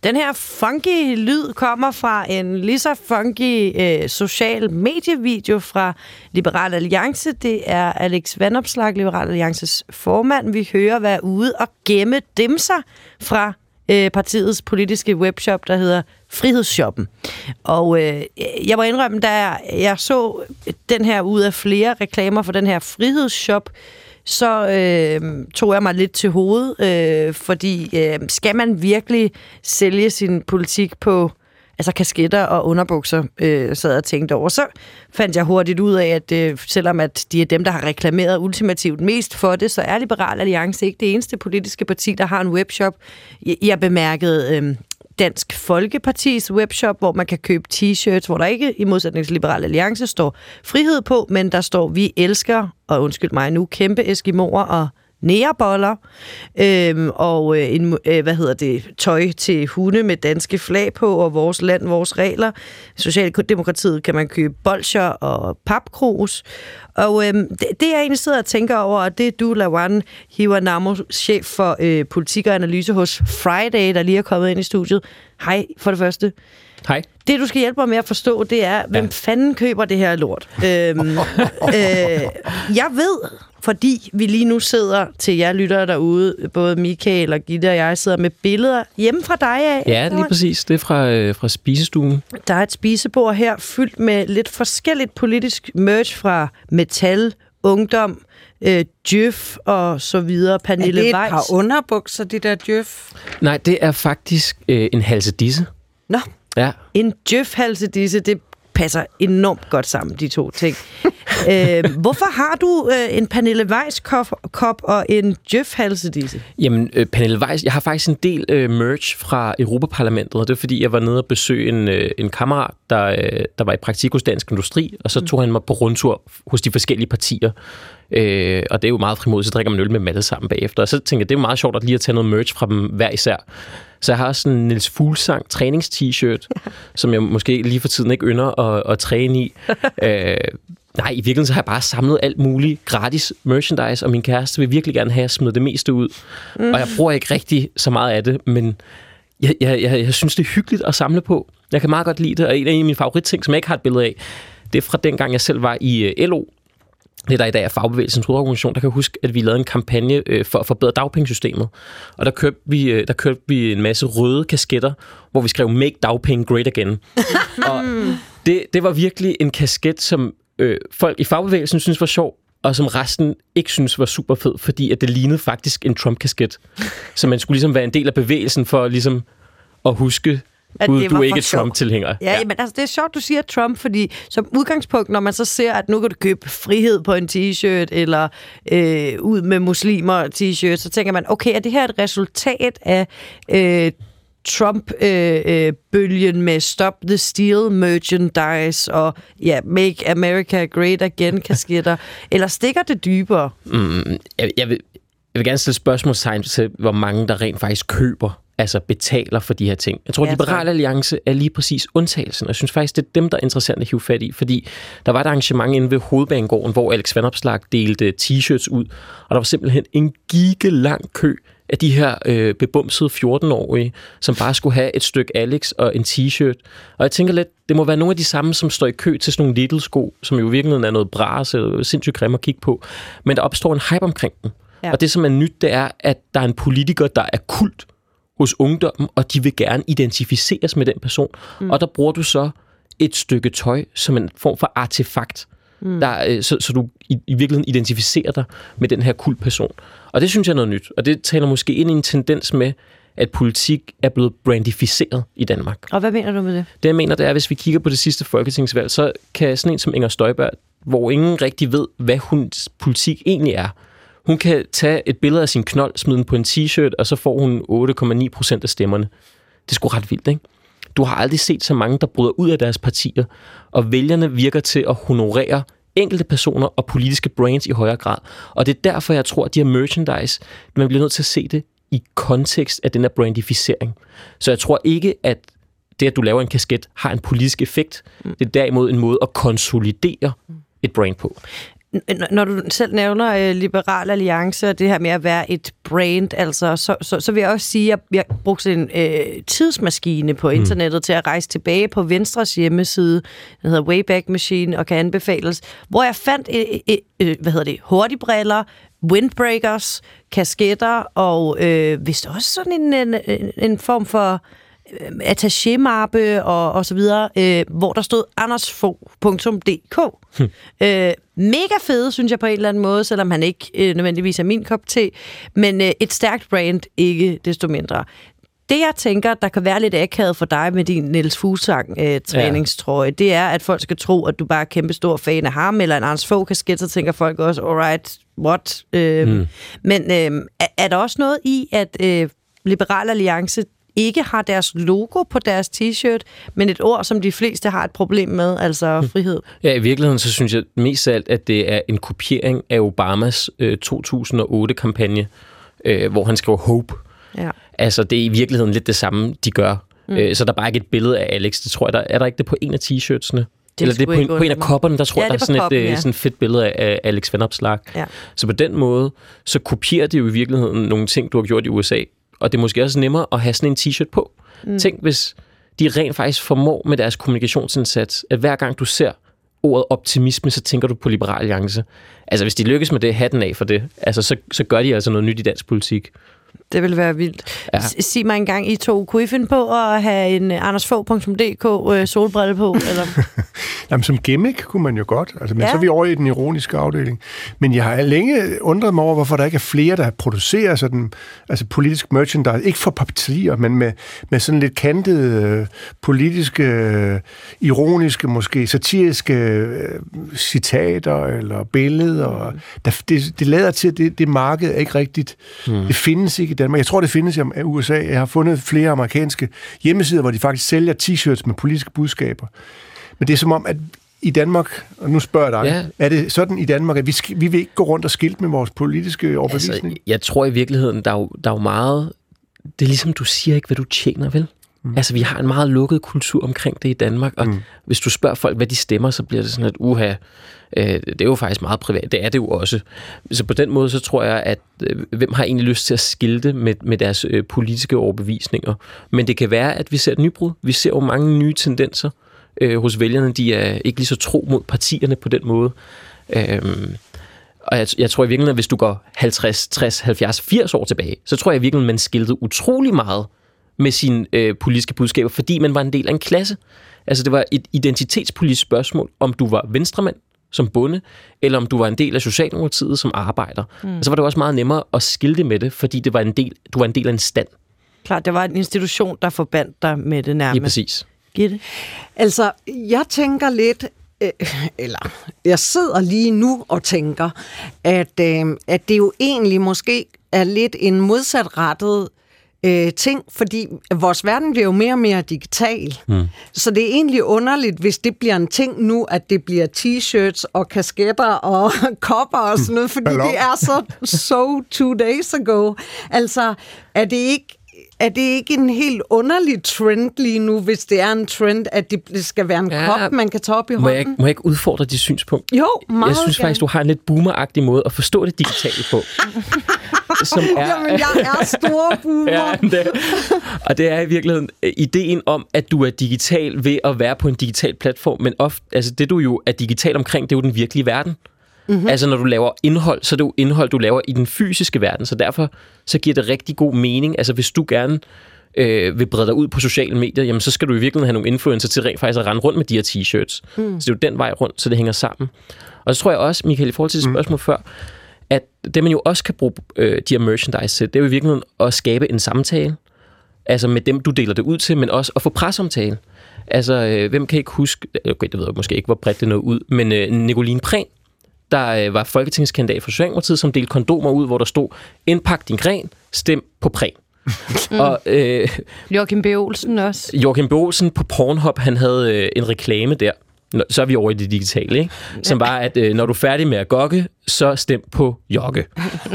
Den her funky lyd kommer fra en lige så funky øh, social medievideo fra Liberal Alliance. Det er Alex Vandopslag, Liberal Alliances formand. Vi hører være ude og gemme dem sig fra øh, partiets politiske webshop, der hedder Frihedsshoppen. Og øh, jeg må indrømme, da jeg så den her ud af flere reklamer for den her Frihedsshop, så øh, tog jeg mig lidt til hovedet, øh, fordi øh, skal man virkelig sælge sin politik på altså kasketter og underbukser, øh, sad jeg og tænkte over. Så fandt jeg hurtigt ud af, at øh, selvom at de er dem, der har reklameret ultimativt mest for det, så er Liberal Alliance ikke det eneste politiske parti, der har en webshop. Jeg, jeg bemærkede øh, Dansk Folkepartis webshop, hvor man kan købe t-shirts, hvor der ikke i modsætning til Liberal Alliance står frihed på, men der står, vi elsker, og undskyld mig nu, kæmpe eskimoer og næreboller, øhm, og øh, en, øh, hvad hedder det, tøj til hunde med danske flag på, og vores land, vores regler. Socialdemokratiet kan man købe bolcher og papkrus. Og øhm, det, det, jeg egentlig sidder og tænker over, og det er du, Lawan Hiwanamo, chef for øh, politik og analyse hos Friday, der lige er kommet ind i studiet. Hej, for det første. Hej. Det, du skal hjælpe mig med at forstå, det er, hvem fanden køber det her lort? øhm, øh, jeg ved, fordi vi lige nu sidder til jer lyttere derude, både Michael og Gitte og jeg sidder med billeder hjemme fra dig af. Ja, lige præcis. Det er fra, øh, fra spisestuen. Der er et spisebord her, fyldt med lidt forskelligt politisk merch fra metal, ungdom, øh, Djøf og så videre. Pernille er det et Weiss. par underbukser, de der djøf? Nej, det er faktisk øh, en halsedisse. Nå. Ja. En djøf-halsedisse, det passer enormt godt sammen, de to ting. øh, hvorfor har du øh, en Pernille Weiss-kop kop og en djøf-halsedisse? Jamen, øh, Pernille Weiss, jeg har faktisk en del øh, merch fra Europaparlamentet, og det er fordi, jeg var nede og besøge en, øh, en kammerat, der, øh, der var i praktik hos Dansk Industri, og så tog han mig på rundtur hos de forskellige partier. Øh, og det er jo meget frimodigt, så drikker man øl med dem alle sammen bagefter. Og så tænkte jeg, det er jo meget sjovt at lige at tage noget merch fra dem hver især. Så jeg har også sådan en Niels Fuglsang trænings-t-shirt, som jeg måske lige for tiden ikke ynder at, at træne i. øh, nej, i virkeligheden så har jeg bare samlet alt muligt gratis merchandise, og min kæreste vil virkelig gerne have, at jeg smider det meste ud. Mm. Og jeg bruger ikke rigtig så meget af det, men jeg, jeg, jeg, jeg synes, det er hyggeligt at samle på. Jeg kan meget godt lide det, og en af mine favoritting, som jeg ikke har et billede af, det er fra dengang, jeg selv var i uh, LO, det der i dag er fagbevægelsens hovedorganisation, der kan huske, at vi lavede en kampagne øh, for at forbedre dagpengesystemet. Og der kørte, vi, øh, der kørte vi en masse røde kasketter, hvor vi skrev Make Dagpenge Great Again. og det, det var virkelig en kasket, som øh, folk i fagbevægelsen synes var sjov, og som resten ikke synes var super fed, fordi at det lignede faktisk en Trump-kasket. Så man skulle ligesom være en del af bevægelsen for ligesom at huske, At Gud, det du var er ikke. Trump-tilhænger. Ja, ja, men altså, det er sjovt, du siger Trump, fordi som udgangspunkt, når man så ser, at nu kan du købe frihed på en t-shirt, eller øh, ud med muslimer t-shirt, så tænker man, okay, er det her et resultat af øh, Trump-bølgen øh, med Stop the Steal merchandise og ja, Make America Great Again kasketter, eller stikker det dybere? Mm, jeg, jeg, vil, jeg vil gerne stille spørgsmålstegn til, hvor mange der rent faktisk køber, altså betaler for de her ting. Jeg tror, Ja. Liberal Alliance er lige præcis undtagelsen, og jeg synes faktisk, det er dem, der er interessant at hive fat i, fordi der var et arrangement inde ved Hovedbanegården, hvor Alex Vandopslag delte t-shirts ud, og der var simpelthen en gigelang kø af de her øh, bebumsede 14-årige, som bare skulle have et stykke Alex og en t-shirt. Og jeg tænker lidt, det må være nogle af de samme, som står i kø til sådan nogle Lidl-sko, som jo i virkeligheden er noget bras eller sindssygt grimme at kigge på. Men der opstår en hype omkring dem. Ja. Og det, som er nyt, det er, at der er en politiker, der er kult hos ungdommen, og de vil gerne identificeres med den person. Mm. Og der bruger du så et stykke tøj som en form for artefakt, Mm. der, øh, så, så du i, i virkeligheden identificerer dig med den her kultperson. Og det synes jeg er noget nyt, og det taler måske ind i en tendens med, at politik er blevet brandificeret i Danmark. Og hvad mener du med det? Det jeg mener, det er, at hvis vi kigger på det sidste folketingsvalg, så kan sådan en som Inger Støjberg, hvor ingen rigtig ved, hvad hun politik egentlig er, hun kan tage et billede af sin knold, smide den på en t-shirt, og så får hun 8,9 procent af stemmerne. Det er sgu ret vildt, ikke? Du har aldrig set så mange, der bryder ud af deres partier, og vælgerne virker til at honorere enkelte personer og politiske brands i højere grad. Og det er derfor, jeg tror, at de her merchandise, man bliver nødt til at se det i kontekst af den her brandificering. Så jeg tror ikke, at det, at du laver en kasket, har en politisk effekt. Det er derimod en måde at konsolidere et brand på. Når du selv nævner øh, Liberal Alliance og det her med at være et brand, altså, så, så, så vil jeg også sige, at jeg brugte en øh, tidsmaskine på internettet mm. til at rejse tilbage på Venstres hjemmeside, den hedder Wayback Machine og kan anbefales, hvor jeg fandt øh, øh, øh, hvad hedder det, hurtigbriller, windbreakers, kasketter og øh, vist også sådan en, en, en, en form for øh, attaché-mappe og, og så videre, øh, hvor der stod andersfo.dk. Hm. Øh, mega fede, synes jeg på en eller anden måde, selvom han ikke øh, nødvendigvis er min kop te, men øh, et stærkt brand, ikke desto mindre. Det, jeg tænker, der kan være lidt akavet for dig med din Niels Fuglsang øh, træningstrøje, ja. det er, at folk skal tro, at du bare er kæmpe stor fan af ham, eller en Anders Fogh kasket, så tænker folk også, alright, what? Øh, Mm. Men øh, er, er der også noget i, at øh, Liberal Alliance ikke har deres logo på deres t-shirt, men et ord, som de fleste har et problem med, altså frihed? Ja, i virkeligheden så synes jeg mest af alt, at det er en kopiering af Obamas øh, 2008-kampagne, øh, hvor han skrev Hope. Ja. Altså, det er i virkeligheden lidt det samme, de gør. Mm. Øh, så der er bare ikke et billede af Alex. Det tror jeg, der, er der ikke det på en af t-shirtsene? Det Eller det er på en, på en af kopperne, der tror Ja, jeg, der er sådan på et koppen, øh, ja. sådan et fedt billede af Alex Van Opslark. Ja. Så på den måde, så kopierer det jo i virkeligheden nogle ting, du har gjort i USA. Og det er måske også nemmere at have sådan en t-shirt på. Mm. Tænk, hvis de rent faktisk formår med deres kommunikationsindsats, at hver gang du ser ordet optimisme, så tænker du på Liberal Alliance. Altså, hvis de lykkes med det, hatten af for det, altså, så, så gør de altså noget nyt i dansk politik. Det vil være vildt. Ja. Sig mig engang, I to, kunne I finde på at have en øh, andersfog.dk øh, solbrille på? Eller? Jamen, som gimmick kunne man jo godt. Altså, men Ja. så er vi over i den ironiske afdeling. Men jeg har længe undret mig over, hvorfor der ikke er flere, der producerer sådan, altså politisk merchandise. Ikke for partier, men med, med sådan lidt kantede, øh, politiske, øh, ironiske, måske satiriske øh, citater eller billeder. Der, det, det lader til, at det, det marked er ikke rigtigt. Mm. Det findes ikke i Danmark. Jeg tror, det findes i USA. Jeg har fundet flere amerikanske hjemmesider, hvor de faktisk sælger t-shirts med politiske budskaber. Men det er som om, at i Danmark, og nu spørger jeg dig, Ja. er det sådan i Danmark, at vi, vi vil ikke gå rundt og skilte med vores politiske overbevisning? Altså, jeg tror i virkeligheden, der er jo, der er jo meget det er ligesom, du siger ikke, hvad du tjener, vel? Mm. Altså, vi har en meget lukket kultur omkring det i Danmark, og mm. hvis du spørger folk, hvad de stemmer, så bliver det sådan, at uha, øh, det er jo faktisk meget privat. Det er det jo også. Så på den måde, så tror jeg, at øh, hvem har egentlig lyst til at skilte med, med deres øh, politiske overbevisninger? Men det kan være, at vi ser et nybrud. Vi ser jo mange nye tendenser øh, hos vælgerne. De er ikke lige så tro mod partierne på den måde. Øhm, og jeg, jeg tror i virkeligheden, at hvis du går 50, 60, 70, 80 år tilbage, så tror jeg i virkeligheden, man skiltede utrolig meget med sine øh, politiske budskaber, fordi man var en del af en klasse. Altså det var et identitetspolitisk spørgsmål, om du var venstremand som bonde, eller om du var en del af Socialdemokratiet som arbejder. Mm. Og så var det også meget nemmere at skilte med det, fordi det var en del, du var en del af en stand. Klart, det var en institution, der forbandt dig med det nærmest. Lige præcis. Gitte? Altså, jeg tænker lidt, øh, eller jeg sidder lige nu og tænker, at, øh, at det jo egentlig måske er lidt en modsatrettet øh, ting, fordi vores verden bliver jo mere og mere digital. Mm. Så det er egentlig underligt, hvis det bliver en ting nu, at det bliver t-shirts og kasketter og kopper og sådan noget, fordi Ballon. det er så so two days ago. Altså, er det ikke er det ikke en helt underlig trend lige nu, hvis det er en trend, at det skal være en ja, kop, man kan tage op i Må jeg, hånden? må jeg ikke udfordre dit synspunkt? Jo, meget Jeg synes gerne. faktisk, du har en lidt boomeragtig måde at forstå det digitale på. som er, Jamen, jeg er stor boomer. Ja, det, og det er i virkeligheden øh, ideen om, at du er digital ved at være på en digital platform, men ofte, altså det du jo er digital omkring, det er jo den virkelige verden. Mm-hmm. Altså når du laver indhold, så er det jo indhold, du laver i den fysiske verden, så derfor så giver det rigtig god mening. Altså hvis du gerne øh, vil brede dig ud på sociale medier, jamen så skal du i virkeligheden have nogle influencer til rent faktisk at rende rundt med de her t-shirts. Mm. Så det er jo den vej rundt, så det hænger sammen. Og så tror jeg også, Michael, i forhold til det spørgsmål mm. før, at det man jo også kan bruge øh, de her merchandise til, det er jo i virkeligheden at skabe en samtale, altså med dem, du deler det ud til, men også at få presomtale. Altså, øh, hvem kan ikke huske, okay, det ved jeg måske ikke, hvor bredt det nåede ud, men øh, Nicoline Prehn, der øh, var folketingskandidat for Socialdemokratiet, som delte kondomer ud, hvor der stod, indpak din gren, stem på Prehn. Mm. Og øh, Joachim B. Olsen også. Joachim B. Olsen på Pornhub, han havde øh, en reklame der, Nå, så er vi over i det digitale, ikke? som var, at øh, når du er færdig med at gokke, så stem på jogge.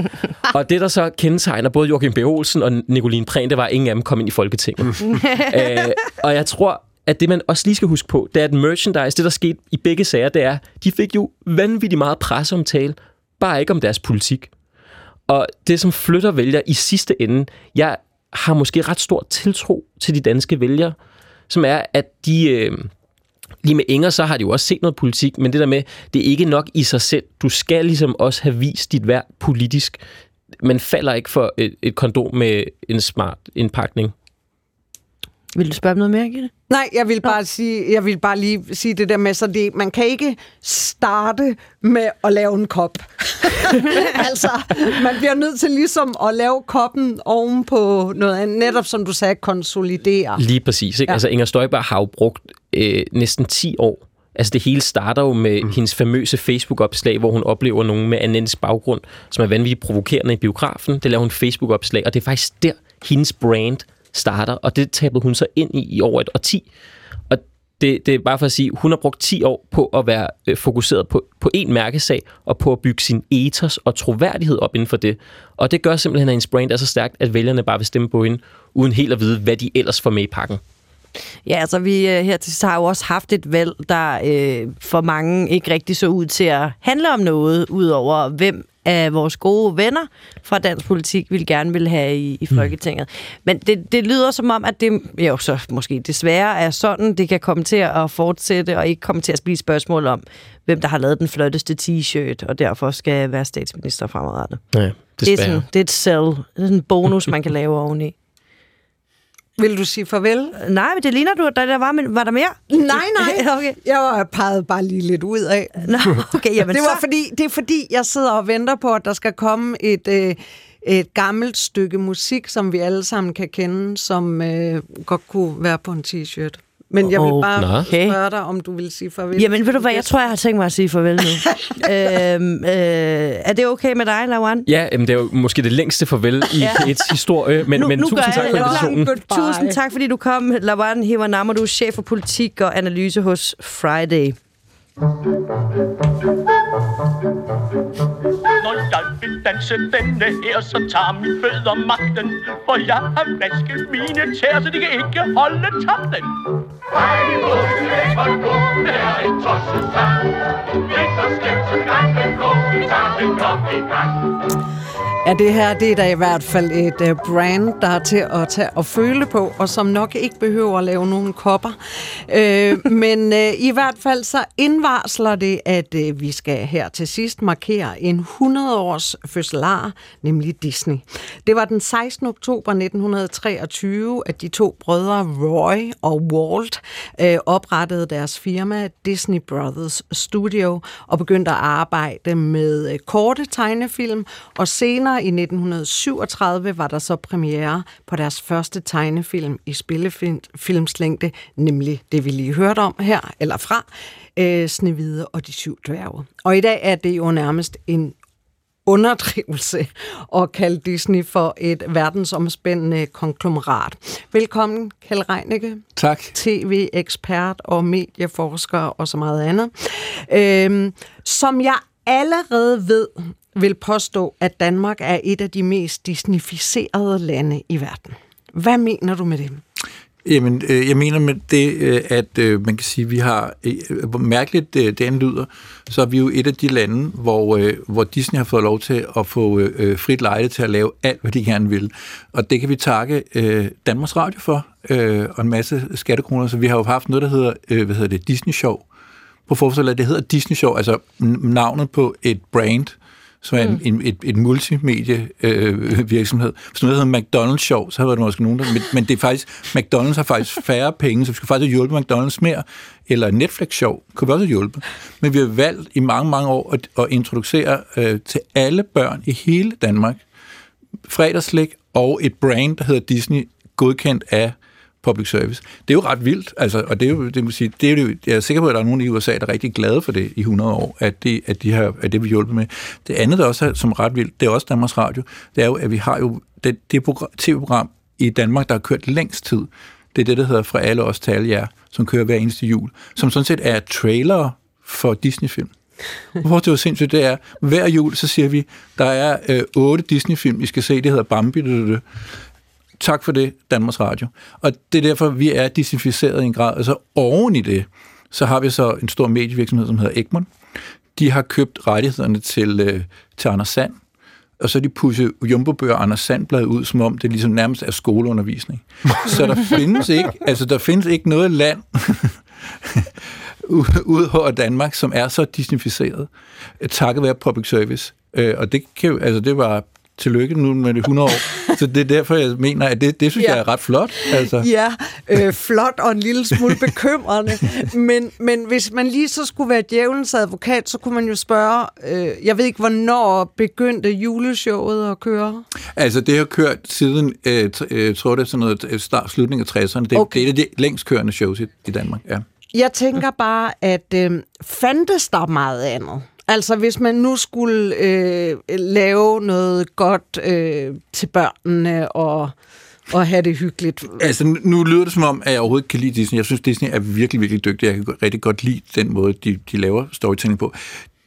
og det, der så kendetegner både Joachim B. Olsen og Nicoline Prehn, det var, at ingen af dem kom ind i Folketinget. øh, og jeg tror, at det, man også lige skal huske på, det er, at merchandise, det der skete i begge sager, det er, de fik jo vanvittigt meget presseomtale, bare ikke om deres politik. Og det, som flytter vælger i sidste ende, jeg har måske ret stor tiltro til de danske vælgere, som er, at de... Øh, lige med Inger, så har de jo også set noget politik, men det der med, det er ikke nok i sig selv. Du skal ligesom også have vist dit værd politisk. Man falder ikke for et, et kondom med en smart indpakning. Vil du spørge om noget mere, Gitte? Nej, jeg vil bare sige, jeg vil bare lige sige det der med, så det, man kan ikke starte med at lave en kop. altså, man bliver nødt til ligesom at lave koppen oven på noget andet, netop som du sagde, konsolidere. Lige præcis. Ikke? Ja. Altså Inger Støjberg har jo brugt øh, næsten 10 år. Altså det hele starter jo med mm. hendes famøse Facebook-opslag, hvor hun oplever nogen med anden etnisk baggrund, som er vanvittigt provokerende i biografen. Det laver hun Facebook-opslag, og det er faktisk der, hendes brand starter, og det tabede hun så ind i i over et årti. Og det, det er bare for at sige, hun har brugt 10 år på at være øh, fokuseret på, på én mærkesag, og på at bygge sin ethos og troværdighed op inden for det. Og det gør simpelthen, at hendes brand er så stærkt, at vælgerne bare vil stemme på hende, uden helt at vide, hvad de ellers får med i pakken. Ja, altså vi øh, her til har jo også haft et valg, der øh, for mange ikke rigtig så ud til at handle om noget, udover hvem af vores gode venner fra dansk politik vil gerne vil have i, i Folketinget. Men det, det lyder som om, at det jo så måske desværre er sådan, det kan komme til at fortsætte, og ikke komme til at blive spørgsmål om, hvem der har lavet den flotteste t-shirt, og derfor skal være statsminister fremadrettet. Ja, Det er, sådan, det er et sell. Det er sådan en bonus, man kan lave oveni. Vil du sige farvel? Nej, men det ligner du, der, der var, men var der mere? Nej, nej. okay. Jeg var peget bare lige lidt ud af. Nå, okay, jamen det, var så... fordi, det er fordi, jeg sidder og venter på, at der skal komme et, øh, et gammelt stykke musik, som vi alle sammen kan kende, som øh, godt kunne være på en t-shirt. Men jeg vil bare Okay. spørge dig, om du vil sige farvel. Jamen, ved du hvad, jeg tror, jeg har tænkt mig at sige farvel nu. øhm, øh, er det okay med dig, Lawan? Ja, jamen, det er jo måske det længste farvel i et historie, men, Nu- men nu tusind tak jeg for invitationen. Tusind tak, fordi du kom. Lawan Hivanama, du er chef for politik og analyse hos Friday. Når jeg vil danse denne her, så tager mine fødder magten. For jeg har vasket mine tæer, så de kan ikke holde takten. Hej, er for nu, det er en tosset sang. Lidt og skævt, så gang den gå, vi tager den op i gang. Ja, det her det er da i hvert fald et uh, brand, der er til at tage og føle på, og som nok ikke behøver at lave nogen kopper. Uh, men uh, i hvert fald så indvarsler det, at øh, vi skal her til sidst markere en 100-års fødselar, nemlig Disney. Det var den 16. oktober 1923, at de to brødre Roy og Walt øh, oprettede deres firma Disney Brothers Studio og begyndte at arbejde med øh, korte tegnefilm, og senere i 1937 var der så premiere på deres første tegnefilm i spillefilmslængde, nemlig det vi lige hørte om her, eller fra, øh, Snevide og de syv dværge. Og i dag er det jo nærmest en underdrivelse at kalde Disney for et verdensomspændende konglomerat. Velkommen, Kjell Reinicke. Tak. TV-ekspert og medieforsker og så meget andet. Øhm, som jeg allerede ved, vil påstå, at Danmark er et af de mest disnificerede lande i verden. Hvad mener du med det? Jamen, øh, jeg mener med det, øh, at øh, man kan sige, at vi har, øh, hvor mærkeligt øh, det lyder, så er vi jo et af de lande, hvor, øh, hvor Disney har fået lov til at få øh, øh, frit lejde til at lave alt, hvad de gerne vil. Og det kan vi takke øh, Danmarks Radio for, øh, og en masse skattekroner. Så vi har jo haft noget, der hedder, øh, hvad hedder det, Disney Show. På forslag, det hedder Disney Show, altså navnet på et brand, som er en, mm. en, et, et multimedie-virksomhed. Øh. Hvis noget hedder McDonald's Show, så har der måske nogen, der... Men, men det er faktisk... McDonald's har faktisk færre penge, så vi skal faktisk have hjulpet McDonald's mere. Eller Netflix Show kunne vi også hjulpet. Men vi har valgt i mange, mange år at, at introducere øh, til alle børn i hele Danmark fredagslæg og et brand, der hedder Disney, godkendt af public service. Det er jo ret vildt, altså, og det er jo, det vil sige, det er jo, jeg er sikker på, at der er nogen i USA, der er rigtig glade for det i 100 år, at det, at de har, at det vi hjulpet med. Det andet, der også er som ret vildt, det er også Danmarks Radio, det er jo, at vi har jo det, det tv-program i Danmark, der har kørt længst tid. Det er det, der hedder Fra alle os til alle jer, som kører hver eneste jul, som sådan set er trailer for Disney-film. Hvor det var sindssygt, det er, hver jul, så siger vi, der er øh, otte Disney-film, I skal se, det hedder Bambi, det, det, tak for det, Danmarks Radio. Og det er derfor, vi er desinficeret i en grad. Altså oven i det, så har vi så en stor medievirksomhed, som hedder Egmont. De har købt rettighederne til, øh, til Anders Sand, og så de pusset Jumbo-bøger Anders Sandblad ud, som om det ligesom nærmest er skoleundervisning. så der findes ikke, altså der findes ikke noget land ud over Danmark, som er så disnificeret, takket være public service. Øh, og det, kan, altså det var tillykke nu med det 100 år. Så det er derfor, jeg mener, at det, det synes ja. jeg er ret flot. Altså. Ja, øh, flot og en lille smule bekymrende. men, men hvis man lige så skulle være djævelens advokat, så kunne man jo spørge, øh, jeg ved ikke, hvornår begyndte juleshowet at køre? Altså, det har kørt siden, øh, øh, tror det er sådan noget øh, start, slutning af 60'erne. Det, okay. det er et af de længst kørende shows i, i Danmark, ja. Jeg tænker bare, at øh, fandtes der meget andet? Altså, hvis man nu skulle øh, lave noget godt øh, til børnene og, og have det hyggeligt. Altså, nu lyder det som om, at jeg overhovedet kan lide Disney. Jeg synes, Disney er virkelig, virkelig dygtig. Jeg kan rigtig godt lide den måde, de, de laver storytelling på.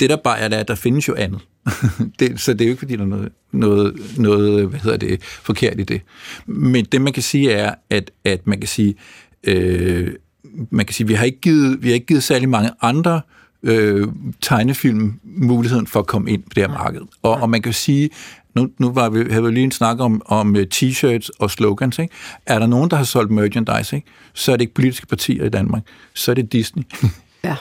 Det der bare er, det er, at der findes jo andet. det, så det er jo ikke, fordi der er noget, noget, noget hvad hedder det, forkert i det. Men det, man kan sige, er, at, at man kan sige, øh, man kan sige, vi har ikke givet, vi har ikke givet særlig mange andre øh, tegnefilm muligheden for at komme ind på det her marked. Og, og man kan sige, nu, nu var vi, havde vi lige en snak om, om øh, t-shirts og slogans. Ikke? Er der nogen, der har solgt merchandise, ikke? så er det ikke politiske partier i Danmark. Så er det Disney. Ja.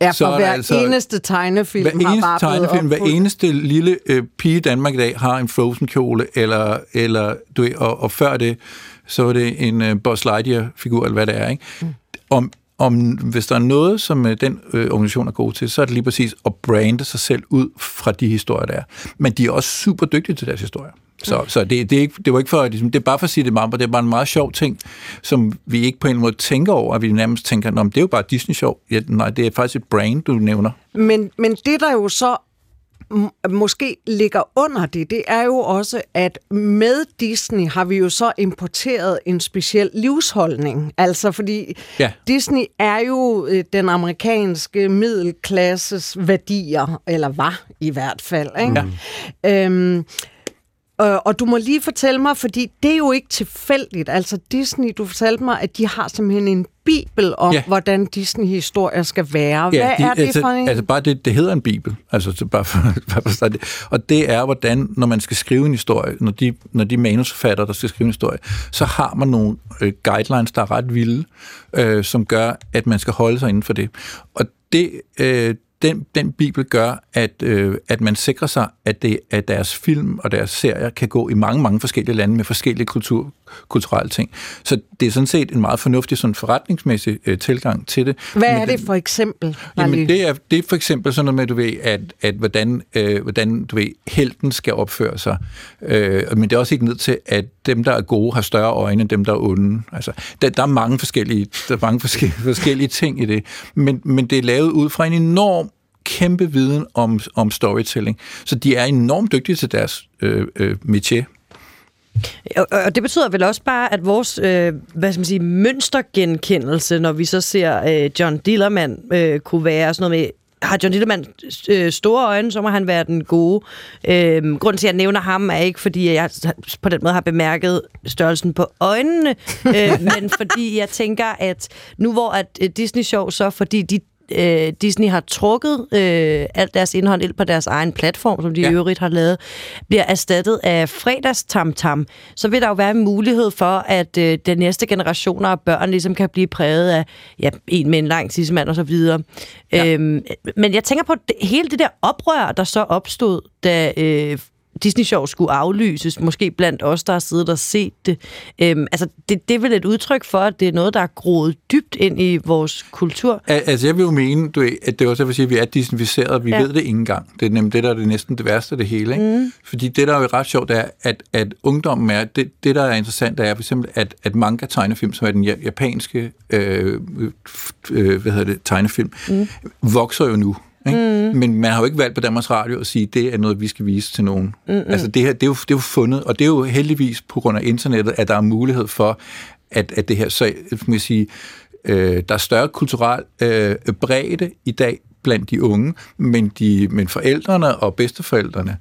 Ja, for så hver altså, eneste tegnefilm hver eneste har bare tegnefilm, Hver eneste lille øh, pige i Danmark i dag har en Frozen-kjole, eller, eller du ved, og, og før det, så var det en øh, Buzz Lightyear-figur, eller hvad det er. Ikke? Mm. Om, om hvis der er noget, som øh, den øh, organisation er god til, så er det lige præcis at brande sig selv ud fra de historier, der er. Men de er også super dygtige til deres historier. Så, mm. så det, det, er ikke, det var ikke for, ligesom, det er bare for at sige det meget, det er bare en meget sjov ting, som vi ikke på en måde tænker over, at vi nærmest tænker, Nå, det er jo bare Disney-sjov. Ja, nej, det er faktisk et brand, du nævner. Men, men det, der jo så måske ligger under det, det er jo også, at med Disney har vi jo så importeret en speciel livsholdning. Altså fordi Ja. Disney er jo øh, den amerikanske middelklasses værdier, eller var i hvert fald. Ikke? Ja. Øhm, og, og du må lige fortælle mig, fordi det er jo ikke tilfældigt. Altså Disney, du fortalte mig, at de har simpelthen en bibel om, Ja. hvordan Disney-historier skal være. Hvad de, er det altså, for en? Altså bare det, det hedder en bibel, altså så bare for, bare for starte det. Og det er, hvordan, når man skal skrive en historie, når de, når de manusforfattere, der skal skrive en historie, så har man nogle øh, guidelines, der er ret vilde, øh, som gør, at man skal holde sig inden for det. Og det, øh, den, den bibel gør, at, øh, at man sikrer sig, at, det, at deres film og deres serier kan gå i mange, mange forskellige lande med forskellige kultur, kulturelle ting. Så det er sådan set en meget fornuftig sådan forretningsmæssig øh, tilgang til det. Hvad Men er det for eksempel? Jamen, det er, det er for eksempel sådan noget med, du ved, at, at hvordan, øh, hvordan du ved, helten skal opføre sig. Øh, men det er også ikke ned til, at dem, der er gode, har større øjne end dem, der er onde. Altså, der, der er mange forskellige, der er mange forskellige, forskellige ting i det. Men, men det er lavet ud fra en enorm kæmpe viden om, om storytelling. Så de er enormt dygtige til deres øh, øh, métier. Og, det betyder vel også bare, at vores øh, hvad skal man sige, mønstergenkendelse, når vi så ser øh, John Dillermand, øh, kunne være sådan noget med, har John Dillermand øh, store øjne, så må han være den gode. Øh, grunden til, at jeg nævner ham, er ikke, fordi jeg på den måde har bemærket størrelsen på øjnene, øh, men fordi jeg tænker, at nu hvor at øh, Disney Show så, fordi de øh, Disney har trukket øh, alt deres indhold ind på deres egen platform, som de ja. i øvrigt har lavet, bliver erstattet af fredagstamtam, så vil der jo være en mulighed for, at øh, den næste generationer af børn ligesom kan blive præget af ja, en med en lang tidsmand og så videre. Ja. Øhm, men jeg tænker på det, hele det der oprør, der så opstod, da øh, Disney Show skulle aflyses, måske blandt os, der har siddet og set det. Øhm, altså, det, det er vel et udtryk for, at det er noget, der er groet dybt ind i vores kultur. Al- Altså, jeg vil jo mene, du at det er også siger, at vi er disnificeret, vi Ja. ved det ikke engang. Det er nemlig det, der er det næsten det værste af det hele. Ikke? Mm. Fordi det, der er jo ret sjovt, er, at, at ungdommen er, det, det, der er interessant, er for eksempel, at, at manga-tegnefilm, som er den ja- japanske øh, øh, hvad hedder det, tegnefilm, mm. vokser jo nu. Ikke? Mm. Men man har jo ikke valgt på Danmarks Radio at sige, at det er noget, vi skal vise til nogen. Mm-mm. Altså det her, det er, jo, det er jo fundet, og det er jo heldigvis på grund af internettet, at der er mulighed for, at, at det her, så man sige, øh, der er større kulturel øh, bredde i dag blandt de unge, men, de, men forældrene og bedsteforældrene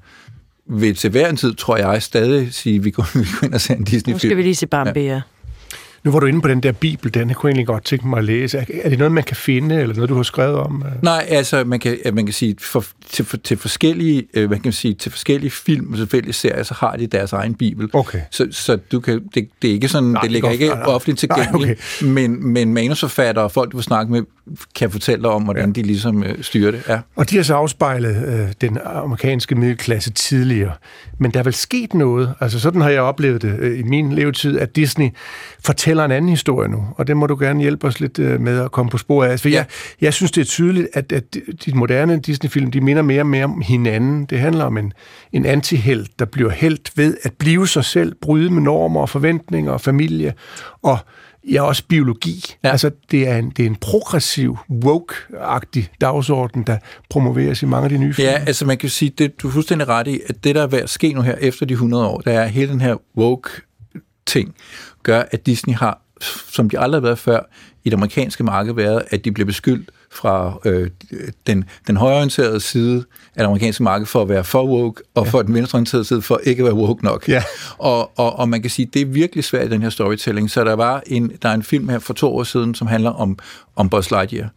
vil til hver en tid, tror jeg, stadig sige, at vi går, vi går ind og ser en Disney-film. Nu skal vi lige se Bambi, ja. Nu var du inde på den der bibel, den jeg kunne egentlig godt tænke mig at læse. Er, det noget, man kan finde, eller noget, du har skrevet om? Nej, altså man kan, man kan sige, for, til, for, til, forskellige, øh, man kan sige, til forskellige film og forskellige serier, så har de deres egen bibel. Okay. Så, så du kan, det, det er ikke sådan, Nej, det ligger ikke nej, nej. offentligt tilgængeligt, men, men manusforfattere og folk, du vil snakke med, kan fortælle dig om, hvordan ja. de ligesom øh, styrer det. Ja. Og de har så afspejlet øh, den amerikanske middelklasse tidligere. Men der er vel sket noget, altså sådan har jeg oplevet det øh, i min levetid, at Disney fortæller en anden historie nu, og det må du gerne hjælpe os lidt øh, med at komme på sporet af. Altså, For ja. jeg, jeg synes, det er tydeligt, at, at de, de moderne Disney-film, de minder mere og mere om hinanden. Det handler om en, en antihelt, der bliver helt ved at blive sig selv, bryde med normer og forventninger og familie, og ja, også biologi. Ja. Altså, det er en, det er en progressiv, woke-agtig dagsorden, der promoveres i mange af de nye film. Ja, altså man kan sige, det, du er fuldstændig ret i, at det, der er ved at ske nu her efter de 100 år, der er hele den her woke-ting, gør, at Disney har, som de aldrig har været før, i det amerikanske marked været, at de bliver beskyldt fra øh, den, den højreorienterede side af det amerikanske marked for at være for woke, og ja. for den venstreorienterede side for ikke at være woke nok. Ja. Og, og, og man kan sige, det er virkelig svært i den her storytelling. Så der var en, der er en film her for to år siden, som handler om, om Buzz Lightyear.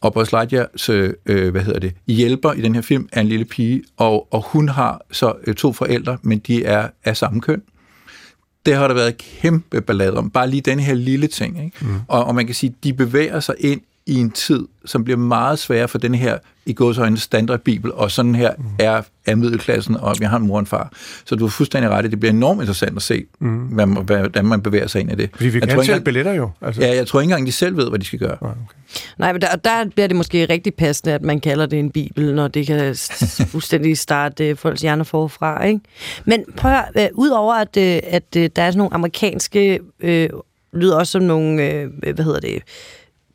Og Buzz Lightyears, øh, hvad hedder det, hjælper i den her film er en lille pige, og, og hun har så øh, to forældre, men de er af samme køn. Det har der været kæmpe ballade om. Bare lige den her lille ting. Ikke? Mm. Og, og man kan sige, de bevæger sig ind i en tid, som bliver meget sværere for den her, i gåsøjne, standardbibel, og sådan her mm. er, er middelklassen, og jeg har en mor og en far. Så du er fuldstændig ret det bliver enormt interessant at se, mm. hvad, man- hvordan man bevæger sig ind i det. Fordi vi Jeg kan tror ikke billetter jo. Altså. Ja, jeg tror ikke engang, de selv ved, hvad de skal gøre. Okay. Nej, men der, der bliver det måske rigtig passende, at man kalder det en bibel, når det kan fuldstændig starte øh, folks hjerner forfra. Ikke? Men prøv at høre, øh, udover at, øh, at øh, der er sådan nogle amerikanske, øh, lyder også som nogle, øh, hvad hedder det,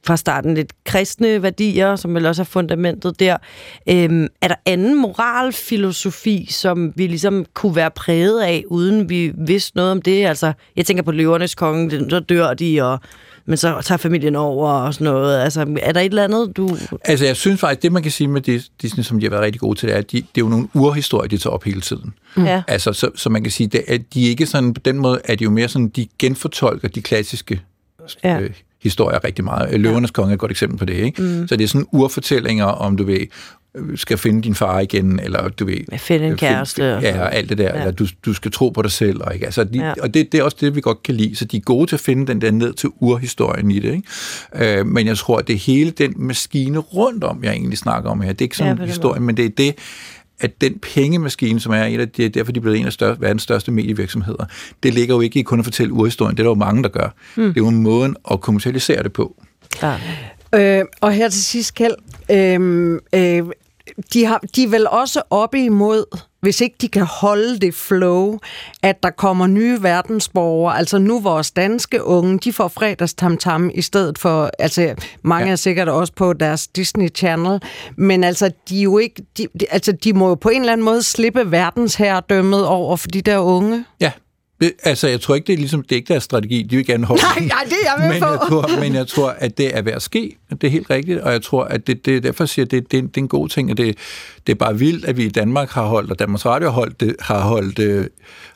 fra starten lidt kristne værdier, som vel også er fundamentet der. Øhm, er der anden moralfilosofi, som vi ligesom kunne være præget af, uden vi vidste noget om det? Altså, jeg tænker på løvernes konge, så dør de, og men så tager familien over og sådan noget. Altså, er der et eller andet, du... Altså, jeg synes faktisk, det man kan sige med Disney, som de har været rigtig gode til, det er, at de, det er jo nogle urhistorier, de tager op hele tiden. Mm. Ja. Altså, så, så man kan sige, det, at de ikke sådan, på den måde er de jo mere sådan, de genfortolker de klassiske Ja. øh, historier rigtig meget. Løvernes konge er et godt eksempel på det, ikke? Mm. Så det er sådan urfortællinger om, du ved, øh, skal finde din far igen, eller du ved... Finde en øh, kæreste sådan Ja, og alt det der. Ja. Ja. Eller du, du skal tro på dig selv. Og, ikke? Altså, de, Ja. ja. og det, det er også det, vi godt kan lide. Så de er gode til at finde den der ned til urhistorien i det. Ikke? Øh, men jeg tror, at det hele den maskine rundt om, jeg egentlig snakker om her. Det er ikke Ja, sådan ja, den historien, men det er det, at den pengemaskine, som er en af de, derfor de er blevet en af større, verdens største medievirksomheder, det ligger jo ikke i kun at fortælle urhistorien. Det er der jo mange, der gør. Mm. Mm. Det er jo en måde at kommercialisere det på. Klar. Øh, og her til sidst, Kjeld, øh, øh, de, har, de er vel også oppe imod, hvis ikke de kan holde det flow, at der kommer nye verdensborgere. Altså nu vores danske unge, de får fredagstamtam i stedet for, altså mange ja. er sikkert også på deres Disney Channel, men altså de jo ikke, de, de, altså de må jo på en eller anden måde slippe verdensherredømmet over for de der unge. Ja, det, altså jeg tror ikke, det er, ligesom, det er ikke deres strategi. De vil gerne holde Nej, nej, det er jeg med men på. Jeg tror, men jeg tror, at det er ved at ske. Det er helt rigtigt, og jeg tror, at det, det derfor siger det, det, det er en god ting, og det, det er bare vildt, at vi i Danmark har holdt, og Danmarks Radio har holdt det, har holdt, øh,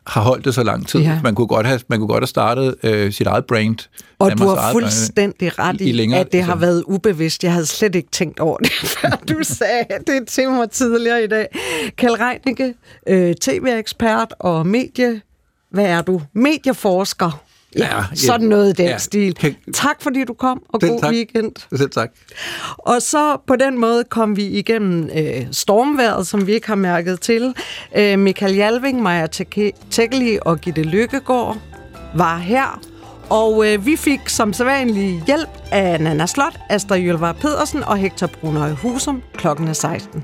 har holdt det så lang tid. Ja. Man, kunne godt have, man kunne godt have startet øh, sit eget brand. Og Danmarks du har fuldstændig ret i- i, i længere- at det har altså- været ubevidst. Jeg havde slet ikke tænkt over det, før du sagde det til mig tidligere i dag. Kjell Reinicke, øh, tv-ekspert og medie... Hvad er du? Medieforsker. Ja, Ja, sådan noget i den ja. stil. Tak fordi du kom, og Selv god tak. weekend. Selv tak. Og så på den måde kom vi igennem øh, stormværet, som vi ikke har mærket til. Øh, Michael Jalving, Maja Tækkeli og Gitte Lykkegaard var her. Og øh, vi fik som sædvanlig hjælp af Nana Slot, Astrid Jølvar Pedersen og Hector Brunhøj Husum. Klokken er 16.